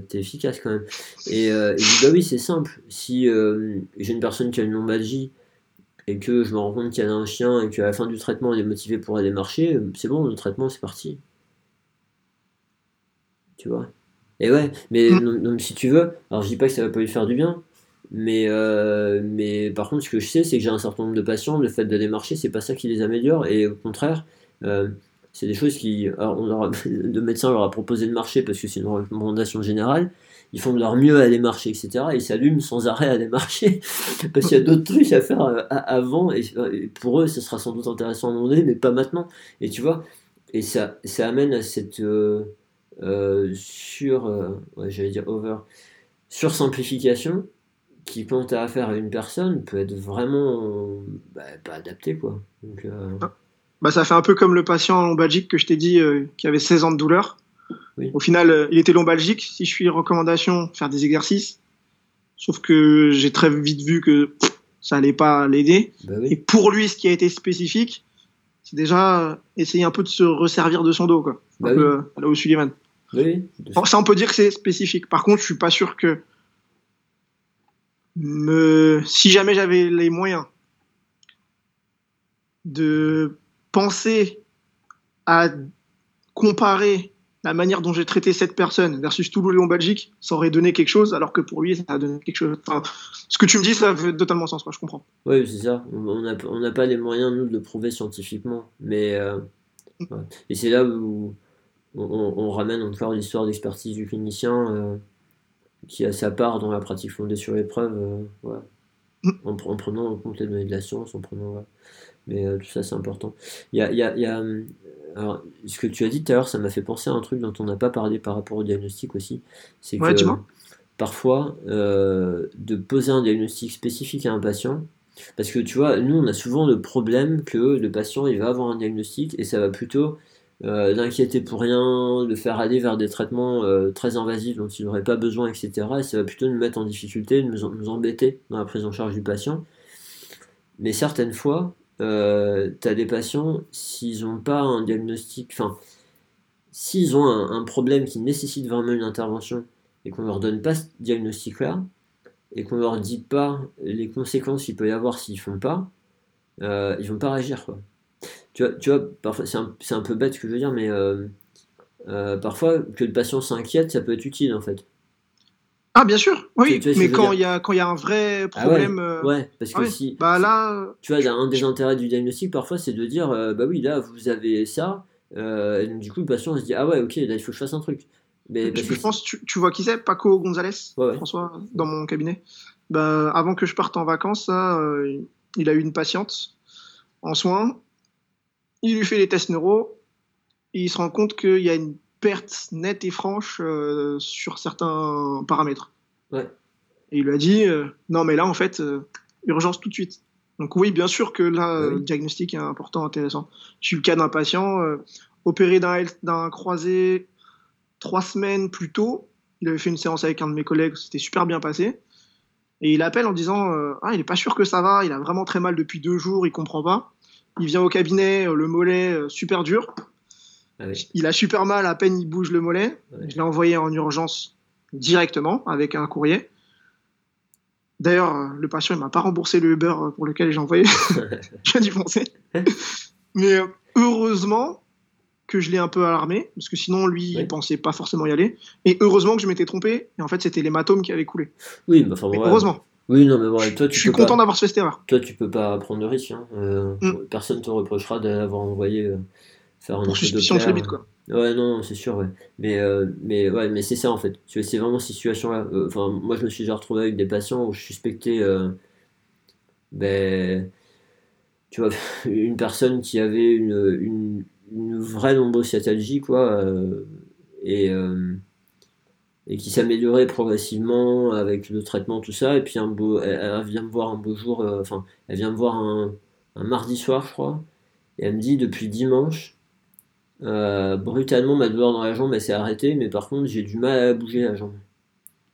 t'es efficace quand même. Et il dit, bah oui, c'est simple. Si j'ai une personne qui a une lombalgie, et que je me rends compte qu'il y a un chien et qu'à la fin du traitement elle est motivée pour aller marcher, c'est bon, le traitement c'est parti. Tu vois? Et ouais, mais mm. si tu veux, alors je dis pas que ça va pas lui faire du bien, mais, euh, mais par contre ce que je sais c'est que j'ai un certain nombre de patients, le fait d'aller marcher c'est pas ça qui les améliore, et au contraire, euh, c'est des choses qui. Alors le médecin leur a proposé de marcher parce que c'est une recommandation générale, ils font de leur mieux à aller marcher, etc. Et ils s'allument sans arrêt à aller marcher, parce qu'il y a d'autres trucs à faire euh, avant, et pour eux, ce sera sans doute intéressant à demander, mais pas maintenant. Et tu vois, et ça, ça amène à cette euh, sur, j'allais dire over, sur simplification qui, quand tu as affaire à une personne, peut être vraiment bah, pas adapté, quoi. Donc, ah. bah, ça fait un peu comme le patient lombalgique que je t'ai dit qui avait 16 ans de douleur au final, euh, il était lombalgique. Si je suis recommandation, faire des exercices. Sauf que j'ai très vite vu que ça allait pas l'aider. Bah Et pour lui, ce qui a été spécifique, c'est déjà euh, essayer un peu de se resservir de son dos, quoi. Bah euh, là où Sullivan. Ça, on peut dire que c'est spécifique. Par contre, je suis pas sûr que me... si jamais j'avais les moyens de penser à comparer la manière dont j'ai traité cette personne versus tout le Belgique, ça aurait donné quelque chose, alors que pour lui, ça a donné quelque chose. Enfin, ce que tu me dis, ça fait totalement sens, je comprends. Oui, c'est ça. On n'a pas les moyens, nous, de le prouver scientifiquement. Mais, euh, Et c'est là où on, ramène encore l'histoire d'expertise du clinicien euh, qui a sa part dans la pratique fondée sur l'épreuve, euh, mm. en, prenant en compte les données de la science, en prenant. Mais tout ça, c'est important. Il y a, y a, y a alors, ce que tu as dit tout à l'heure, ça m'a fait penser à un truc dont on n'a pas parlé par rapport au diagnostic aussi. C'est que parfois, euh, de poser un diagnostic spécifique à un patient, parce que tu vois, nous, on a souvent le problème que le patient, il va avoir un diagnostic et ça va plutôt euh, l'inquiéter pour rien, le faire aller vers des traitements euh, très invasifs dont il n'aurait pas besoin, etc. Et ça va plutôt nous mettre en difficulté, nous, nous embêter dans la prise en charge du patient. Mais certaines fois, euh, tu as des patients, s'ils n'ont pas un diagnostic, enfin, s'ils ont un, problème qui nécessite vraiment une intervention et qu'on leur donne pas ce diagnostic-là, et qu'on leur dit pas les conséquences qu'il peut y avoir s'ils font pas, euh, ils vont pas réagir. Quoi. Tu vois, tu vois parfois, c'est un, un, peu bête ce que je veux dire, mais euh, euh, parfois que le patient s'inquiète, ça peut être utile en fait. Ah bien sûr, oui, mais quand il y a quand il y a un vrai ah problème. ouais, parce que si. Bah là. Tu vois, un des intérêts du diagnostic parfois, c'est de dire, euh, bah oui, là vous avez ça, et donc, du coup le patient se dit, ah ouais, ok, là il faut que je fasse un truc. Mais je, pense, tu, tu, vois qui c'est, Paco Gonzalez, François, dans mon cabinet. Bah, avant que je parte en vacances, il a eu une patiente en soins, il lui fait les tests neuro, et il se rend compte qu'il y a une perte nette et franche euh, sur certains paramètres. Ouais. Et il lui a dit euh, non, mais là, en fait, euh, urgence tout de suite. Donc, oui, bien sûr que là, le diagnostic est important, intéressant. J'ai eu le cas d'un patient opéré d'un croisé trois semaines plus tôt. Il avait fait une séance avec un de mes collègues, c'était super bien passé. Et il appelle en disant Ah, il n'est pas sûr que ça va, il a vraiment très mal depuis deux jours, il comprend pas. Il vient au cabinet, le mollet super dur. Ah il a super mal, à peine il bouge le mollet. Je l'ai envoyé en urgence directement avec un courrier. D'ailleurs, euh, le patient ne m'a pas remboursé le Uber euh, pour lequel j'ai envoyé. j'ai dû penser. Mais euh, heureusement, que je l'ai un peu alarmé, parce que sinon, lui, il pensait pas forcément y aller. Et heureusement que je m'étais trompé, et en fait, c'était l'hématome qui avait coulé. Oui, bah, enfin, Mais ouais. heureusement. Oui, non, mais bon, toi, tu Je suis content pas... d'avoir fait cette erreur. Toi, tu peux pas prendre de risque. Hein. Euh, Mm. Personne te reprochera d'avoir envoyé euh, faire un Pour suspicion de flébite, quoi. Ouais, non, c'est sûr, ouais. Mais, euh, mais, ouais, mais c'est ça, en fait. Tu vois, C'est vraiment cette situation-là. Euh, Enfin, moi, je me suis déjà retrouvé avec des patients où je suspectais, euh, ben, tu vois, une personne qui avait une, une, une vraie lombocytalgie, quoi, euh, et, euh, et qui s'améliorait progressivement avec le traitement, tout ça. Et puis, un beau, elle, elle vient me voir un beau jour, euh, enfin, elle vient me voir un, un mardi soir, je crois, et elle me dit, depuis dimanche, euh, brutalement, ma douleur dans la jambe, elle s'est arrêtée, mais par contre, j'ai du mal à bouger la jambe.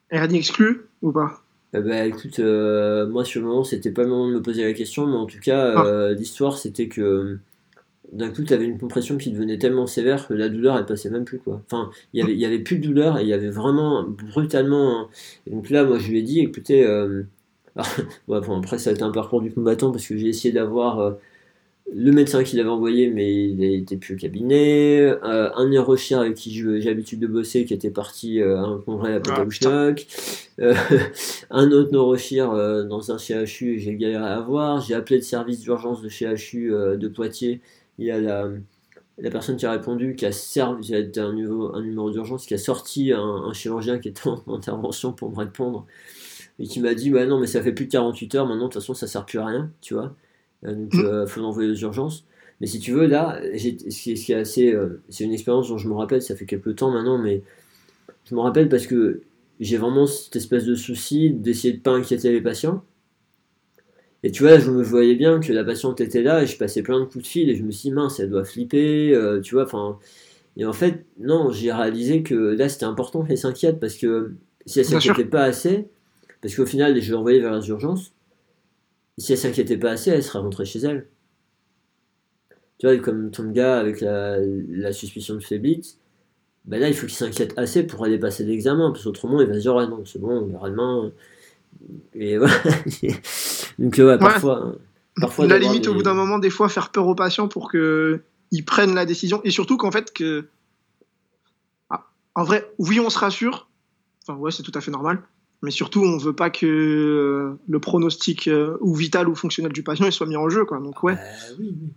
Hernie exclue ou pas? Eh ben, écoute, euh, moi sur le moment, c'était pas le moment de me poser la question, mais en tout cas, euh, l'histoire c'était que d'un coup, tu avais une compression qui devenait tellement sévère que la douleur elle passait même plus quoi. Enfin, il y avait, y avait plus de douleur et il y avait vraiment brutalement. Et donc là, moi je lui ai dit, écoutez, euh, alors, ouais, bon, après ça a été un parcours du combattant parce que j'ai essayé d'avoir euh, le médecin qui l'avait envoyé, mais il était plus au cabinet, euh, un neurochir avec qui j'ai l'habitude de bosser qui était parti à un congrès à Ah. Euh, un autre neurochir euh, dans un CHU, j'ai galéré à avoir. J'ai appelé le service d'urgence de CHU de Poitiers. Il y a la, la personne qui a répondu, qui a servi, été un, numéro, un numéro d'urgence, qui a sorti un, un chirurgien qui était en intervention pour me répondre et qui m'a dit Bah non, mais ça fait plus de 48 heures, maintenant de toute façon ça sert plus à rien, tu vois. Euh, donc Mm. euh, faut l'envoyer aux urgences. Mais si tu veux, là, j'ai- ce qui est assez. euh, c'est une expérience dont je me rappelle, ça fait quelques temps maintenant, mais je me rappelle parce que j'ai vraiment cette espèce de souci d'essayer de pas inquiéter les patients. Et tu vois, je me voyais bien que la patiente était là et je passais plein de coups de fil et je me suis dit, mince, elle doit flipper, euh, tu vois, enfin. Et en fait, non, j'ai réalisé que là, c'était important qu'elle s'inquiète parce que si elle s'inquiétait pas assez, parce qu'au final, je l'ai envoyée vers les urgences, si elle s'inquiétait pas assez, elle serait rentrée chez elle. Tu vois, comme ton gars avec la, la suspicion de phlébite, ben là, il faut qu'il s'inquiète assez pour aller passer l'examen, parce qu'autrement, il va se dire, ouais, non, c'est bon, on verra demain. Et voilà. Donc, ouais, parfois. parfois la limite, des- au bout d'un moment, des fois, faire peur aux patients pour qu'ils prennent la décision. Et surtout qu'en fait, que. Ah, en vrai, oui, on se rassure. Enfin, ouais, c'est tout à fait normal. Mais surtout, on veut pas que le pronostic euh, ou vital ou fonctionnel du patient il soit mis en jeu, quoi. Donc, ouais. Bah, oui, oui.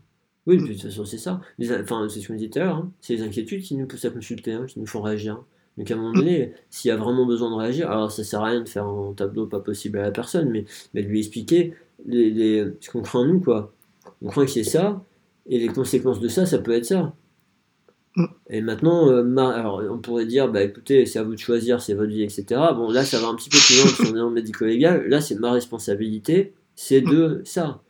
Oui, de toute façon, c'est ça. Enfin, c'est ce qu'on disait tout à l'heure, hein. c'est les inquiétudes qui nous poussent à consulter, hein, qui nous font réagir. Donc, à un moment donné, s'il y a vraiment besoin de réagir, alors ça sert à rien de faire un tableau pas possible à la personne, mais, mais de lui expliquer les, les- ce qu'on craint nous, quoi. On craint y ait ça, et les conséquences de ça, ça peut être ça. Mm. Et maintenant, euh, ma- alors, on pourrait dire, bah écoutez, c'est à vous de choisir, c'est votre vie, etc. Bon, là, ça va un petit peu plus loin que si on est en médico-légal. Là, c'est ma responsabilité, c'est de ça.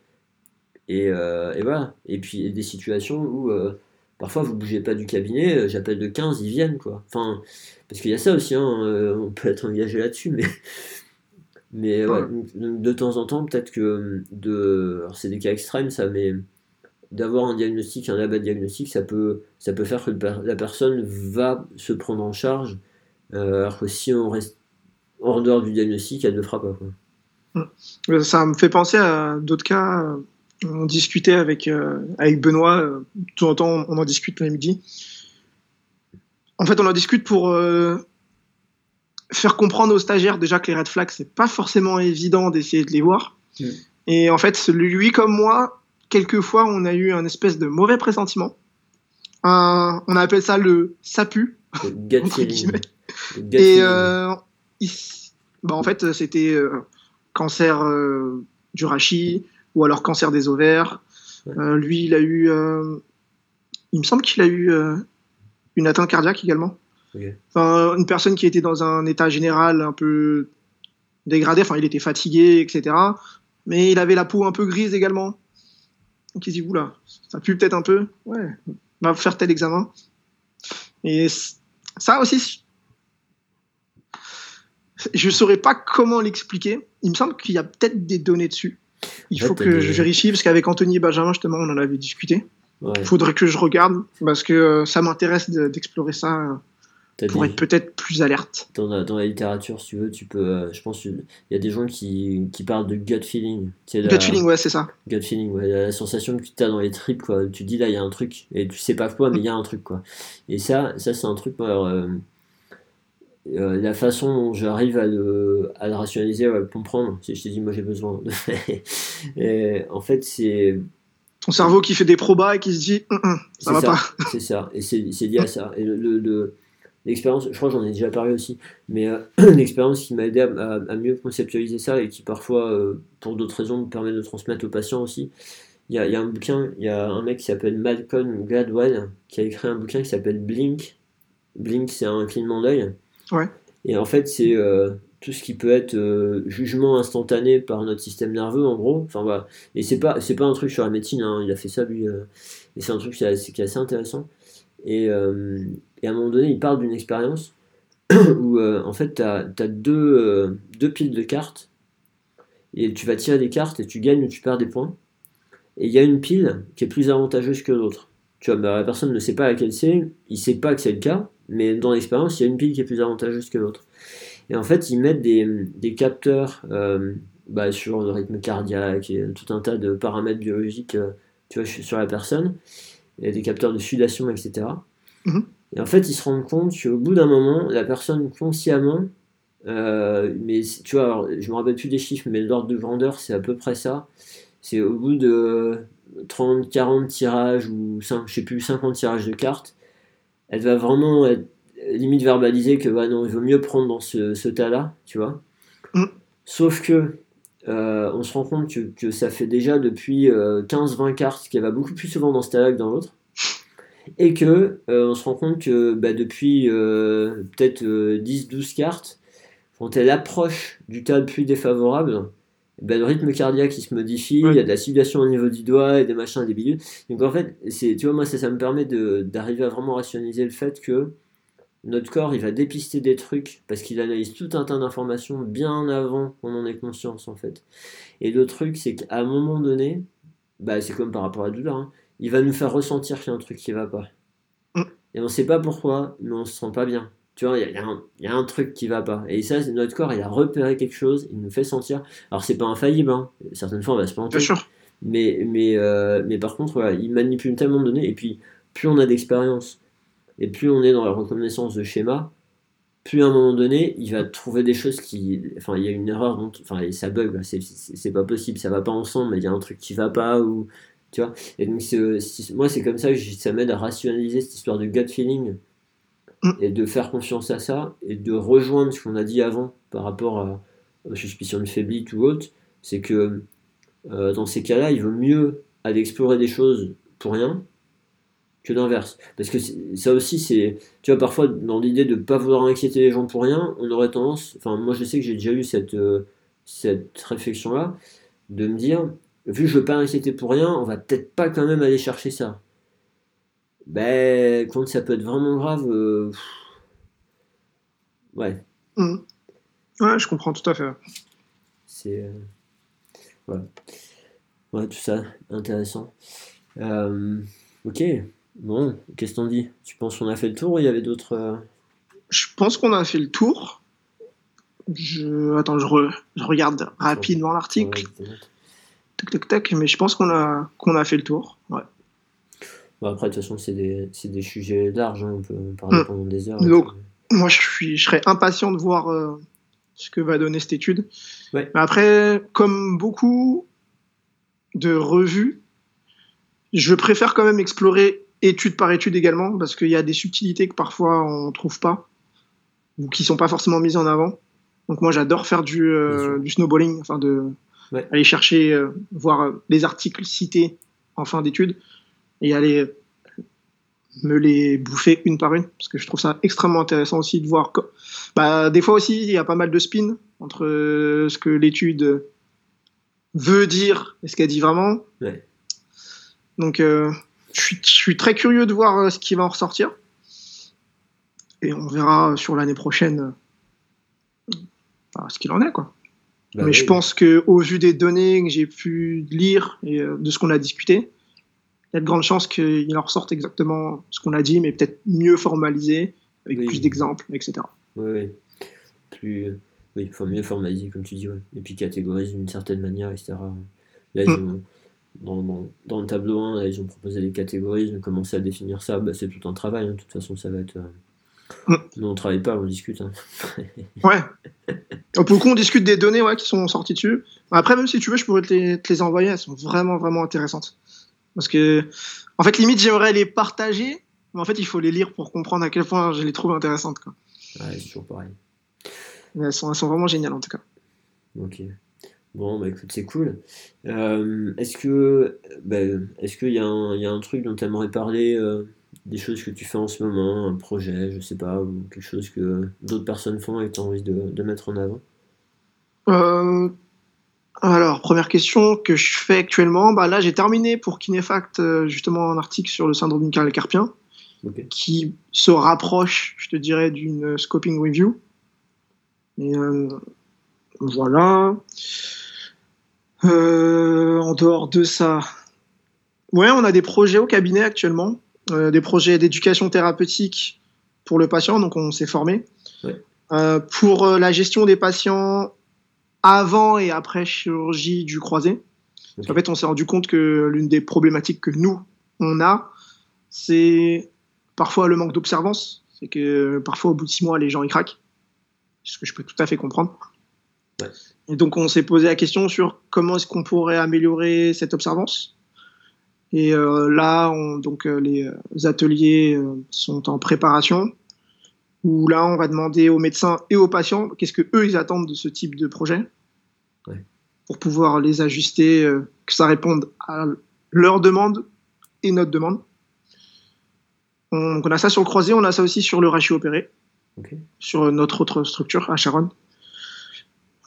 Et, euh, et voilà. Et puis, a des situations où euh, parfois vous bougez pas du cabinet, euh, j'appelle de 15, ils viennent, quoi. Enfin, parce qu'il y a ça aussi, hein, euh, on peut être engagé là-dessus, mais. Mais ouais, de temps en temps, peut-être que de. Alors, c'est des cas extrêmes, ça, mais d'avoir un diagnostic, un label diagnostic, ça peut, ça peut faire que la personne va se prendre en charge, euh, alors que si on reste hors dehors du diagnostic, elle ne le fera pas. Quoi. Ça me fait penser à d'autres cas. On discutait avec, euh, avec Benoît, euh, de temps en temps on en discute le midi. En fait, on en discute pour euh, faire comprendre aux stagiaires déjà que les red flags, c'est pas forcément évident d'essayer de les voir. Mm. Et en fait, lui comme moi, quelquefois, on a eu un espèce de mauvais pressentiment. Un- on appelle ça le sapu. Le Entre guillemets. Le Et il- bah, en fait, c'était cancer du rachis ou alors cancer des ovaires. Euh, lui, il a eu, euh, il me semble qu'il a eu euh, une atteinte cardiaque également. Enfin, une personne qui était dans un état général un peu dégradé. Enfin, il était fatigué, etc. Mais il avait la peau un peu grise également. Donc il se dit, oula, ça pue peut-être un peu. Ouais, on va faire tel examen. Et ça aussi, je saurais pas comment l'expliquer. Il me semble qu'il y a peut-être des données dessus. Il Ouais, faut que des- je vérifie parce qu'avec Anthony et Benjamin justement on en avait discuté. Ouais. Il faudrait que je regarde parce que euh, ça m'intéresse de- d'explorer ça euh, pour être peut-être plus alerte. Dans la, dans la, littérature, si tu veux, tu peux. Euh, je pense qu'il y a des gens qui, qui parlent de gut feeling. gut feeling, ouais, c'est ça. Gut feeling, ouais, la sensation que tu as dans les tripes, quoi. Tu dis là, il y a un truc, et tu sais pas quoi, mais il y a un truc, quoi. Et ça, ça c'est un truc, euh, euh, la façon dont j'arrive à le, à le rationaliser, à le comprendre, si je te dis, moi j'ai besoin. et, en fait, c'est ton cerveau qui fait des probas et qui se dit hum, hum, ça va pas. C'est ça, et c'est lié à ça. Et le, l'expérience, je crois que j'en ai déjà parlé aussi, mais euh, l'expérience qui m'a aidé à, mieux conceptualiser ça et qui parfois, euh, pour d'autres raisons, me permet de transmettre aux patients aussi. Il y a, un bouquin, il y a un mec qui s'appelle Malcolm Gladwell qui a écrit un bouquin qui s'appelle Blink. Blink, c'est un clignement d'œil. Et en fait, c'est euh, tout ce qui peut être jugement instantané par notre système nerveux, en gros. Enfin. Et c'est pas, c'est pas un truc sur la médecine, hein. il a fait ça lui. et c'est un truc qui est, assez intéressant. Et, à un moment donné, il parle d'une expérience où euh, en fait, tu as, deux, euh, deux piles de cartes et tu vas tirer des cartes et tu gagnes ou tu perds des points. Et il y a une pile qui est plus avantageuse que l'autre. Tu vois, bah, la personne ne sait pas laquelle c'est, il sait pas que c'est le cas, mais dans l'expérience, il y a une pile qui est plus avantageuse que l'autre. Et en fait, ils mettent des, des capteurs euh, bah, sur le rythme cardiaque et tout un tas de paramètres biologiques tu vois, sur la personne. A des capteurs de sudation, etc. Et en fait, ils se rendent compte qu'au bout d'un moment, la personne consciemment, euh, mais tu vois, je me rappelle plus des chiffres, mais l'ordre de grandeur, c'est à peu près ça. C'est au bout de 30, 40 tirages ou 5, je sais plus, 50 tirages de cartes, elle va vraiment être, limite verbaliser que bah non, il vaut mieux prendre dans ce, tas-là, tu vois. Mm. Sauf que euh, on se rend compte que, ça fait déjà depuis 15-20 euh, cartes qu'elle va beaucoup plus souvent dans ce tas-là que dans l'autre et que euh, on se rend compte que bah, depuis peut-être 10-12 euh, cartes, quand elle approche du tas le plus défavorable, bah, le rythme cardiaque il se modifie, il y a de la situation au niveau du doigt et des machins et des bidules. Donc en fait, c'est, tu vois, moi ça, ça me permet d'arriver à vraiment rationaliser le fait que notre corps il va dépister des trucs parce qu'il analyse tout un tas d'informations bien avant qu'on en ait conscience en fait. Et le truc c'est qu'à un moment donné, bah, c'est comme par rapport à la douleur, hein, il va nous faire ressentir qu'il y a un truc qui va pas. Mm. Et on ne sait pas pourquoi, mais on se sent pas bien. Tu vois, il y, a un truc qui va pas. Et ça, notre corps, il a repéré quelque chose, il nous fait sentir. Alors, c'est pas infaillible, hein. certaines fois, on va se planter. Bien sûr. Mais, mais, euh, mais par contre, il manipule tellement de données. Et puis, plus on a d'expérience, et plus on est dans la reconnaissance de schéma, plus à un moment donné, il va trouver des choses qui. Enfin, il y a une erreur, donc, enfin, ça bug, c'est pas possible, ça va pas ensemble, mais il y a un truc qui va pas, ou tu vois et donc, moi, c'est comme ça que ça m'aide à rationaliser cette histoire de gut feeling. Et de faire confiance à ça et de rejoindre ce qu'on a dit avant par rapport à, aux suspicions de faiblesse ou autre. C'est que euh, dans ces cas-là, il vaut mieux aller explorer des choses pour rien que l'inverse. Parce que ça aussi, c'est. Tu vois, parfois, dans l'idée de ne pas vouloir inquiéter les gens pour rien, on aurait tendance. Enfin, moi, je sais que j'ai déjà eu cette, euh, cette réflexion-là, de me dire vu que je veux pas inquiéter pour rien, on va peut-être pas quand même aller chercher ça. Ben, quand ça peut être vraiment grave, euh, ouais. Mmh. Ouais, je comprends tout à fait. C'est. Euh, voilà. Ouais, tout ça, intéressant. Euh, ok, bon, qu'est-ce qu'on dit Tu penses qu'on a fait le tour ou il y avait d'autres. Je pense qu'on a fait le tour. Je... Attends, je, je regarde rapidement l'article tac, tac, mais je pense qu'on a, qu'on a fait le tour. Ouais. Après, de toute façon, c'est des, des, sujets larges, hein, on peut parler hmm. pendant des heures. Donc, moi, je, suis, je serais impatient de voir euh, ce que va donner cette étude. Ouais. Mais après, comme beaucoup de revues, je préfère quand même explorer étude par étude également, parce qu'il y a des subtilités que parfois on ne trouve pas, ou qui sont pas forcément mises en avant. Donc moi, j'adore faire du, euh, du snowballing, enfin de aller chercher, euh, voir euh, les articles cités en fin d'étude et aller euh, me les bouffer une par une, parce que je trouve ça extrêmement intéressant aussi de voir. Que, bah, des fois aussi, il y a pas mal de spin entre ce que l'étude veut dire et ce qu'elle dit vraiment. Donc, je, suis, je, suis, très curieux de voir ce qui va en ressortir. Et on verra sur l'année prochaine bah, ce qu'il en est, quoi. Bah Mais je pense qu'au vu des données que j'ai pu lire et euh, de ce qu'on a discuté, il y a de grandes chances qu'il en ressorte exactement ce qu'on a dit, mais peut-être mieux formalisé avec Oui. plus d'exemples, etc. Oui, oui. Plus, oui, faut mieux formaliser, comme tu dis, ouais. Et puis catégoriser d'une certaine manière, etc. Là, ils Mm. ont, dans, dans, dans le tableau 1, là, ils ont proposé des catégories, ils ont commencé à définir ça. Bah, c'est tout un travail, hein. de toute façon, ça va être. euh, Mm. Nous, on travaille pas, on discute. hein. Ouais. Pour le coup, on discute des données ouais, qui sont sorties dessus. Après, même si tu veux, je pourrais te les, te les envoyer. Elles sont vraiment, vraiment intéressantes. Parce que, en fait, limite, j'aimerais les partager. Mais en fait, il faut les lire pour comprendre à quel point je les trouve intéressantes. Quoi. Ouais, c'est toujours pareil. Mais Elles, sont, elles sont vraiment géniales, en tout cas. Ok. Bon, bah écoute, c'est cool. Euh, est-ce que, bah, est-ce qu'il y a un, il y a un truc dont tu aimerais parler, euh, des choses que tu fais en ce moment, un projet, je sais pas, ou quelque chose que d'autres personnes font et que tu as envie de, de mettre en avant? Euh, alors, première question que je fais actuellement. Bah, là, j'ai terminé pour Kinefact, euh, justement, un article sur le syndrome du carré carpien qui se rapproche, je te dirais, d'une scoping review. Et euh, voilà. Euh, en dehors de ça, ouais, on a des projets au cabinet actuellement, euh, des projets d'éducation thérapeutique pour le patient, donc on s'est formé. Ouais. Euh, pour la gestion des patients avant et après chirurgie du croisé. En fait, on s'est rendu compte que l'une des problématiques que nous, on a, c'est parfois le manque d'observance. C'est que parfois, au bout de six mois, les gens y craquent. Ce que je peux tout à fait comprendre. Ouais. Et donc, on s'est posé la question sur comment est-ce qu'on pourrait améliorer cette observance. Et euh, là, on, donc, euh, les euh, ateliers euh, sont en préparation. Où là, on va demander aux médecins et aux patients qu'est-ce que eux ils attendent de ce type de projet Ouais. pour pouvoir les ajuster, euh, que ça réponde à leur demande et notre demande. On, donc on a ça sur le croisé, on a ça aussi sur le ratio opéré, sur notre autre structure à Charonne.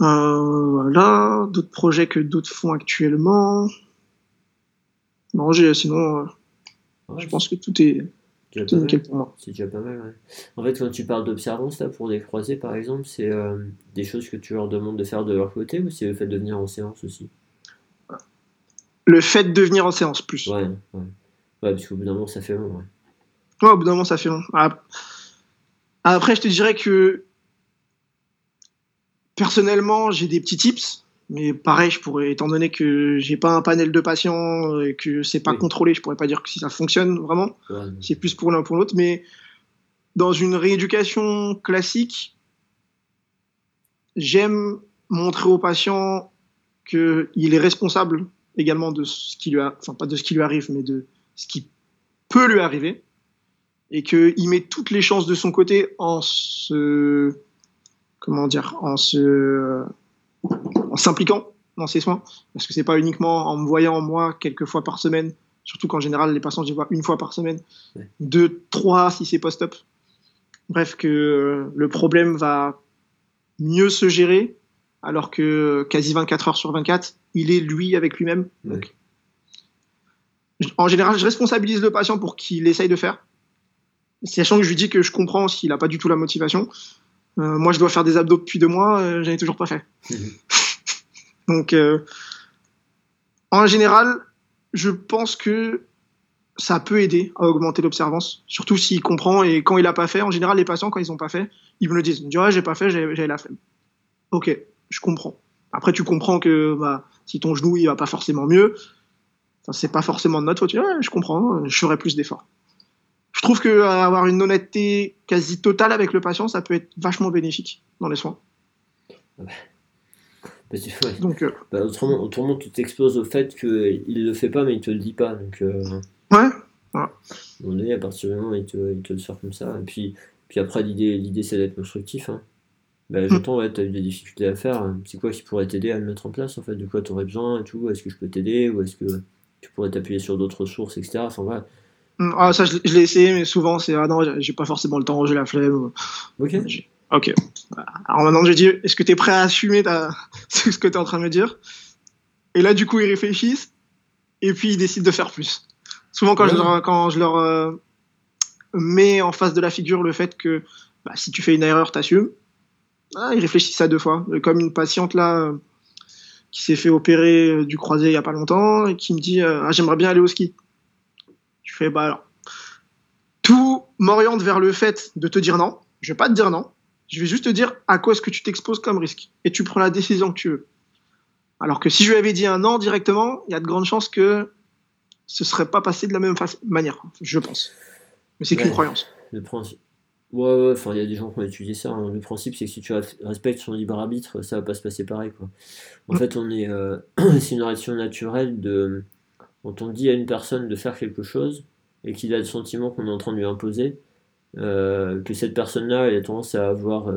Euh, voilà, d'autres projets que d'autres font actuellement. Non, sinon, euh, Ouais, je pense que tout est, déjà tout est pas nickel mal. pour moi. C'est déjà pas mal, ouais. En fait, quand tu parles d'observance, là, pour des croisés, par exemple, c'est euh, des choses que tu leur demandes de faire de leur côté ou c'est le fait de venir en séance aussi? Le fait de venir en séance plus. Ouais, ouais. Ouais, parce qu'au bout d'un moment, ça fait long, ouais. Ouais, au bout d'un moment, ça fait long. Ah, Après, je te dirais que personnellement, j'ai des petits tips, mais pareil, je pourrais, étant donné que j'ai pas un panel de patients et que c'est pas Oui. contrôlé, je pourrais pas dire que si ça fonctionne vraiment. Ouais. C'est plus pour l'un pour l'autre, mais dans une rééducation classique, j'aime montrer au patient qu'il est responsable également de ce qui lui a, enfin pas de ce qui lui arrive, mais de ce qui peut lui arriver, et qu'il met toutes les chances de son côté en se, comment dire, en se, en s'impliquant dans ses soins, parce que c'est pas uniquement en me voyant moi quelques fois par semaine, surtout qu'en général les patients je les vois une fois par semaine, Ouais. deux, trois si c'est post-op. Bref, que euh, le problème va mieux se gérer, alors que quasi 24 heures sur 24, il est lui avec lui-même. Ouais. En général, je responsabilise le patient pour qu'il essaye de faire. Sachant que je lui dis que je comprends s'il n'a pas du tout la motivation. Euh, moi, je dois faire des abdos depuis deux mois, euh, j'en ai toujours pas fait. Donc, euh, en général, je pense que ça peut aider à augmenter l'observance, surtout s'il comprend et quand il a pas fait. En général, les patients, quand ils ont pas fait, ils me le disent. Ils me disent, j'ai pas fait, j'ai- j'avais la flemme. Ok, je comprends. Après, tu comprends que bah, si ton genou il va pas forcément mieux, c'est pas forcément de notre faute. Tu dis, Ouais, je comprends, je ferai plus d'efforts. Je trouve que euh, avoir une honnêteté quasi totale avec le patient, ça peut être vachement bénéfique dans les soins. Parce que, ouais. Donc, euh, Bah, autrement, autrement, tu t'exposes au fait qu'il le fait pas, mais il te le dit pas. Donc, euh, ouais, à un moment donné, à partir du moment où il te, il te le sort comme ça. Et puis, puis après, l'idée, l'idée c'est d'être constructif. Hein. Bah, j'entends, ouais, t'as eu des difficultés à faire. C'est quoi qui pourrait t'aider à le mettre en place en fait? De quoi t'aurais besoin et tout? Est-ce que je peux t'aider? Ou est-ce que tu pourrais t'appuyer sur d'autres ressources, etc. Enfin, voilà. Mm, Ah, ça, je, l'ai- je l'ai essayé, mais souvent, c'est ah non, j'ai- j'ai pas forcément le temps, j'ai la flemme. Ok. J'ai- Ok. Alors maintenant, je dis est-ce que tu es prêt à assumer ta... ce que tu es en train de me dire? Et là, du coup, ils réfléchissent et puis ils décident de faire plus. Souvent, quand je leur, quand je leur euh, mets en face de la figure le fait que bah, si tu fais une erreur, t'assumes, ah, ils réfléchissent à deux fois. Comme une patiente là euh, qui s'est fait opérer euh, du croisé il y a pas longtemps et qui me dit euh, ah, j'aimerais bien aller au ski. Je fais bah alors tout m'oriente vers le fait de te dire non. Je vais pas te dire non. Je vais juste te dire à quoi est-ce que tu t'exposes comme risque. Et tu prends la décision que tu veux. Alors que si je lui avais dit un non directement, il y a de grandes chances que ce serait pas passé de la même manière, je pense. Mais c'est qu'une croyance. Le principe. Ouais, enfin, il y a des gens qui ont étudié ça. Hein. Le principe, c'est que si tu respectes son libre arbitre, ça va pas se passer pareil, quoi. En fait, on est, euh, c'est une réaction naturelle de, quand on dit à une personne de faire quelque chose et qu'il a le sentiment qu'on est en train de lui imposer, euh, que cette personne-là, elle a tendance à avoir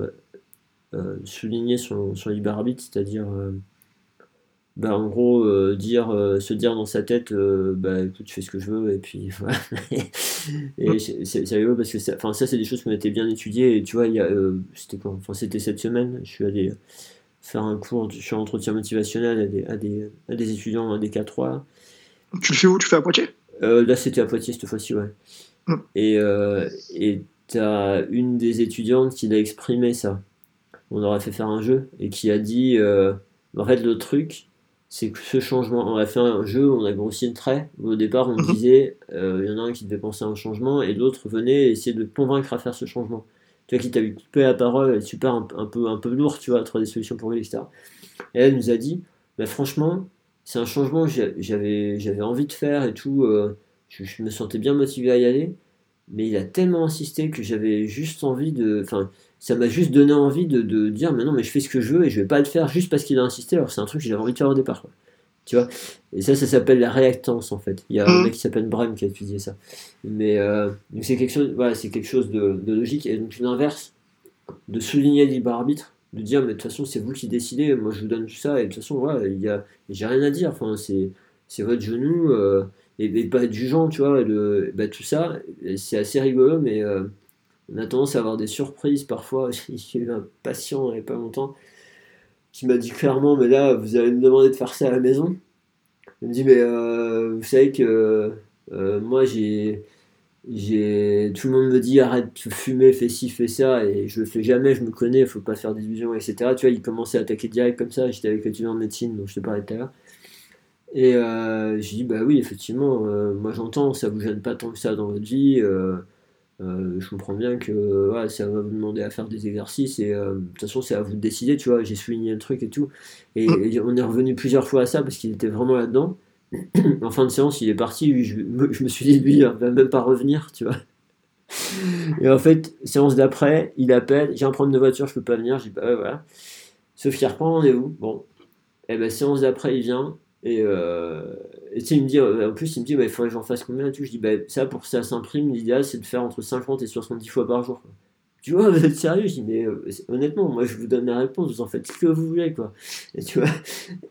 euh, souligné son, son libre arbitre, c'est-à-dire bah, en gros euh, dire euh, se dire dans sa tête euh, bah écoute je fais ce que je veux et puis voilà. Et c'est rigolo parce que ça, ça c'est des choses qui ont été bien étudiées et tu vois a c'était quoi enfin c'était cette semaine je suis allé faire un cours sur l'entretien motivationnel à des, à des, à des étudiants à des K3 tu le fais où? Tu fais à Poitiers? Là c'était à Poitiers cette fois-ci ouais mm. et et t'as une des étudiantes qui l'a exprimé ça on aurait fait faire un jeu et qui a dit en fait le truc c'est que ce changement, on a fait un jeu, on a grossi le trait. Au départ, on mhm. disait, euh, il y en a un qui devait penser à un changement et l'autre venait essayer de convaincre à faire ce changement. Tu vois, qui t'a eu coupé la parole, super un, peu, un peu lourd, tu vois, à trouver des solutions pour lui, etc. Et elle nous a dit, bah, franchement, c'est un changement que j'avais, j'avais envie de faire et tout, euh, je, me sentais bien motivé à y aller, mais il a tellement insisté que j'avais juste envie de. Enfin, ça m'a juste donné envie de, de, dire mais non mais je fais ce que je veux et je vais pas le faire juste parce qu'il a insisté alors c'est un truc que j'avais envie de faire au départ tu vois? Et ça ça s'appelle la réactance en fait il y a un mmh. mec qui s'appelle Brem qui a étudié ça mais euh, c'est quelque chose voilà c'est quelque chose de, de, logique et donc l'inverse de souligner le libre arbitre de dire mais de toute façon c'est vous qui décidez moi je vous donne tout ça et de toute façon voilà il y a j'ai rien à dire enfin c'est c'est votre genou euh, et, pas être jugeant tu vois bah, tout ça c'est assez rigolo mais euh, on a tendance à avoir des surprises parfois. J'ai eu un patient il n'y a pas longtemps qui m'a dit clairement Mais là, vous allez me demander de faire ça à la maison. Il me dit Mais euh, vous savez que moi, j'ai. Tout le monde me dit arrête de fumer, fais ci, fais ça, et je le fais jamais, je me connais, il faut pas faire des illusions, etc. Tu vois, il commençait à attaquer direct comme ça, j'étais avec l'étudiant en médecine, dont je te parlais tout à l'heure. Et euh, j'ai dit, bah oui, effectivement, euh, moi j'entends, ça vous gêne pas tant que ça dans votre vie, euh, je comprends bien que ça va vous demander à faire des exercices et de toute façon c'est à vous de décider, tu vois, j'ai souligné le truc et tout. Et, mm. on est revenu plusieurs fois à ça parce qu'il était vraiment là-dedans. En fin de séance, il est parti, je, me suis dit, lui, il va même pas revenir, tu vois. Et en fait, séance d'après, il appelle, j'ai un problème de voiture, je peux pas venir, je dis bah ouais, voilà. Sauf qu'il reprend rendez-vous, bon. Et ben séance d'après, il vient, et, euh, il me dit, euh, en plus, il me dit, bah, il faudrait que j'en fasse combien et tout. Je dis, bah, ça, pour que ça s'imprime, l'idéal, c'est de faire entre 50 et 70 fois par jour. Tu vois, vous êtes sérieux Je dis, mais euh, honnêtement, moi, je vous donne la réponse, vous en faites ce que vous voulez, quoi. Et tu vois,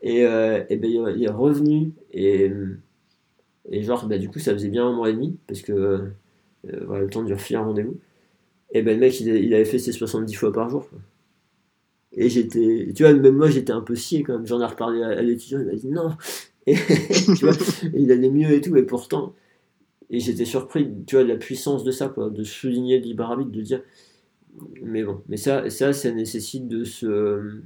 et, euh, et ben, il est revenu, et, et genre, bah, du coup, ça faisait bien un mois et demi, parce que, voilà, le temps de lui refiler un rendez-vous. Et ben, le mec, il, avait fait ses 70 fois par jour, quoi. Et j'étais, tu vois, même moi j'étais un peu scié quand même. J'en ai reparlé à, l'étudiant, il m'a dit non. Et, tu vois, il allait mieux et tout, et pourtant, et j'étais surpris, tu vois, de la puissance de ça, quoi, de souligner le de dire, mais bon, mais ça, ça, ça nécessite de se,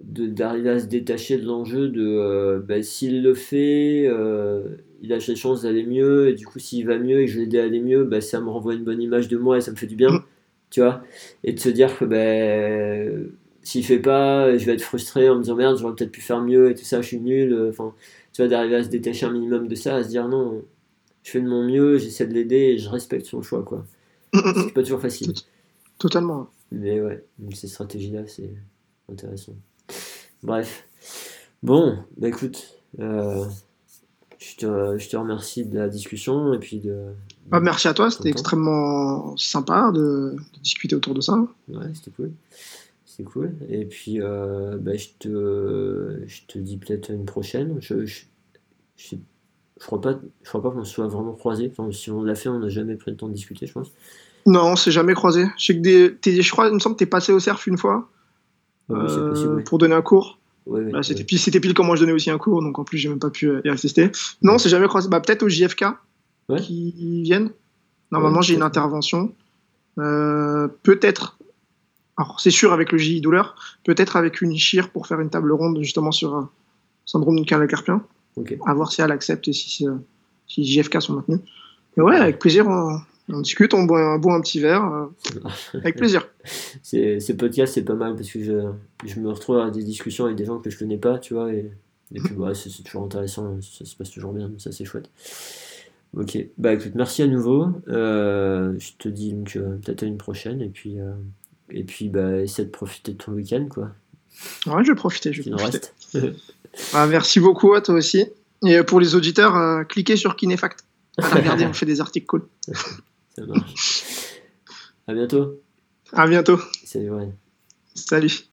d'arriver à se détacher de l'enjeu de, euh, bah, s'il le fait, euh, il a la chance d'aller mieux, et du coup, s'il va mieux et que je l'aide à aller mieux, bah, ça me renvoie une bonne image de moi et ça me fait du bien tu vois, et de se dire que ben, s'il fait pas, je vais être frustré en me disant merde, j'aurais peut-être pu faire mieux et tout ça, je suis nul. Enfin, tu vois, d'arriver à se détacher un minimum de ça, à se dire non, je fais de mon mieux, j'essaie de l'aider et je respecte son choix, quoi. C'est pas toujours facile. Totalement. Mais ouais, ces stratégies-là, c'est intéressant. Bref. Bon, bah écoute, euh, je, te, je te remercie de la discussion et puis de, bah, merci à toi, c'était extrêmement sympa de, discuter autour de ça. Ouais, c'était cool. C'est cool. Et puis, euh, bah, je, te, je te dis peut-être une prochaine. Je, je, je, crois pas, je crois pas qu'on se soit vraiment croisés. Enfin, si on l'a fait, on n'a jamais pris le temps de discuter, je pense. Non, on s'est jamais croisé. Je sais que des, je crois, il me semble que tu es passé au CERF une fois euh, pour donner un cours. Ouais, c'était pile, pile quand moi je donnais aussi un cours, donc en plus j'ai même pas pu y assister. Non, on s'est jamais croisé. Bah, peut-être au JFK qui viennent. Normalement, j'ai une intervention. Euh, peut-être, alors c'est sûr avec le GI douleur, peut-être avec une ICHIR pour faire une table ronde justement sur un syndrome du canal carpien. À voir si elle accepte et si, si JFK sont maintenus. ouais, avec plaisir. On, discute, on boit, un, un petit verre. avec plaisir. Ces podcasts, c'est pas mal parce que je, je, me retrouve à des discussions avec des gens que je connais pas, tu vois. Et, et puis, ouais, c'est toujours intéressant. Ça se passe toujours bien. Ça, c'est chouette. Ok, bah écoute, merci à nouveau. Euh, je te dis donc euh, peut-être à une prochaine et puis euh, et puis bah essaie de profiter de ton week-end quoi. Ouais, je vais profiter, je vais profiter. ah, merci beaucoup à toi aussi. Et pour les auditeurs, cliquez sur Kinefact. Regardez, on fait des articles cool. Ça marche. À bientôt. À bientôt. Salut. Ouais. Salut.